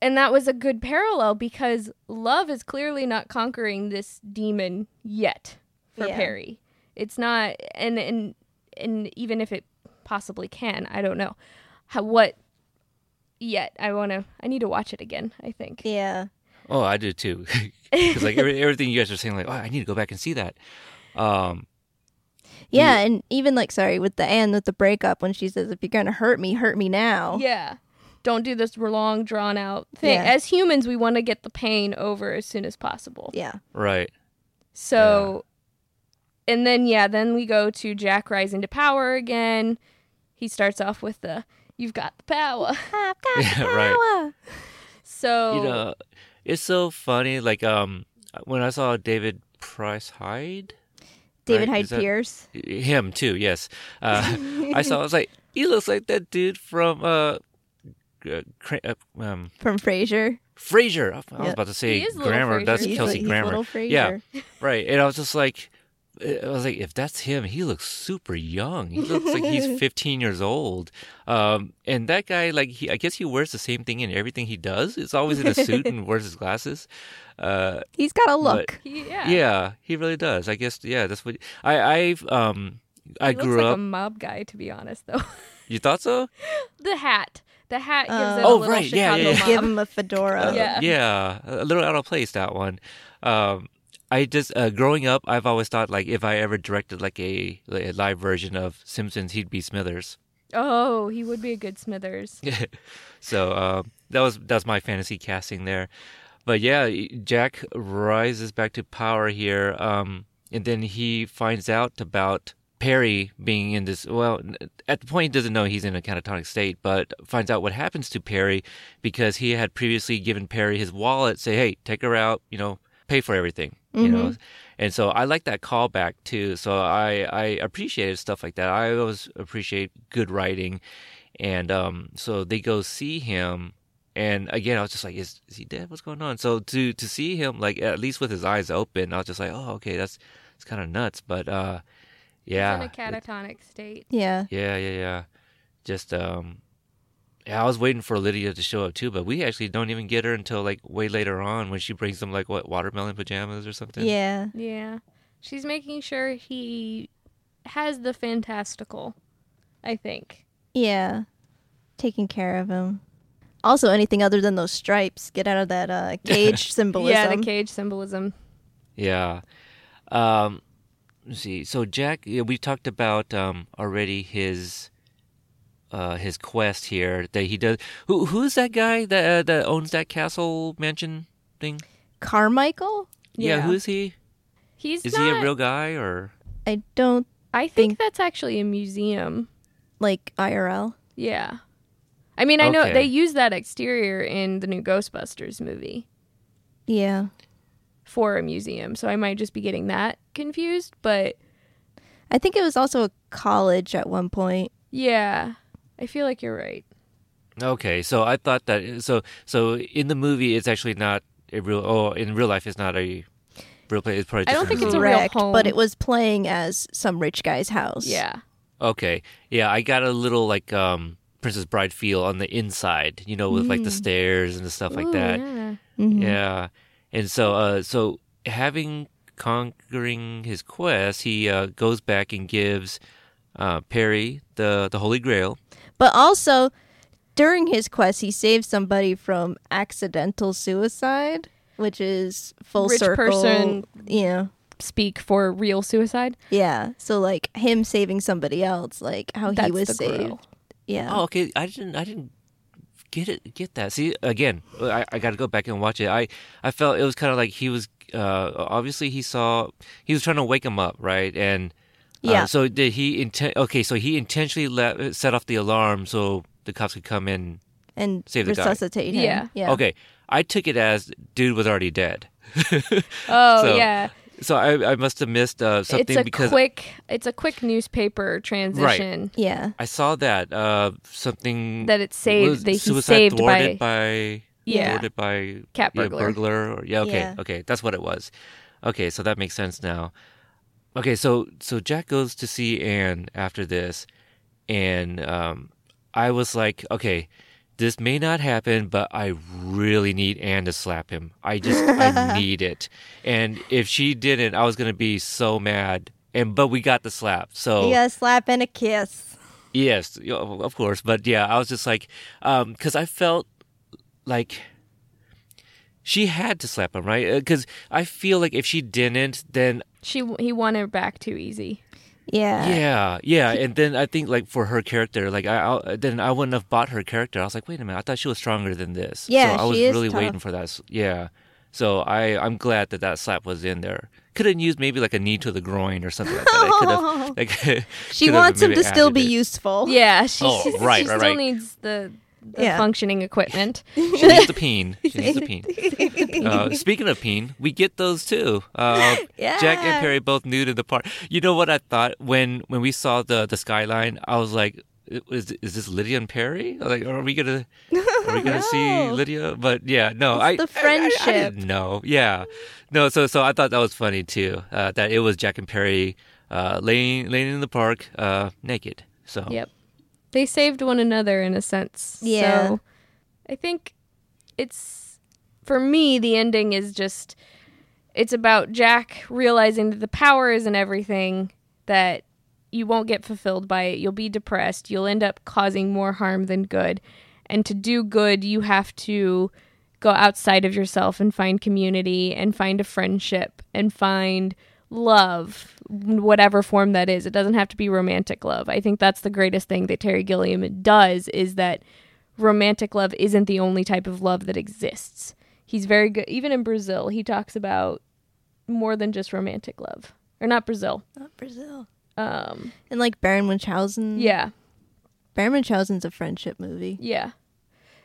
[SPEAKER 3] and that was a good parallel because love is clearly not conquering this demon yet for
[SPEAKER 4] Yeah.
[SPEAKER 3] Perry. It's not, and and and even if it possibly can, I don't know how what yet. I want to. I need to watch it again. I think.
[SPEAKER 4] Yeah.
[SPEAKER 2] Oh, I did too. (laughs) Because like every, everything you guys are saying, like, oh, I need to go back and see that. Um,
[SPEAKER 4] Yeah, and even like sorry with the Anne with the breakup when she says if you're gonna hurt me, hurt me now.
[SPEAKER 3] Yeah. Don't do this long drawn out thing.
[SPEAKER 4] Yeah.
[SPEAKER 3] As humans, we want to get the pain over as soon as possible.
[SPEAKER 4] Yeah.
[SPEAKER 2] right.
[SPEAKER 3] So, and then yeah, then we go to Jack rising to power again. He starts off with the "You've got the power."
[SPEAKER 4] I've got (laughs)
[SPEAKER 2] Yeah,
[SPEAKER 4] the
[SPEAKER 2] right.
[SPEAKER 4] power.
[SPEAKER 3] So
[SPEAKER 2] You know, it's so funny. Like, um, when I saw David Price Hyde,
[SPEAKER 4] David
[SPEAKER 2] right,
[SPEAKER 4] Hyde
[SPEAKER 2] that-
[SPEAKER 4] Pierce.
[SPEAKER 2] him too. Yes, uh, I saw. I was like, (laughs) he looks like that dude from uh, uh, uh um,
[SPEAKER 4] From Frasier.
[SPEAKER 2] Frasier. I was
[SPEAKER 4] Yeah.
[SPEAKER 2] about to say
[SPEAKER 3] He is little
[SPEAKER 2] Grammer.
[SPEAKER 3] Frasier.
[SPEAKER 2] That's
[SPEAKER 3] He's
[SPEAKER 2] Kelsey
[SPEAKER 4] like, he's
[SPEAKER 2] Grammer. Yeah, right. And I was just like, I was like, if that's him, he looks super young. He looks like he's (laughs) 15 years old. Um, and that guy, like, he, I guess he wears the same thing in everything he does. It's always in a suit and wears his glasses. Uh,
[SPEAKER 4] He's got a look.
[SPEAKER 3] He, yeah.
[SPEAKER 2] yeah. he really does. I guess, yeah, that's what I, I've, um, I
[SPEAKER 3] He looks
[SPEAKER 2] grew
[SPEAKER 3] like
[SPEAKER 2] up.
[SPEAKER 3] a mob guy, to be honest, though. (laughs)
[SPEAKER 2] You thought so?
[SPEAKER 3] the hat. The hat gives
[SPEAKER 4] Uh,
[SPEAKER 3] it a
[SPEAKER 2] Oh,
[SPEAKER 3] little
[SPEAKER 2] right, yeah,
[SPEAKER 3] Chicago
[SPEAKER 2] yeah, yeah.
[SPEAKER 3] mob.
[SPEAKER 4] Give him a fedora.
[SPEAKER 2] Uh,
[SPEAKER 3] Yeah.
[SPEAKER 2] yeah, a little out of place that one. Um, I just uh, growing up, I've always thought like if I ever directed like a, like a live version of Simpsons, he'd be Smithers.
[SPEAKER 3] Oh, he would be a good Smithers. (laughs)
[SPEAKER 2] so uh, that was that was my fantasy casting there. But yeah, Jack rises back to power here, um, and then he finds out about Perry being in this. Well, at the point he doesn't know he's in a catatonic state, but finds out what happens to Perry because he had previously given Perry his wallet, say, "Hey, take her out," you know, pay for everything, you know. And so I like that callback too. So I I appreciated stuff like that. I always appreciate good writing, and um, so they go see him. And again, I was just like, is, is he dead? What's going on? So to to see him like at least with his eyes open, I was just like, oh, okay, that's it's kind of nuts. But uh, yeah,
[SPEAKER 3] He's in a catatonic state.
[SPEAKER 4] Yeah.
[SPEAKER 2] yeah, yeah, yeah. Just um, yeah, I was waiting for Lydia to show up too, but we actually don't even get her until like way later on when she brings them like what watermelon pajamas or something.
[SPEAKER 4] Yeah.
[SPEAKER 3] Yeah. She's making sure he has the fantastical, I think.
[SPEAKER 4] Yeah. Taking care of him. Also, anything other than those stripes, get out of that uh, (laughs) cage symbolism.
[SPEAKER 3] Yeah, the cage symbolism.
[SPEAKER 2] Yeah. Um, let's see. So Jack, yeah, we talked about um, already his uh, his quest here that he does. Who who's that guy that uh, that owns that castle mansion thing?
[SPEAKER 4] Carmichael?
[SPEAKER 2] Yeah,
[SPEAKER 3] Yeah.
[SPEAKER 2] who's he?
[SPEAKER 3] He's
[SPEAKER 2] Is
[SPEAKER 3] not,
[SPEAKER 2] he a real guy or?
[SPEAKER 4] I don't
[SPEAKER 3] I think
[SPEAKER 4] think-
[SPEAKER 3] that's actually a museum.
[SPEAKER 4] like IRL.
[SPEAKER 3] Yeah. I mean, I know they use that exterior in the new Ghostbusters movie
[SPEAKER 4] Yeah.
[SPEAKER 3] for a museum, so I might just be getting that confused, but
[SPEAKER 4] I think it was also a college at one point.
[SPEAKER 3] yeah, I feel like you're right.
[SPEAKER 2] Okay, so I thought that so so in the movie it's actually not a real. Oh, in real life it's not a real place. It's probably.
[SPEAKER 3] I don't think it's a real
[SPEAKER 4] Correct,
[SPEAKER 3] home.
[SPEAKER 4] but it was playing as some rich guy's house.
[SPEAKER 3] Yeah.
[SPEAKER 2] Okay. Yeah, I got a little like um Princess Bride feel on the inside, you know, with like the stairs and the stuff like
[SPEAKER 3] Ooh,
[SPEAKER 2] that.
[SPEAKER 3] Yeah.
[SPEAKER 4] Mhm.
[SPEAKER 2] Yeah. And so uh so having conquering his quest, he uh goes back and gives uh Perry the the Holy Grail.
[SPEAKER 4] But also, during his quest, he saved somebody from accidental suicide, which is full
[SPEAKER 3] Rich
[SPEAKER 4] circle.
[SPEAKER 3] person-
[SPEAKER 4] You know,
[SPEAKER 3] Speak for real suicide.
[SPEAKER 4] yeah. So like him saving somebody else, like how he was saved.
[SPEAKER 3] grill.
[SPEAKER 4] Yeah.
[SPEAKER 2] Oh, okay. I didn't I didn't get it get that. See, again, I, I got to go back and watch it. I I felt it was kind of like he was uh obviously he saw he was trying to wake him up, right? And uh,
[SPEAKER 4] Yeah.
[SPEAKER 2] so did he inten- okay, so he intentionally let, set off the alarm so the cops could come in.
[SPEAKER 4] and
[SPEAKER 2] Save the guy.
[SPEAKER 4] resuscitate him.
[SPEAKER 3] Yeah.
[SPEAKER 4] Yeah.
[SPEAKER 2] Okay. I took it as dude was already dead. (laughs)
[SPEAKER 3] Oh
[SPEAKER 2] So,
[SPEAKER 3] yeah,
[SPEAKER 2] So I I must have missed uh, something
[SPEAKER 3] it's a
[SPEAKER 2] because
[SPEAKER 3] quick it's a quick newspaper transition Right.
[SPEAKER 4] Yeah.
[SPEAKER 2] I saw that uh something
[SPEAKER 3] that it saved
[SPEAKER 2] was
[SPEAKER 3] that he
[SPEAKER 2] suicide
[SPEAKER 3] saved
[SPEAKER 2] thwarted
[SPEAKER 3] by,
[SPEAKER 2] by
[SPEAKER 3] Yeah.
[SPEAKER 2] thwarted by
[SPEAKER 3] cat
[SPEAKER 2] yeah,
[SPEAKER 3] burglar.
[SPEAKER 2] burglar or, yeah okay
[SPEAKER 4] Yeah.
[SPEAKER 2] okay that's what it was okay so that makes sense now okay so so jack goes to see anne after this and um i was like okay this may not happen but i really need anne to slap him i just i (laughs) need it and if she didn't i was gonna be so mad and but we got the slap so
[SPEAKER 4] a slap and a kiss.
[SPEAKER 2] Yes, of course. But yeah, I was just like, because I felt like she had to slap him, right? Uh, because I feel like if she didn't, then
[SPEAKER 3] she he won her back too easy.
[SPEAKER 4] Yeah.
[SPEAKER 2] yeah, yeah, and then I think like for her character, like I, I uh, then I wouldn't have bought her character. I was like, wait a minute, I thought she was stronger than this.
[SPEAKER 4] Yeah,
[SPEAKER 2] so I was
[SPEAKER 4] she is
[SPEAKER 2] really
[SPEAKER 4] tough.
[SPEAKER 2] waiting for that. Yeah, so I I'm glad that that slap was in there. Could have used maybe like a knee to the groin or something like that. Could have (laughs) like. (laughs)
[SPEAKER 4] She
[SPEAKER 2] could have
[SPEAKER 4] wants him to still be
[SPEAKER 2] it.
[SPEAKER 4] useful.
[SPEAKER 3] Yeah, she,
[SPEAKER 2] Oh,
[SPEAKER 3] she
[SPEAKER 2] right, right,
[SPEAKER 3] still
[SPEAKER 2] right.
[SPEAKER 3] needs the, the
[SPEAKER 4] Yeah.
[SPEAKER 3] functioning equipment. (laughs)
[SPEAKER 2] She needs the peen. (laughs) She needs the peen. (laughs) Uh, speaking of peen, we get those too. Uh, Jack and Perry both nude in the park. You know what I thought when when we saw the the skyline? I was like, is is this Lydia and Perry? Like, are we gonna are we gonna see Lydia? But yeah, no,
[SPEAKER 4] It's
[SPEAKER 2] I
[SPEAKER 4] the
[SPEAKER 2] I- I- I,
[SPEAKER 4] friendship.
[SPEAKER 2] didn't know. Yeah, no. So so I thought that was funny too. Uh, that it was Jack and Perry uh, laying laying in the park uh, naked. So
[SPEAKER 3] Yep. They saved one another in a sense.
[SPEAKER 4] Yeah.
[SPEAKER 3] So I think it's for me the ending is just it's about Jack realizing that the power isn't everything, that you won't get fulfilled by it. You'll be depressed. You'll end up causing more harm than good. And to do good, you have to go outside of yourself and find community and find a friendship and find love, whatever form that is. It doesn't have to be romantic love. I think that's the greatest thing that Terry Gilliam does is that romantic love isn't the only type of love that exists. He's very good. Even in Brazil, he talks about more than just romantic love. Or not Brazil.
[SPEAKER 4] Not Brazil.
[SPEAKER 3] Um,
[SPEAKER 4] And like Baron Munchausen.
[SPEAKER 3] yeah,
[SPEAKER 4] Baron Munchausen's a friendship movie.
[SPEAKER 3] yeah.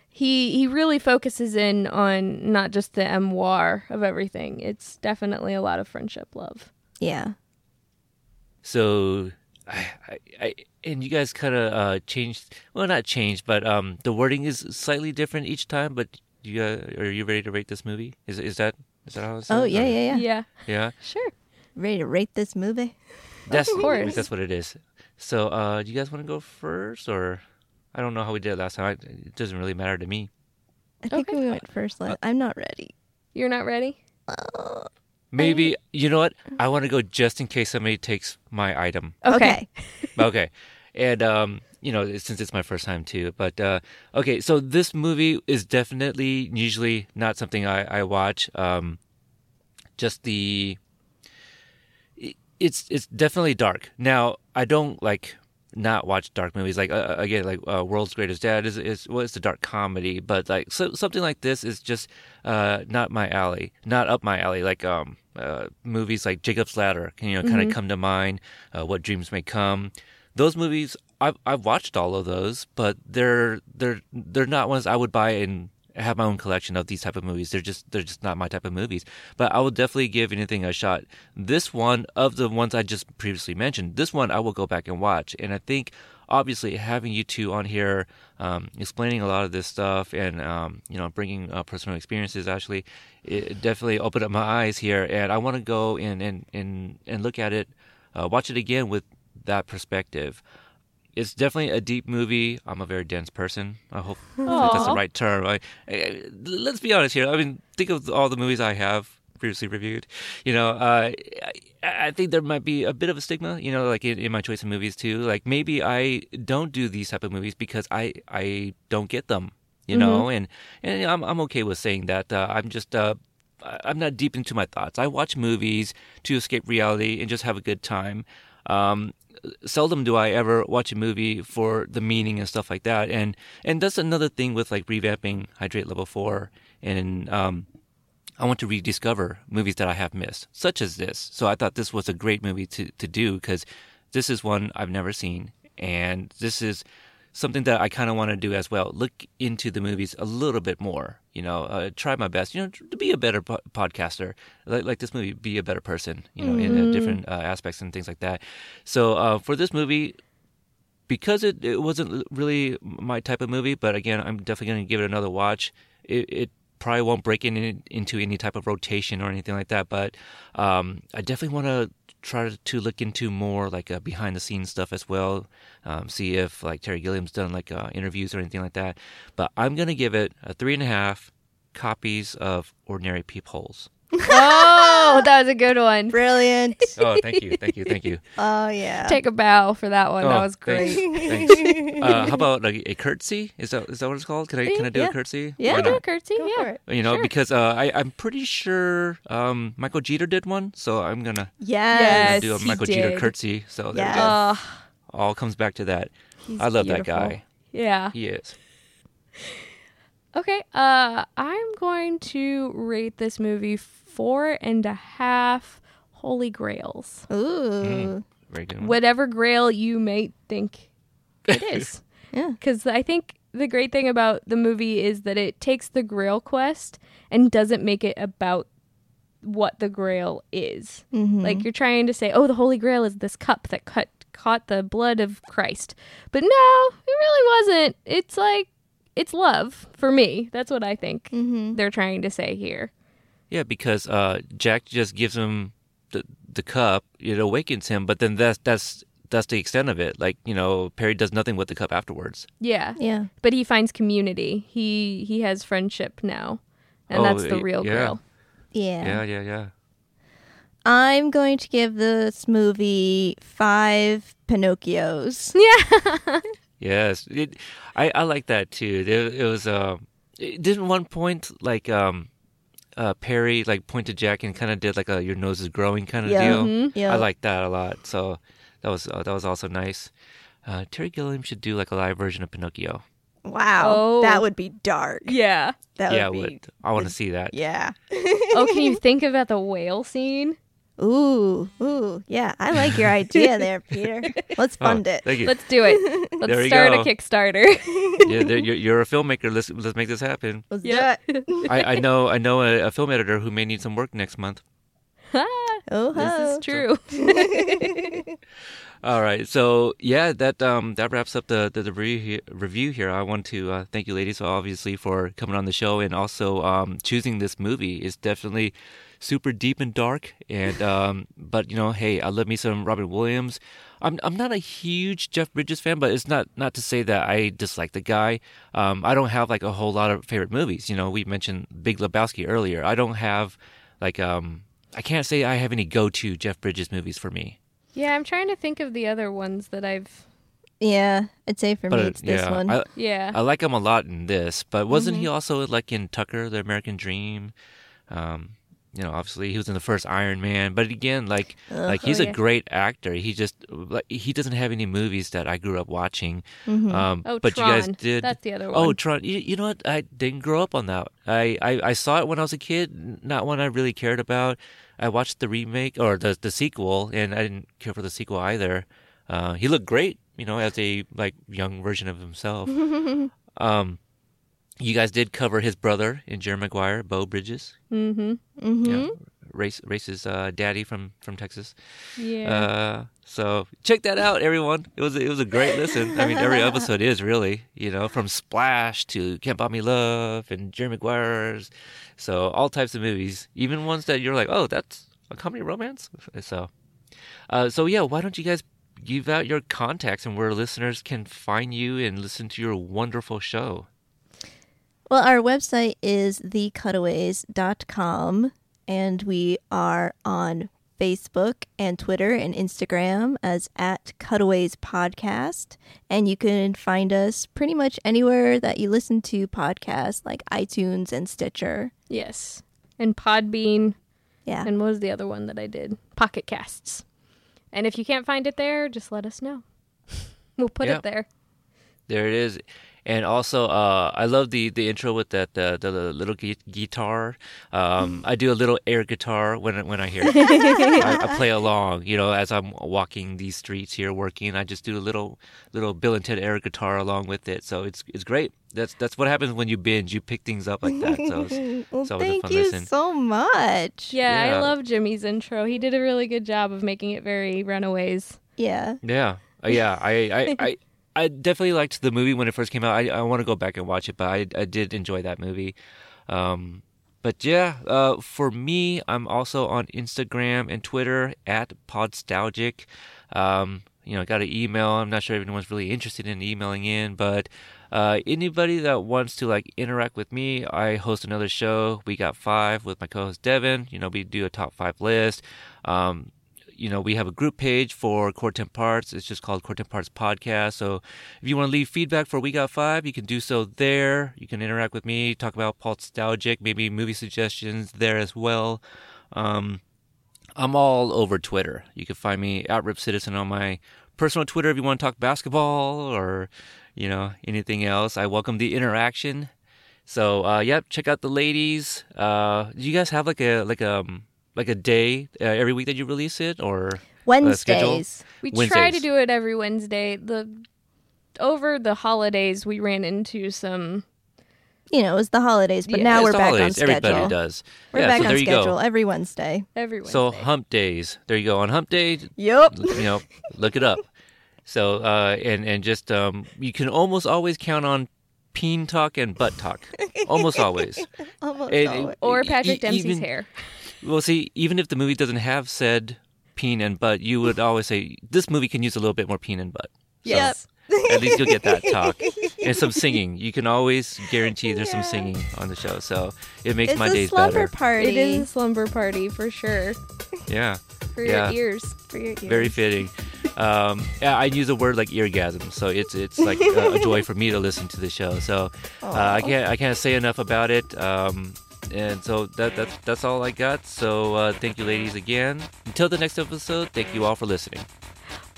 [SPEAKER 3] He he really focuses in on not just the memoir of everything. It's definitely a lot of friendship love.
[SPEAKER 4] Yeah.
[SPEAKER 2] So, I, I, I and you guys kind of uh, changed. Well, not changed, but um, the wording is slightly different each time. But you uh, are you ready to rate this movie? Is is that is that how it's?
[SPEAKER 4] Oh yeah, yeah, yeah.
[SPEAKER 3] Yeah,
[SPEAKER 2] yeah.
[SPEAKER 3] sure.
[SPEAKER 4] Ready to rate this movie?
[SPEAKER 2] That's
[SPEAKER 3] course.
[SPEAKER 2] that's what it is. So, uh, do you guys want to go first, or I don't know how we did it last time. I, it doesn't really matter to me.
[SPEAKER 4] I think
[SPEAKER 3] Okay.
[SPEAKER 4] we went first. Last. I'm not ready.
[SPEAKER 3] You're not ready?
[SPEAKER 2] Maybe you know what? I want to go just in case somebody takes my item.
[SPEAKER 3] Okay.
[SPEAKER 2] okay (laughs) and um you know since it's my first time too but uh okay so this movie is definitely usually not something i i watch um just the it's it's definitely dark now i don't like not watch dark movies. Like uh, again like uh, world's greatest dad is is well it's a dark comedy but like so, something like this is just uh not my alley not up my alley. Like um uh, movies like jacob's ladder can you know kind of come to mind uh, what dreams may come. Those movies I've I've watched all of those, but they're they're they're not ones I would buy and have my own collection of these type of movies. They're just they're just not my type of movies. But I will definitely give anything a shot. This one of the ones I just previously mentioned, this one I will go back and watch. And I think obviously having you two on here um, explaining a lot of this stuff and um, you know bringing uh, personal experiences actually it definitely opened up my eyes here and i want to go and, and, and, and look at it uh, watch it again with that perspective it's definitely a deep movie. I'm a very dense person. I hope (laughs) that's the right term. I, I, let's be honest here. I mean think of all the movies i have previously reviewed. You know uh, I, I think there might be a bit of a stigma you know like in, in my choice of movies too. Like maybe i don't do these type of movies because i i don't get them you know? And and i'm, I'm okay with saying that uh, i'm just uh, i'm not deep into my thoughts. I watch movies to escape reality and just have a good time. Um, seldom do I ever watch a movie for the meaning and stuff like that. And and that's another thing with like revamping Hydrate Level Four, and um, I want to rediscover movies that I have missed, such as this. So I thought this was a great movie to to do because this is one I've never seen, and this is something that I kind of want to do as well. Look into the movies a little bit more. You know, uh, try my best. You know, to be a better po- podcaster, like, like this movie, be a better person. You know, in uh, different uh, aspects and things like that. So uh, for this movie, because it, it wasn't really my type of movie, but again, I'm definitely going to give it another watch. It, it probably won't break in, into any type of rotation or anything like that, but um, I definitely want to try to look into more like uh, behind the scenes stuff as well. Um, see if like Terry Gilliam's done like uh, interviews or anything like that. But I'm to give it a three and a half copies of Ordinary Peepholes.
[SPEAKER 3] Oh, that was a good one.
[SPEAKER 4] Brilliant. (laughs)
[SPEAKER 2] Oh, thank you, thank you, thank you. (laughs)
[SPEAKER 4] oh yeah.
[SPEAKER 3] Take a bow for that one. that
[SPEAKER 2] Oh,
[SPEAKER 3] was great.
[SPEAKER 2] Thanks. thanks. (laughs) Uh, how about like a curtsy? Is that is that what it's called? Can I can I do
[SPEAKER 4] Yeah.
[SPEAKER 2] a curtsy?
[SPEAKER 4] Yeah,
[SPEAKER 2] Why
[SPEAKER 3] Do a
[SPEAKER 2] not?
[SPEAKER 3] curtsy.
[SPEAKER 4] Go
[SPEAKER 3] yeah.
[SPEAKER 4] for it.
[SPEAKER 2] You know,
[SPEAKER 3] Sure.
[SPEAKER 2] because uh, I I'm pretty sure um, Michael Jeter did one, so I'm gonna
[SPEAKER 4] Yes.
[SPEAKER 2] do a Michael Jeter
[SPEAKER 3] did.
[SPEAKER 2] curtsy. So there
[SPEAKER 4] Yes.
[SPEAKER 2] we go.
[SPEAKER 3] Uh,
[SPEAKER 2] All comes back to that.
[SPEAKER 4] He's
[SPEAKER 2] I love
[SPEAKER 4] beautiful.
[SPEAKER 2] that guy.
[SPEAKER 3] yeah.
[SPEAKER 2] He is.
[SPEAKER 3] Okay. Uh, I'm going to rate this movie four and a half holy grails.
[SPEAKER 4] Ooh.
[SPEAKER 2] Very good. One.
[SPEAKER 3] Whatever grail you may think it (laughs) is.
[SPEAKER 4] Yeah.
[SPEAKER 3] Because I think the great thing about the movie is that it takes the grail quest and doesn't make it about what the grail is.
[SPEAKER 4] Mhm.
[SPEAKER 3] Like you're trying to say, oh, the holy grail is this cup that cut caught the blood of Christ. But no, it really wasn't. It's like it's love for me. That's what I think
[SPEAKER 4] Mm-hmm.
[SPEAKER 3] they're trying to say here.
[SPEAKER 2] Yeah, because uh, Jack just gives him the the cup. It awakens him, but then that's that's that's the extent of it. Like you know, Perry does nothing with the cup afterwards.
[SPEAKER 3] Yeah.
[SPEAKER 4] Yeah.
[SPEAKER 3] But he finds community. He he has friendship now. And
[SPEAKER 2] Oh,
[SPEAKER 3] that's the real
[SPEAKER 2] yeah.
[SPEAKER 3] girl.
[SPEAKER 4] Yeah.
[SPEAKER 2] Yeah, yeah, yeah.
[SPEAKER 4] I'm going to give this movie five Pinocchios.
[SPEAKER 3] Yeah. (laughs) (laughs)
[SPEAKER 2] Yes, it, I I like that too. It, it was uh, it didn't one point like um, uh, Perry like point to Jack and kind of did like a your nose is growing kind of
[SPEAKER 4] Yeah.
[SPEAKER 2] deal.
[SPEAKER 3] Mhm.
[SPEAKER 4] Yeah.
[SPEAKER 2] I like that a lot. So that was uh, that was also nice. Uh, Terry Gilliam should do like a live version of Pinocchio.
[SPEAKER 4] Wow.
[SPEAKER 3] Oh.
[SPEAKER 4] That would be dark.
[SPEAKER 3] yeah.
[SPEAKER 4] That
[SPEAKER 2] yeah,
[SPEAKER 4] would be.
[SPEAKER 2] would. I want to see that.
[SPEAKER 4] Yeah.
[SPEAKER 3] Oh, can you (laughs) think about the whale scene?
[SPEAKER 4] Ooh. Ooh. Yeah. I like your idea there, Peter. (laughs) Let's
[SPEAKER 2] Oh,
[SPEAKER 4] fund it.
[SPEAKER 2] Thank you.
[SPEAKER 3] Let's do it. (laughs) Let's
[SPEAKER 2] There
[SPEAKER 3] start
[SPEAKER 2] go.
[SPEAKER 3] a Kickstarter.
[SPEAKER 2] yeah, there- (laughs) you're, you're a filmmaker. Let's let's make this happen.
[SPEAKER 4] Let's
[SPEAKER 3] Yep.
[SPEAKER 4] do it.
[SPEAKER 2] I, I know I know a, a film editor who may need some work next month.
[SPEAKER 4] Oh,
[SPEAKER 3] this is true.
[SPEAKER 2] All right, so yeah, that um that wraps up the the, the review, here, review here. I want to uh, thank you, ladies, obviously for coming on the show and also um choosing this movie. It's definitely super deep and dark, and um but you know, hey, I love me some Robin Williams. I'm I'm not a huge Jeff Bridges fan, but it's not not to say that I dislike the guy. Um, I don't have like a whole lot of favorite movies. You know, we mentioned Big Lebowski earlier. I don't have like um I can't say I have any go to Jeff Bridges movies for me.
[SPEAKER 3] yeah, I'm trying to think of the other ones that I've.
[SPEAKER 4] Yeah. I'd say for
[SPEAKER 2] But
[SPEAKER 4] me it's this
[SPEAKER 2] yeah,
[SPEAKER 4] one.
[SPEAKER 2] I,
[SPEAKER 3] Yeah.
[SPEAKER 2] I like him a lot in this, but wasn't he
[SPEAKER 3] Mm-hmm.
[SPEAKER 2] also like in Tucker, the American Dream? Um, you know, obviously he was in the first Iron Man, but again, like like he's
[SPEAKER 3] Oh,
[SPEAKER 2] a great actor. He just like he doesn't have any movies that I grew up watching.
[SPEAKER 4] Mhm.
[SPEAKER 2] Um,
[SPEAKER 3] Oh,
[SPEAKER 2] but
[SPEAKER 3] Tron.
[SPEAKER 2] you guys did.
[SPEAKER 3] That's the other
[SPEAKER 2] Oh,
[SPEAKER 3] one.
[SPEAKER 2] Tron! You, you know what? I didn't grow up on that. I, I, I saw it when I was a kid. Not one I really cared about. I watched the remake or the the sequel, and I didn't care for the sequel either. Uh, he looked great, you know, as a like young version of himself. (laughs) um, you guys did cover his brother in Jerry Maguire, Beau Bridges.
[SPEAKER 3] Mm-hmm.
[SPEAKER 4] mm-hmm.
[SPEAKER 2] Yeah, race race's uh, daddy from from Texas.
[SPEAKER 3] Yeah.
[SPEAKER 2] Uh, so check that out, everyone. It was it was a great listen. I mean, every episode is really, you know, from Splash to Can't Buy Me Love and Jerry Maguire's. So all types of movies, even ones that you're like, oh, that's a comedy romance. So, uh, so yeah, why don't you guys give out your contacts and where listeners can find you and listen to your wonderful show?
[SPEAKER 4] Well, our website is thecutaways.com, and we are on Facebook and Twitter and Instagram as at Cutaways Podcast. And you can find us pretty much anywhere that you listen to podcasts like iTunes and Stitcher.
[SPEAKER 3] yes. And Podbean.
[SPEAKER 4] Yeah.
[SPEAKER 3] And what was the other one that I did? Pocket Casts. And if you can't find it there, just let us know. We'll put
[SPEAKER 2] Yeah.
[SPEAKER 3] it there.
[SPEAKER 2] There it is. And also, uh, I love the, the intro with that uh, the, the little gu- guitar. Um, I do a little air guitar when I- when I hear it. I, I play along, you know, as I'm walking these streets here working. I just do a little little Bill and Ted air guitar along with it. So it's it's great. That's that's what happens when you binge. You pick things up like that. So it's, (laughs)
[SPEAKER 4] well,
[SPEAKER 2] it's a
[SPEAKER 4] thank
[SPEAKER 2] fun
[SPEAKER 4] you
[SPEAKER 2] listen.
[SPEAKER 4] so much.
[SPEAKER 3] Yeah,
[SPEAKER 2] Yeah.
[SPEAKER 3] I love Jimmy's intro. He did a really good job of making it very Runaways.
[SPEAKER 4] Yeah.
[SPEAKER 2] Yeah, Uh, yeah. I, I, I, I definitely liked the movie when it first came out. I, I want to go back and watch it, but I, I did enjoy that movie. Um, but yeah, uh, for me, I'm also on Instagram and Twitter at Podstalgic. Um, you know, got an email. I'm not sure if anyone's really interested in emailing in, but uh, anybody that wants to like interact with me, I host another show. We got five with my co-host Devin. You know, we do a top five list. Um, you know, we have a group page for Cortemp Arts. It's just called Cortemp Arts Podcast. So if you want to leave feedback for We Got Five, you can do so there. You can interact with me, talk about Podstalgic, maybe movie suggestions there as well. Um, I'm all over Twitter. You can find me at Rip Citizen on my personal Twitter if you want to talk basketball or, you know, anything else. I welcome the interaction. So, uh, yep, check out the ladies. Uh, do you guys have like a like a like a day uh, every week that you release it, or schedule?
[SPEAKER 4] Wednesdays.
[SPEAKER 3] We try to do it every Wednesday. The over the holidays we ran into some
[SPEAKER 4] You know, it was the holidays, but
[SPEAKER 3] Yeah,
[SPEAKER 4] now we're
[SPEAKER 2] the
[SPEAKER 4] back on schedule.
[SPEAKER 2] Everybody does.
[SPEAKER 4] We're
[SPEAKER 2] yeah,
[SPEAKER 4] back
[SPEAKER 2] so
[SPEAKER 4] on
[SPEAKER 2] you
[SPEAKER 4] schedule
[SPEAKER 2] go.
[SPEAKER 4] every Wednesday.
[SPEAKER 3] every Wednesday.
[SPEAKER 2] So hump days. There you go. On hump day,
[SPEAKER 4] Yep.
[SPEAKER 2] you know, look it up. So uh, and and just um, you can almost always count on peen talk and butt talk. Almost always. (laughs)
[SPEAKER 4] Almost
[SPEAKER 2] And-
[SPEAKER 4] always.
[SPEAKER 3] Or Patrick
[SPEAKER 2] e-
[SPEAKER 3] Dempsey's
[SPEAKER 2] even-
[SPEAKER 3] hair.
[SPEAKER 2] Well, see, even if the movie doesn't have said peen and butt, you would always say this movie can use a little bit more peen and butt. So
[SPEAKER 3] Yes.
[SPEAKER 2] At least you'll get that (laughs) talk and some singing. You can always guarantee there's some singing on the show, so it makes
[SPEAKER 4] it's
[SPEAKER 2] my
[SPEAKER 4] a
[SPEAKER 2] days
[SPEAKER 4] slumber
[SPEAKER 2] better.
[SPEAKER 4] party.
[SPEAKER 3] It is a slumber party for sure.
[SPEAKER 2] Yeah, (laughs)
[SPEAKER 3] For
[SPEAKER 2] Yeah.
[SPEAKER 3] your ears.
[SPEAKER 4] for your ears.
[SPEAKER 2] very fitting. Um, yeah, I use a word like eargasm, so it's it's like a, a joy for me to listen to the show. So (laughs) uh, I can't I can't say enough about it. Um, and so that that's that's all I got. So uh, thank you, ladies, again. Until the next episode, thank you all for listening.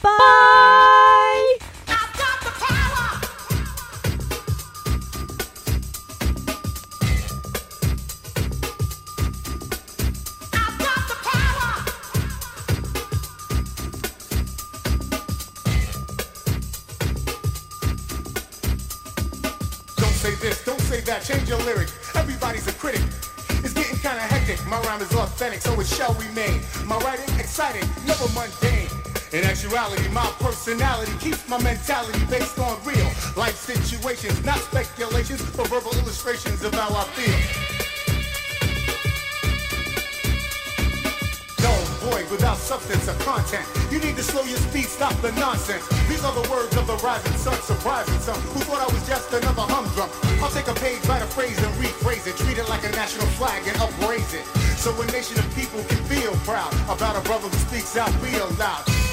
[SPEAKER 4] Bye.
[SPEAKER 7] Don't say this, don't say that, change your lyric. My rhyme is authentic, so it shall remain. My writing exciting, never mundane. In actuality, my personality keeps my mentality based on real life situations, not speculations, but verbal illustrations of how I feel. Without substance or content. You need to slow your speed, stop the nonsense. These are the words of the rising sun, surprising some who thought I was just another humdrum. I'll take a page, write a phrase, and rephrase it. Treat it like a national flag and upraise it. So a nation of people can feel proud about a brother who speaks out real loud.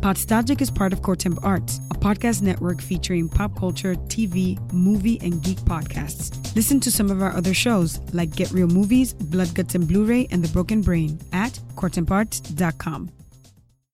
[SPEAKER 8] Podstalgic is part of Cortemp Arts, a podcast network featuring pop culture, TV, movie, and geek podcasts. Listen to some of our other shows like Get Real Movies, Blood Guts and Blu-ray, and The Broken Brain at cortemparts.com.